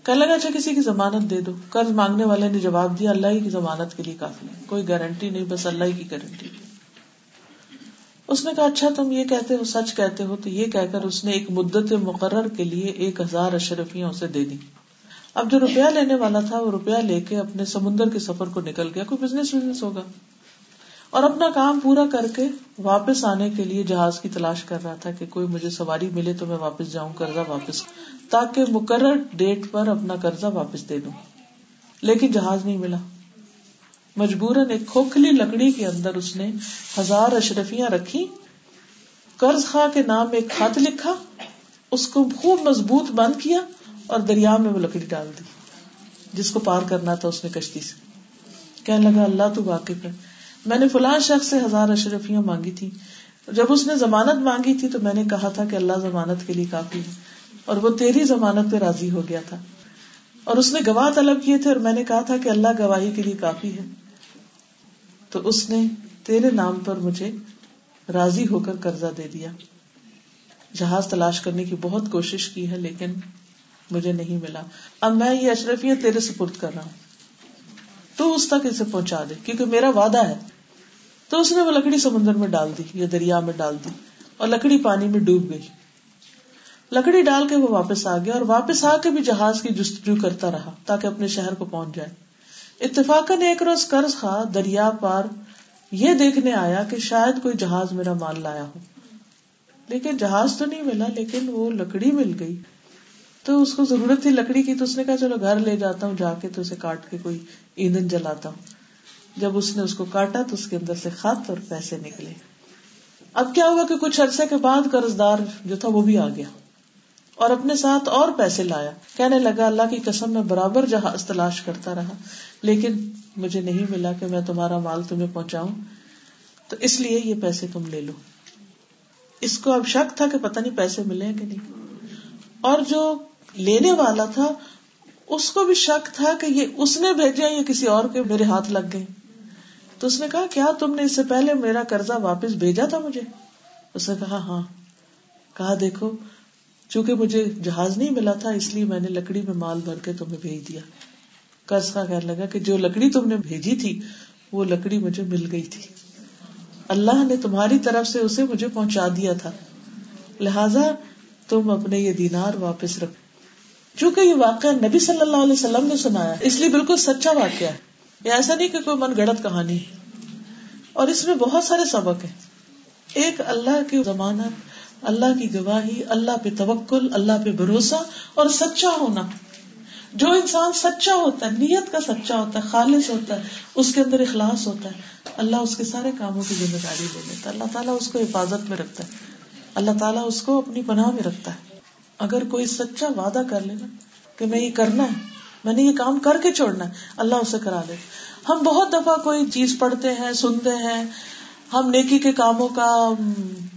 Speaker 1: کہنے لگا اچھا کسی کی ضمانت دے دو۔ قرض مانگنے والے نے جواب دیا، اللہ ہی کی ضمانت کے لیے کافی ہے۔ کوئی گارنٹی نہیں، بس اللہ ہی کی گارنٹی اس نے کہا اچھا تم یہ کہتے ہو، سچ کہتے ہو، تو یہ کہہ کر اس نے ایک مدت مقرر کے لیے ایک ہزار اشرفیاں اسے دے دی۔ اب جو روپیہ لینے والا تھا، وہ روپیہ لے کے اپنے سمندر کے سفر کو نکل گیا۔ کوئی بزنس وزنس ہوگا۔ اور اپنا کام پورا کر کے واپس آنے کے لیے جہاز کی تلاش کر رہا تھا کہ کوئی مجھے سواری ملے تو میں واپس جاؤں، قرضہ واپس، تاکہ مقرر ڈیٹ پر اپنا قرضہ واپس دے دوں۔ لیکن جہاز نہیں ملا۔ مجبوراً ایک کھوکھلی لکڑی کے اندر اس نے ہزار اشرفیاں رکھی، قرض خواہ کے نام ایک خط لکھا، اس کو خوب مضبوط بند کیا اور دریا میں وہ لکڑی ڈال دی، جس کو پار کرنا تھا اس نے کشتی سے۔ کہنے لگا، اللہ تو واقف ہے۔ میں نے فلاں شخص سے ہزار اشرفیاں مانگی تھی جب اس نے ضمانت مانگی تھی تو میں نے کہا تھا کہ اللہ ضمانت کے لیے کافی ہے اور وہ تیری ضمانت پہ راضی ہو گیا تھا۔ اور اس نے گواہ طلب کیے تھے اور میں نے کہا تھا کہ اللہ گواہی کے لیے کافی ہے۔ تو اس نے تیرے نام پر مجھے راضی ہو کر قرضہ دے دیا۔ جہاز تلاش کرنے کی بہت کوشش کی ہے لیکن مجھے نہیں ملا۔ اب میں یہ اشرفیاں تیرے سپرد کر رہا ہوں۔ تو اس تک اسے پہنچا دے، کیونکہ میرا وعدہ ہے۔ تو اس نے وہ لکڑی سمندر میں ڈال دی، یا دریا میں ڈال دی، اور لکڑی پانی میں ڈوب گئی۔ لکڑی ڈال کے وہ واپس آ گیا اور واپس آ کے بھی جہاز کی جستجو کرتا رہا، تاکہ اپنے شہر کو پہنچ جائے۔ اتفاق ایک روز قرض خواہ دریا پار یہ دیکھنے آیا کہ شاید کوئی جہاز میرا مال لایا ہو۔ لیکن جہاز تو نہیں ملا، لیکن وہ لکڑی مل گئی۔ تو اس کو ضرورت تھی لکڑی کی تو اس نے کہا چلو گھر لے جاتا ہوں، جا کے تو اسے کاٹ کے کوئی ایندھن جلاتا ہوں۔ جب اس نے اس کو کاٹا تو اس کے اندر سے خط اور پیسے نکلے۔ اب کیا ہوا کہ کچھ عرصے کے بعد قرض دار جو تھا وہ بھی آ گیا اور اپنے ساتھ اور پیسے لایا۔ کہنے لگا، اللہ کی قسم، میں برابر جہاز تلاش کرتا رہا، لیکن مجھے نہیں ملا کہ میں تمہارا مال تمہیں پہنچاؤں۔ تو اس لیے یہ پیسے تم لے لو۔ اس کو اب شک تھا کہ پتہ نہیں پیسے ملے کہ نہیں۔ اور جو لینے والا تھا، اس کو بھی شک تھا کہ یہ اس نے بھیجا یا کسی اور کے میرے ہاتھ لگ گئے۔ تو اس نے کہا، کیا تم نے اس سے پہلے میرا قرضہ واپس بھیجا تھا مجھے؟ اس نے کہا ہاں۔ کہا، دیکھو، چونکہ مجھے جہاز نہیں ملا تھا، اس لیے میں نے لکڑی میں مال بھر کے تمہیں بھیج دیا۔ قرض کا کہنے لگا کہ جو لکڑی تم نے بھیجی تھی، وہ لکڑی مجھے مل گئی تھی۔ اللہ نے تمہاری طرف سے اسے مجھے پہنچا دیا تھا۔ لہذا تم اپنے یہ دینار واپس رکھ چونکہ یہ واقعہ نبی صلی اللہ علیہ وسلم نے سنایا اس لیے بالکل سچا واقعہ ہے۔ یہ ایسا نہیں کہ کوئی من گڑت کہانی ہے۔ اور اس میں بہت سارے سبق ہیں۔ ایک اللہ کی ضمانت، اللہ کی گواہی، اللہ پہ توکل، اللہ پہ بھروسہ اور سچا ہونا۔ جو انسان سچا ہوتا ہے، نیت کا سچا ہوتا ہے، خالص ہوتا ہے، اس کے اندر اخلاص ہوتا ہے۔ اللہ اس کے سارے کاموں کی ذمہ داری لے لیتا ہے اللہ تعالیٰ اس کو حفاظت میں رکھتا ہے۔ اللہ تعالیٰ اس کو اپنی پناہ میں رکھتا ہے۔ اگر کوئی سچا وعدہ کر لینا کہ میں یہ کرنا ہے، میں نے یہ کام کر کے چھوڑنا ہے، اللہ اسے کرا دے۔ ہم بہت دفعہ کوئی چیز پڑھتے ہیں، سنتے ہیں، ہم نیکی کے کاموں کا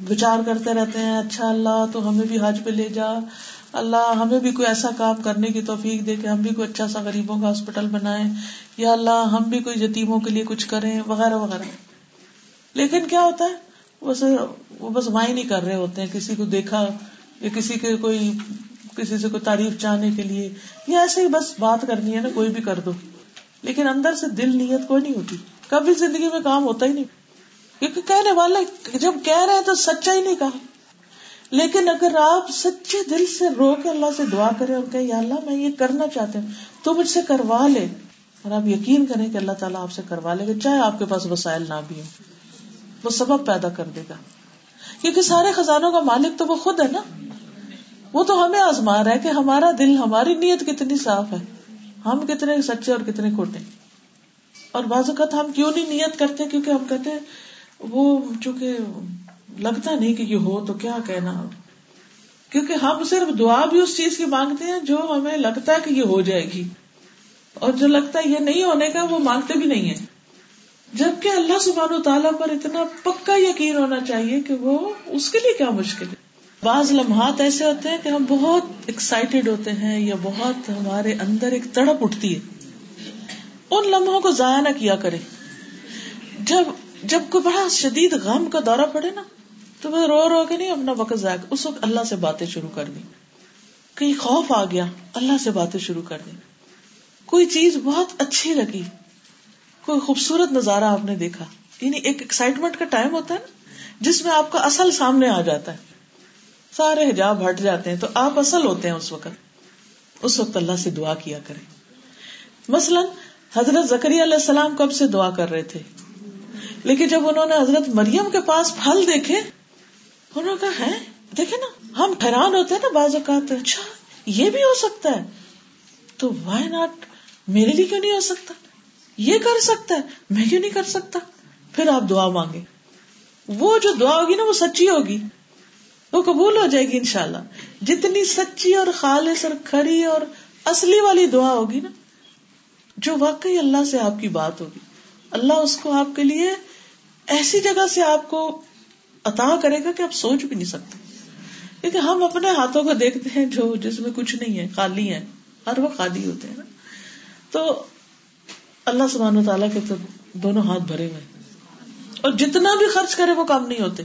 Speaker 1: وچار کرتے رہتے ہیں اچھا اللہ، تو ہمیں بھی حج پہ لے جا۔ اللہ، ہمیں بھی کوئی ایسا کام کرنے کی توفیق دے کہ ہم بھی کوئی اچھا سا غریبوں کا ہاسپٹل بنائے یا اللہ، ہم بھی کوئی یتیموں کے لیے کچھ کریں، وغیرہ وغیرہ۔ لیکن کیا ہوتا ہے؟ وہ بس وائن نہیں کر رہے ہوتے ہیں، کسی کو دیکھا یا کسی کے کوئی کسی سے کوئی تعریف چاہنے کے لیے یا ایسے ہی بس بات کرنی ہے نا، کوئی بھی کر دو۔ لیکن اندر سے دل نیت کوئی نہیں ہوتی۔ کبھی زندگی میں کام ہوتا ہی نہیں۔ کیونکہ کہنے والے جب کہہ رہے ہیں تو سچا ہی نہیں کہا۔ لیکن اگر آپ سچے دل سے رو کے اللہ سے دعا کرے اور کہ یا اللہ، میں یہ کرنا چاہتے ہوں، تو مجھ سے کروا لے۔ اور آپ یقین کریں کہ اللہ تعالیٰ آپ سے کروا لے گا، چاہے آپ کے پاس وسائل نہ بھی ہو وہ سبب پیدا کر دے گا۔ کیونکہ سارے خزانوں کا مالک تو وہ خود ہے نا۔ وہ تو ہمیں آزما رہا ہے کہ ہمارا دل، ہماری نیت کتنی صاف ہے۔ ہم کتنے سچے اور کتنے کھوٹے اور بعض اوقات ہم کیوں نہیں نیت کرتے؟ کیونکہ ہم کہتے ہیں، وہ چونکہ لگتا نہیں کہ یہ ہو تو کیا کہنا۔ کیونکہ ہم صرف دعا بھی اس چیز کی مانگتے ہیں جو ہمیں لگتا ہے کہ یہ ہو جائے گی۔ اور جو لگتا ہے یہ نہیں ہونے کا، وہ مانگتے بھی نہیں ہے جبکہ اللہ سبحانہ و تعالیٰ پر اتنا پکا یقین ہونا چاہیے کہ وہ اس کے لیے کیا مشکل ہے۔ بعض لمحات ایسے ہوتے ہیں کہ ہم بہت ایکسائٹیڈ ہوتے ہیں یا بہت ہمارے اندر ایک تڑپ اٹھتی ہے۔ ان لمحوں کو ضائع نہ کیا کرے جب جب کوئی بڑا شدید غم کا دورہ پڑے نا، تو میں رو رو کے نہیں اپنا وقت ضائع، اس وقت اللہ سے باتیں شروع کر دی کہیں خوف آ گیا، اللہ سے باتیں شروع کر دی کوئی چیز بہت اچھی لگی، کوئی خوبصورت نظارہ آپ نے دیکھا۔ یعنی ایک ایکسائٹمنٹ کا ٹائم ہوتا ہے نا، جس میں آپ کا اصل سامنے آ جاتا ہے۔ سارے حجاب ہٹ جاتے ہیں تو آپ اصل ہوتے ہیں اس وقت۔ اس وقت اللہ سے دعا کیا کریں۔ مثلاً حضرت زکری علیہ السلام کب سے دعا کر رہے تھے؟ لیکن جب انہوں نے حضرت مریم کے پاس پھل دیکھے، انہوں نے کہا ہے دیکھے نا، ہم حیران ہوتے ہیں نا بعض اوقات۔ اچھا یہ بھی ہو سکتا ہے۔ تو وائی ناٹ میرے لیے کیوں نہیں ہو سکتا؟ یہ کر سکتا ہے، میں کیوں نہیں کر سکتا؟ پھر آپ دعا مانگے وہ جو دعا ہوگی نا، وہ سچی ہوگی۔ وہ قبول ہو جائے گی ان شاء اللہ جتنی سچی اور خالص اور کھڑی اور اصلی والی دعا ہوگی نا، جو واقعی اللہ سے آپ کی بات ہوگی۔ اللہ اس کو آپ کے لیے ایسی جگہ سے آپ کو عطا کرے گا کہ آپ سوچ بھی نہیں سکتے۔ کیونکہ ہم اپنے ہاتھوں کو دیکھتے ہیں، جو جس میں کچھ نہیں ہے، خالی ہے ہر وہ خالی ہوتے ہیں نا۔ تو اللہ سبحانہ و تعالیٰ کے تو دونوں ہاتھ بھرے ہوئے اور جتنا بھی خرچ کرے وہ کام نہیں ہوتے۔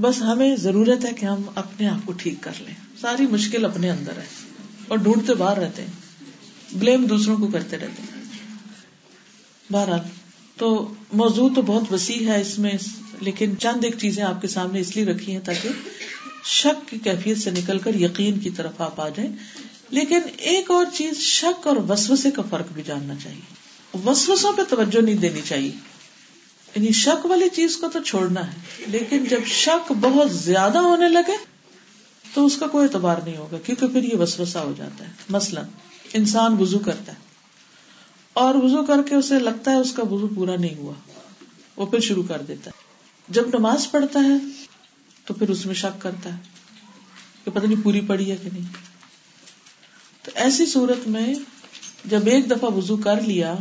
Speaker 1: بس ہمیں ضرورت ہے کہ ہم اپنے آپ کو ٹھیک کر لیں۔ ساری مشکل اپنے اندر ہے اور ڈھونڈتے باہر رہتے ہیں۔ بلیم دوسروں کو کرتے رہتے ہیں۔ بہرحال، تو موضوع تو بہت وسیع ہے اس میں، لیکن چند ایک چیزیں آپ کے سامنے اس لیے رکھی ہیں تاکہ شک کی کیفیت سے نکل کر یقین کی طرف آپ آ جائیں۔ لیکن ایک اور چیز، شک اور وسوسے کا فرق بھی جاننا چاہیے۔ وسوسوں پہ توجہ نہیں دینی چاہیے۔ یعنی شک والی چیز کو تو چھوڑنا ہے، لیکن جب شک بہت زیادہ ہونے لگے تو اس کا کوئی اعتبار نہیں ہوگا، کیونکہ پھر یہ وسوسا ہو جاتا ہے۔ مثلاً، انسان وزو کرتا ہے، اور وزو کر کے اسے لگتا ہے اس کا وزو پورا نہیں ہوا، وہ پھر شروع کر دیتا ہے۔ جب نماز پڑھتا ہے تو پھر اس میں شک کرتا ہے کہ پتہ نہیں پوری پڑی ہے کہ نہیں۔ تو ایسی صورت میں جب ایک دفعہ وزو کر لیا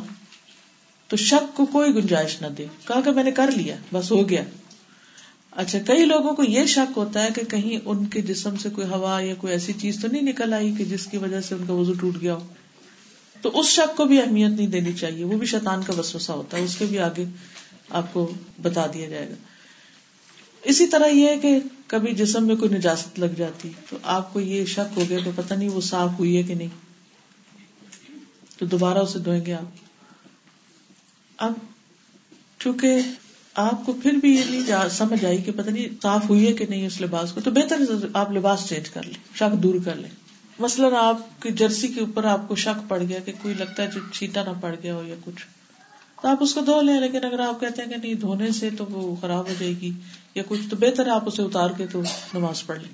Speaker 1: تو شک کو کوئی گنجائش نہ دے۔ کہا کہ میں نے کر لیا، بس ہو گیا۔ اچھا کئی لوگوں کو یہ شک ہوتا ہے کہ کہیں ان کے جسم سے کوئی ہوا یا کوئی ایسی چیز تو نہیں نکل آئی کہ جس کی وجہ سے ان کا وزو ٹوٹ گیا ہو۔ تو اس شک کو بھی اہمیت نہیں دینی چاہیے۔ وہ بھی شیطان کا وسوسہ ہوتا ہے۔ اس کے بھی آگے آپ کو بتا دیا جائے گا۔ اسی طرح یہ ہے کہ کبھی جسم میں کوئی نجاست لگ جاتی، تو آپ کو یہ شک ہو گیا کہ پتہ نہیں وہ صاف ہوئی ہے کہ نہیں۔ تو دوبارہ اسے دھوئیں گے آپ۔ اب چونکہ آپ کو پھر بھی یہ نہیں سمجھ آئی کہ پتہ نہیں صاف ہوئی ہے کہ نہیں اس لباس کو، تو بہتر آپ لباس چینج کر لیں، شک دور کر لیں۔ مثلاً آپ کی جرسی کے اوپر آپ کو شک پڑ گیا کہ کوئی لگتا ہے جو چھیٹا نہ پڑ گیا ہو یا کچھ۔ تو آپ اس کو دھو لیں، لیکن اگر آپ کہتے ہیں کہ نہیں دھونے سے تو وہ خراب ہو جائے گی یا کچھ، تو بہتر ہے آپ اسے اتار کے تو نماز پڑھ لیں۔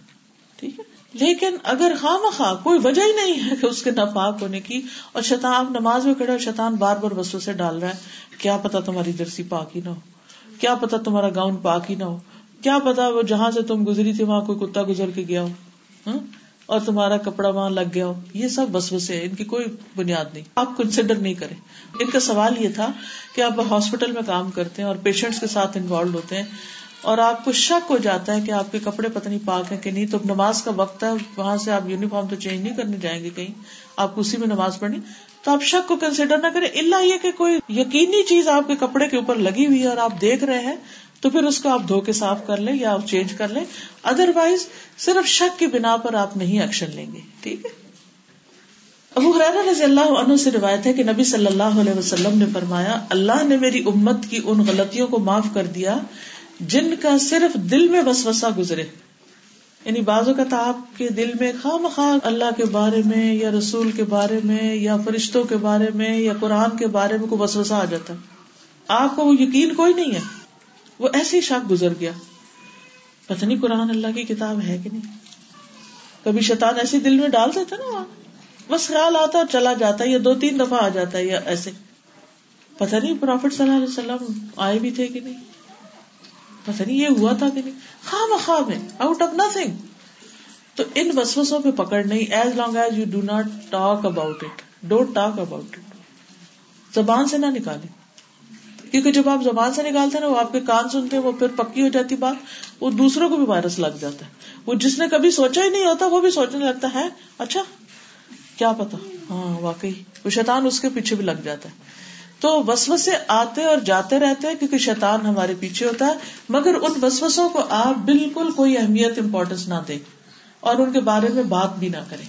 Speaker 1: ٹھیک ہے؟ لیکن اگر خواہ کوئی وجہ ہی نہیں ہے کہ اس کے ناپاک ہونے کی اور شیطان آپ نماز میں کھڑے اور شیطان بار بار بسوں سے ڈال رہا ہے، کیا پتا تمہاری جرسی پاک ہی نہ ہو؟ کیا پتا تمہارا گاؤن پاک ہی نہ ہو؟ کیا پتا وہ جہاں سے تم گزری تھی، وہاں کوئی کتا گزر کے گیا ہو؟ ہاں؟ اور تمہارا کپڑا وہاں لگ گیا ہو؟ یہ سب بس بسے ان کی کوئی بنیاد نہیں۔ آپ کنسیڈر نہیں کریں۔ ان کا سوال یہ تھا کہ آپ ہاسپٹل میں کام کرتے ہیں اور پیشنٹس کے ساتھ انوالو ہوتے ہیں اور آپ کو شک ہو جاتا ہے کہ آپ کے کپڑے پتہ نہیں پاک ہیں کہ نہیں، تو نماز کا وقت ہے، وہاں سے آپ یونیفارم تو چینج نہیں کرنے جائیں گے کہیں۔ آپ اسی میں نماز پڑھنی۔ تو آپ شک کو کنسیڈر نہ کریں۔ اللہ یہ کہ کوئی یقینی چیز آپ کے کپڑے کے اوپر لگی ہوئی ہے اور آپ دیکھ رہے ہیں، تو پھر اس کو آپ دھو کے صاف کر لیں یا آپ چینج کر لیں۔ ادر وائز صرف شک کی بنا پر آپ نہیں ایکشن لیں گے۔ ٹھیک ہے؟ ابو حرار رضی اللہ عنہ سے روایت ہے کہ نبی صلی اللہ علیہ وسلم نے فرمایا، اللہ نے میری امت کی ان غلطیوں کو معاف کر دیا جن کا صرف دل میں وسوسہ گزرے۔ یعنی بعض اوقات آپ کے دل میں خواہ مخواہ اللہ کے بارے میں یا رسول کے بارے میں یا فرشتوں کے بارے میں یا قرآن کے بارے میں کوئی وسوسہ آ جاتا۔ ہے آپ کو وہ یقین کوئی نہیں ہے۔ وہ ایسے ہی شاک گزر گیا۔ پتہ نہیں قرآن اللہ کی کتاب ہے کہ نہیں۔ کبھی شیطان ایسے دل میں ڈال دیتا نا وہاں۔ بس خیال آتا اور چلا جاتا ہے یا دو تین دفعہ آ جاتا ہے یا ایسے۔ پتہ نہیں پروفٹ صلی اللہ علیہ وسلم آئے بھی تھے کہ نہیں۔ پتہ نہیں یہ ہوا تھا کہ نہیں؟ خواہ مخواہ میں آؤٹ آف نتھنگ تو ان وسوسوں پہ پکڑ نہیں as long as you do not talk about it don't talk about it زبان سے نہ نکالے کیونکہ جب آپ زبان سے نکالتے ہیں نا، وہ آپ کے کان سنتے ہیں، وہ پھر پکی ہو جاتی بات، وہ دوسروں کو بھی وائرس لگ جاتا ہے۔ وہ جس نے کبھی سوچا ہی نہیں ہوتا، وہ بھی سوچنے لگتا ہے اچھا کیا پتا ہاں واقعی، وہ شیطان اس کے پیچھے بھی لگ جاتا ہے۔ تو وسوسے آتے اور جاتے رہتے ہیں کیونکہ شیطان ہمارے پیچھے ہوتا ہے۔ مگر ان وسوسوں کو آپ بالکل کوئی اہمیت امپورٹینس نہ دیں اور ان کے بارے میں بات بھی نہ کریں۔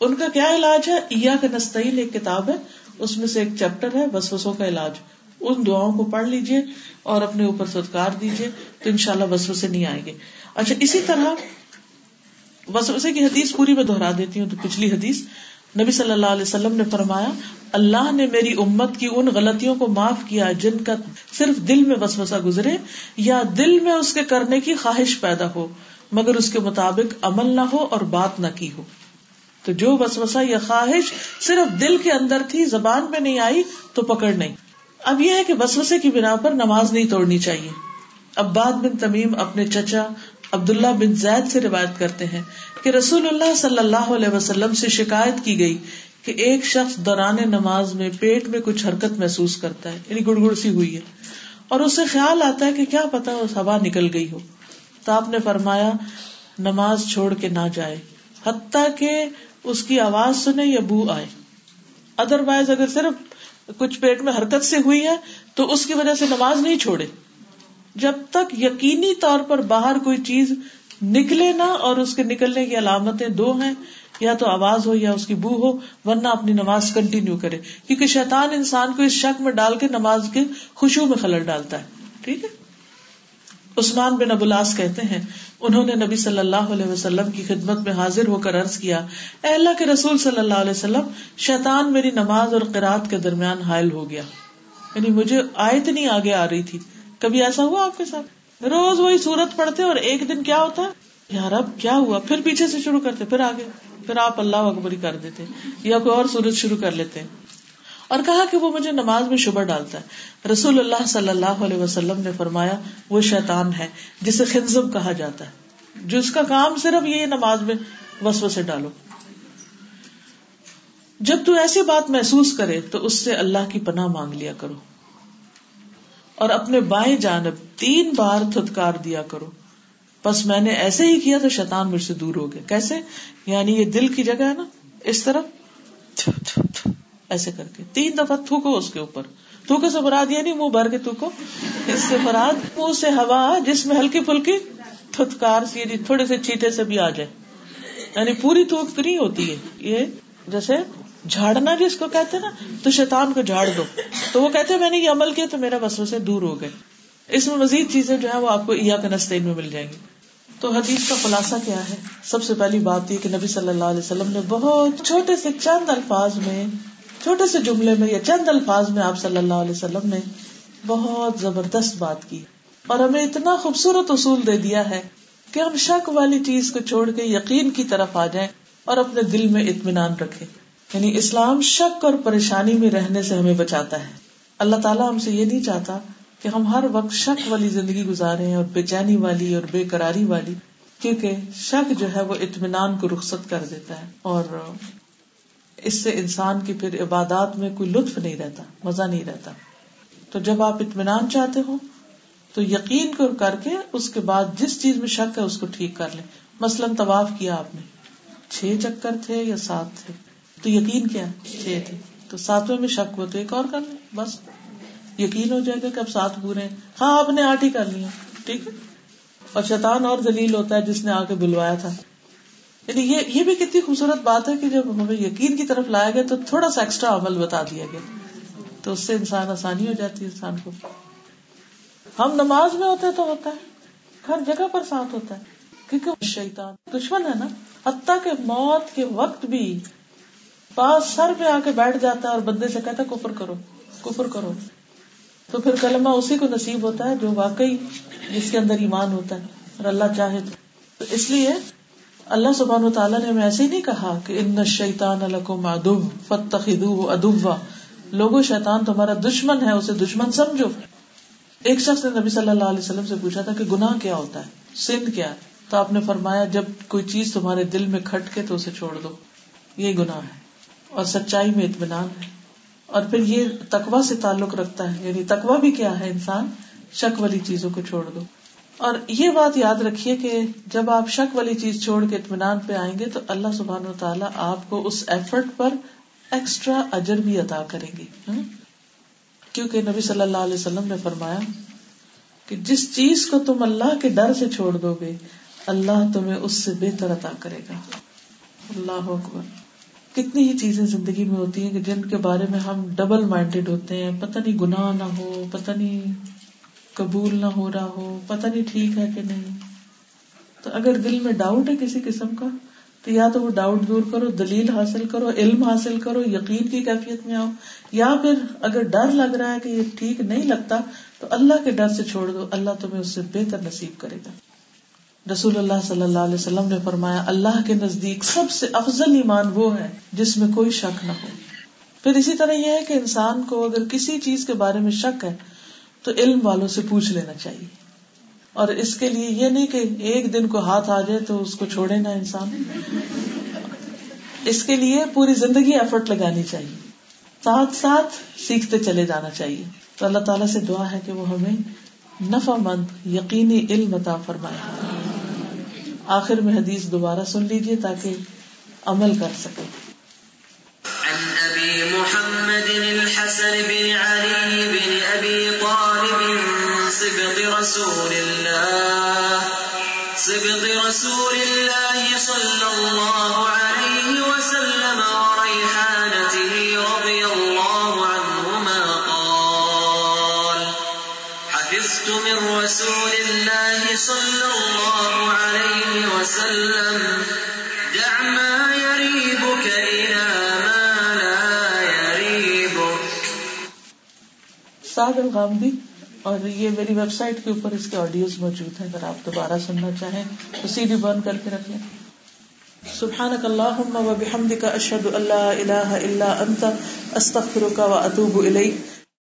Speaker 1: ان کا کیا علاج ہے؟ ایا کا نستعین ایک کتاب ہے۔ اس میں سے ایک چیپٹر ہے، وسوسوں کا علاج۔ ان دعاؤں کو پڑھ لیجیے اور اپنے اوپر سدکار دیجیے تو ان شاء اللہ وسوسے نہیں آئیں گے۔ اچھا اسی طرح وسوسے کی حدیث پوری میں دوہرا دیتی ہوں، تو پچھلی حدیث۔ نبی صلی اللہ علیہ وسلم نے فرمایا، اللہ نے میری امت کی ان غلطیوں کو معاف کیا جن کا صرف دل میں وسوسہ گزرے یا دل میں اس کے کرنے کی خواہش پیدا ہو، مگر اس کے مطابق عمل نہ ہو اور بات نہ کی ہو۔ تو جو وسوسہ یا خواہش صرف دل کے اندر تھی، زبان میں نہیں آئی، تو پکڑ نہیں۔ اب یہ ہے کہ وسوسے کی بنا پر نماز نہیں توڑنی چاہیے۔ عباد بن تمیم اپنے چچا عبداللہ بن زید سے روایت کرتے ہیں کہ رسول اللہ صلی اللہ علیہ وسلم سے شکایت کی گئی کہ ایک شخص دوران نماز میں پیٹ میں کچھ حرکت محسوس کرتا ہے یعنی گڑ گڑ سی ہوئی ہے۔ اور اسے خیال آتا ہے کہ کیا پتا اس ہوا نکل گئی ہو۔ تو آپ نے فرمایا، نماز چھوڑ کے نہ جائے، حتیٰ کہ اس کی آواز سنے یا بو آئے۔ ادر وائز اگر صرف کچھ پیٹ میں حرکت سے ہوئی ہے، تو اس کی وجہ سے نماز نہیں چھوڑے۔ جب تک یقینی طور پر باہر کوئی چیز نکلے نہ اور اس کے نکلنے کی علامتیں دو ہیں، یا تو آواز ہو یا اس کی بو ہو، ورنہ اپنی نماز کنٹینیو کرے۔ کیونکہ شیطان انسان کو اس شک میں ڈال کے نماز کے خوشبو میں خلل ڈالتا ہے۔ ٹھیک ہے؟ عثمان بن ابولاس کہتے ہیں، انہوں نے نبی صلی اللہ علیہ وسلم کی خدمت میں حاضر ہو کر عرض کیا، اے اللہ کے رسول صلی اللہ علیہ وسلم، شیطان میری نماز اور قرآد کے درمیان حائل ہو گیا۔ یعنی مجھے آیت نہیں آگے آ رہی تھی۔ کبھی ایسا ہوا آپ کے ساتھ؟ روز وہی سورت پڑھتے اور ایک دن کیا ہوتا ہے؟ یار اب کیا ہوا؟ پھر پیچھے سے شروع کرتے، پھر آگے، پھر آپ اللہ اکبری کر دیتے، یا کوئی اور سورت شروع کر لیتے۔ اور کہا کہ وہ مجھے نماز میں شبہ ڈالتا ہے۔ رسول اللہ صلی اللہ علیہ وسلم نے فرمایا، وہ شیطان ہے، جسے خنزم کہا جاتا ہے۔ جو اس کا کام صرف یہ نماز میں وسو سے ڈالو۔ جب تو ایسی بات محسوس کرے، تو اس سے اللہ کی پناہ مانگ لیا کرو۔ اور اپنے بائیں جانب تین بار تھتکار دیا کرو۔ بس میں نے ایسے ہی کیا تو شیطان مجھ سے دور ہو گیا۔ کیسے؟ یعنی یہ دل کی جگہ ہے نا، اس طرف۔ ایسے کر کے۔ تین دفعہ تھوکو اس کے اوپر۔ تھوکو سے براد یہ یعنی نہیں منہ بھر کے تھوکو۔ اس سے براد منہ سے ہوا، جس میں ہلکی پھلکی تھتکار سے یعنی تھوڑے سے چیٹے سے بھی آ جائے۔ یعنی پوری تھوک نہیں ہوتی ہے۔ یہ جیسے جھاڑنا جس کو کہتے نا، تو شیطان کو جھاڑ دو۔ تو وہ کہتے میں نے یہ عمل کیا تو میرا بسوں سے دور ہو گئے۔ اس میں مزید چیزیں جو ہے وہ آپ کو ایا کا نسطین میں مل جائیں گی۔ تو حدیث کا خلاصہ کیا ہے؟ سب سے پہلی بات یہ کہ نبی صلی اللہ علیہ وسلم نے بہت چھوٹے سے چند الفاظ میں، چھوٹے سے جملے میں یا چند الفاظ میں آپ صلی اللہ علیہ وسلم نے بہت زبردست بات کی۔ اور ہمیں اتنا خوبصورت اصول دے دیا ہے کہ ہم شک والی چیز کو چھوڑ کے یقین کی طرف آ جائیں اور اپنے دل میں اطمینان رکھے یعنی اسلام شک اور پریشانی میں رہنے سے ہمیں بچاتا ہے۔ اللہ تعالیٰ ہم سے یہ نہیں چاہتا کہ ہم ہر وقت شک والی زندگی گزارے اور بے چینی والی اور بے قراری والی، کیونکہ شک جو ہے وہ اطمینان کو رخصت کر دیتا ہے اور اس سے انسان کی پھر عبادات میں کوئی لطف نہیں رہتا، مزہ نہیں رہتا۔ تو جب آپ اطمینان چاہتے ہو تو یقین کو کر کے اس کے بعد جس چیز میں شک ہے اس کو ٹھیک کر لیں۔ مثلاً طواف کیا آپ نے؟ چھ چکر تھے یا سات تھے؟ تو یقین کیا چھ تھے تو ساتویں میں شک ہو تو ایک اور کر لیں؟ بس. یقین ہو جائے گا کہ اب سات پورے ہیں۔ ہاں آپ نے آٹھ ہی کر لیا ٹھیک ہے؟ اور شیطان اور دلیل ہوتا ہے جس نے آ کے بلوایا تھا۔ یعنی یہ یہ بھی کتنی خوبصورت بات ہے کہ جب ہمیں یقین کی طرف لایا گیا تو تھوڑا سا ایکسٹرا عمل بتا دیا گیا۔ تو اس سے انسان آسانی ہو جاتی ہے انسان کو۔ ہم نماز میں ہوتے تو ہوتا ہے۔ ہر جگہ پر ساتھ ہوتا ہے۔ کیونکہ شیطان دشمن ہے نا۔ حتیٰ کہ موت کے وقت بھی پاس سر پہ آ کے بیٹھ جاتا ہے اور بندے سے کہتا ہے، کفر کرو کفر کرو۔ تو پھر کلمہ اسی کو نصیب ہوتا ہے جو واقعی جس کے اندر ایمان ہوتا ہے اور اللہ چاہے تو۔ اس لیے اللہ سبحان و تعالیٰ نے ہمیں ایسے ہی نہیں کہا کہ ان شیطان الکم ادو فتخذوه ادوا لوگو، شیطان تمہارا دشمن ہے، اسے دشمن سمجھو۔ ایک شخص نے نبی صلی اللہ علیہ وسلم سے پوچھا تھا کہ گناہ کیا ہوتا ہے؟ سندھ کیا ہے؟ تو آپ نے فرمایا، جب کوئی چیز تمہارے دل میں کھٹ کے تو اسے چھوڑ دو۔ یہ گناہ ہے۔ اور سچائی میں اطمینان ہے۔ اور پھر یہ تقوا سے تعلق رکھتا ہے۔ یعنی تقوا بھی کیا ہے انسان؟ شک والی چیزوں کو چھوڑ دو۔ اور یہ بات یاد رکھیے کہ جب آپ شک والی چیز چھوڑ کے اطمینان پہ آئیں گے تو اللہ سبحان و تعالیٰ آپ کو اس ایفرٹ پر ایکسٹرا اجر بھی ادا کریں گے۔ کیونکہ نبی صلی اللہ علیہ وسلم نے فرمایا کہ جس چیز کو تم اللہ کے ڈر سے چھوڑ دو گے، اللہ تمہیں اس سے بہتر عطا کرے گا۔ اللہ اکبر۔ کتنی ہی چیزیں زندگی میں ہوتی ہیں کہ جن کے بارے میں ہم ڈبل مائنڈیڈ ہوتے ہیں، پتہ نہیں گناہ نہ ہو، پتہ نہیں قبول نہ ہو رہا ہو، پتہ نہیں ٹھیک ہے کہ نہیں۔ تو اگر دل میں ڈاؤٹ ہے کسی قسم کا، تو یا تو وہ ڈاؤٹ دور کرو، دلیل حاصل کرو، علم حاصل کرو، یقین کی کیفیت میں آؤ۔ یا پھر اگر ڈر لگ رہا ہے کہ یہ ٹھیک نہیں لگتا، تو اللہ کے ڈر سے چھوڑ دو، اللہ تمہیں اس سے بہتر نصیب کرے گا۔ رسول اللہ صلی اللہ علیہ وسلم نے فرمایا، اللہ کے نزدیک سب سے افضل ایمان وہ ہے جس میں کوئی شک نہ ہو۔ پھر اسی طرح یہ ہے کہ انسان کو اگر کسی چیز کے بارے میں شک ہے، تو علم والوں سے پوچھ لینا چاہیے۔ اور اس کے لیے یہ نہیں کہ ایک دن کو ہاتھ آ جائے تو اس کو چھوڑے نا انسان۔ اس کے لیے پوری زندگی ایفرٹ لگانی چاہیے۔ ساتھ ساتھ سیکھتے چلے جانا چاہیے۔ تو اللہ تعالیٰ سے دعا ہے کہ وہ ہمیں نفع مند، یقینی علم عطا فرمائے۔ آخر میں حدیث دوبارہ سن لیجیے تاکہ عمل کر سکے۔
Speaker 2: عن ابي محمد الحسن بن علي بن ابي طالب سبط رسول الله سبط رسول الله صلى الله عليه وسلم من رسول الله صلى الله عليه وسلم. دع ما يريبك إلى ما لا يريبك.
Speaker 1: سعد الغامدی اور یہ میری ویب سائٹ کے اوپر اس کے آڈیوز موجود ہیں، اگر آپ دوبارہ سننا چاہیں تو سی ڈی بند کر کے رکھ لیں سبحانك اللهم وبحمدك اشهد ان لا اله الا انت استغفرك واتوب اليك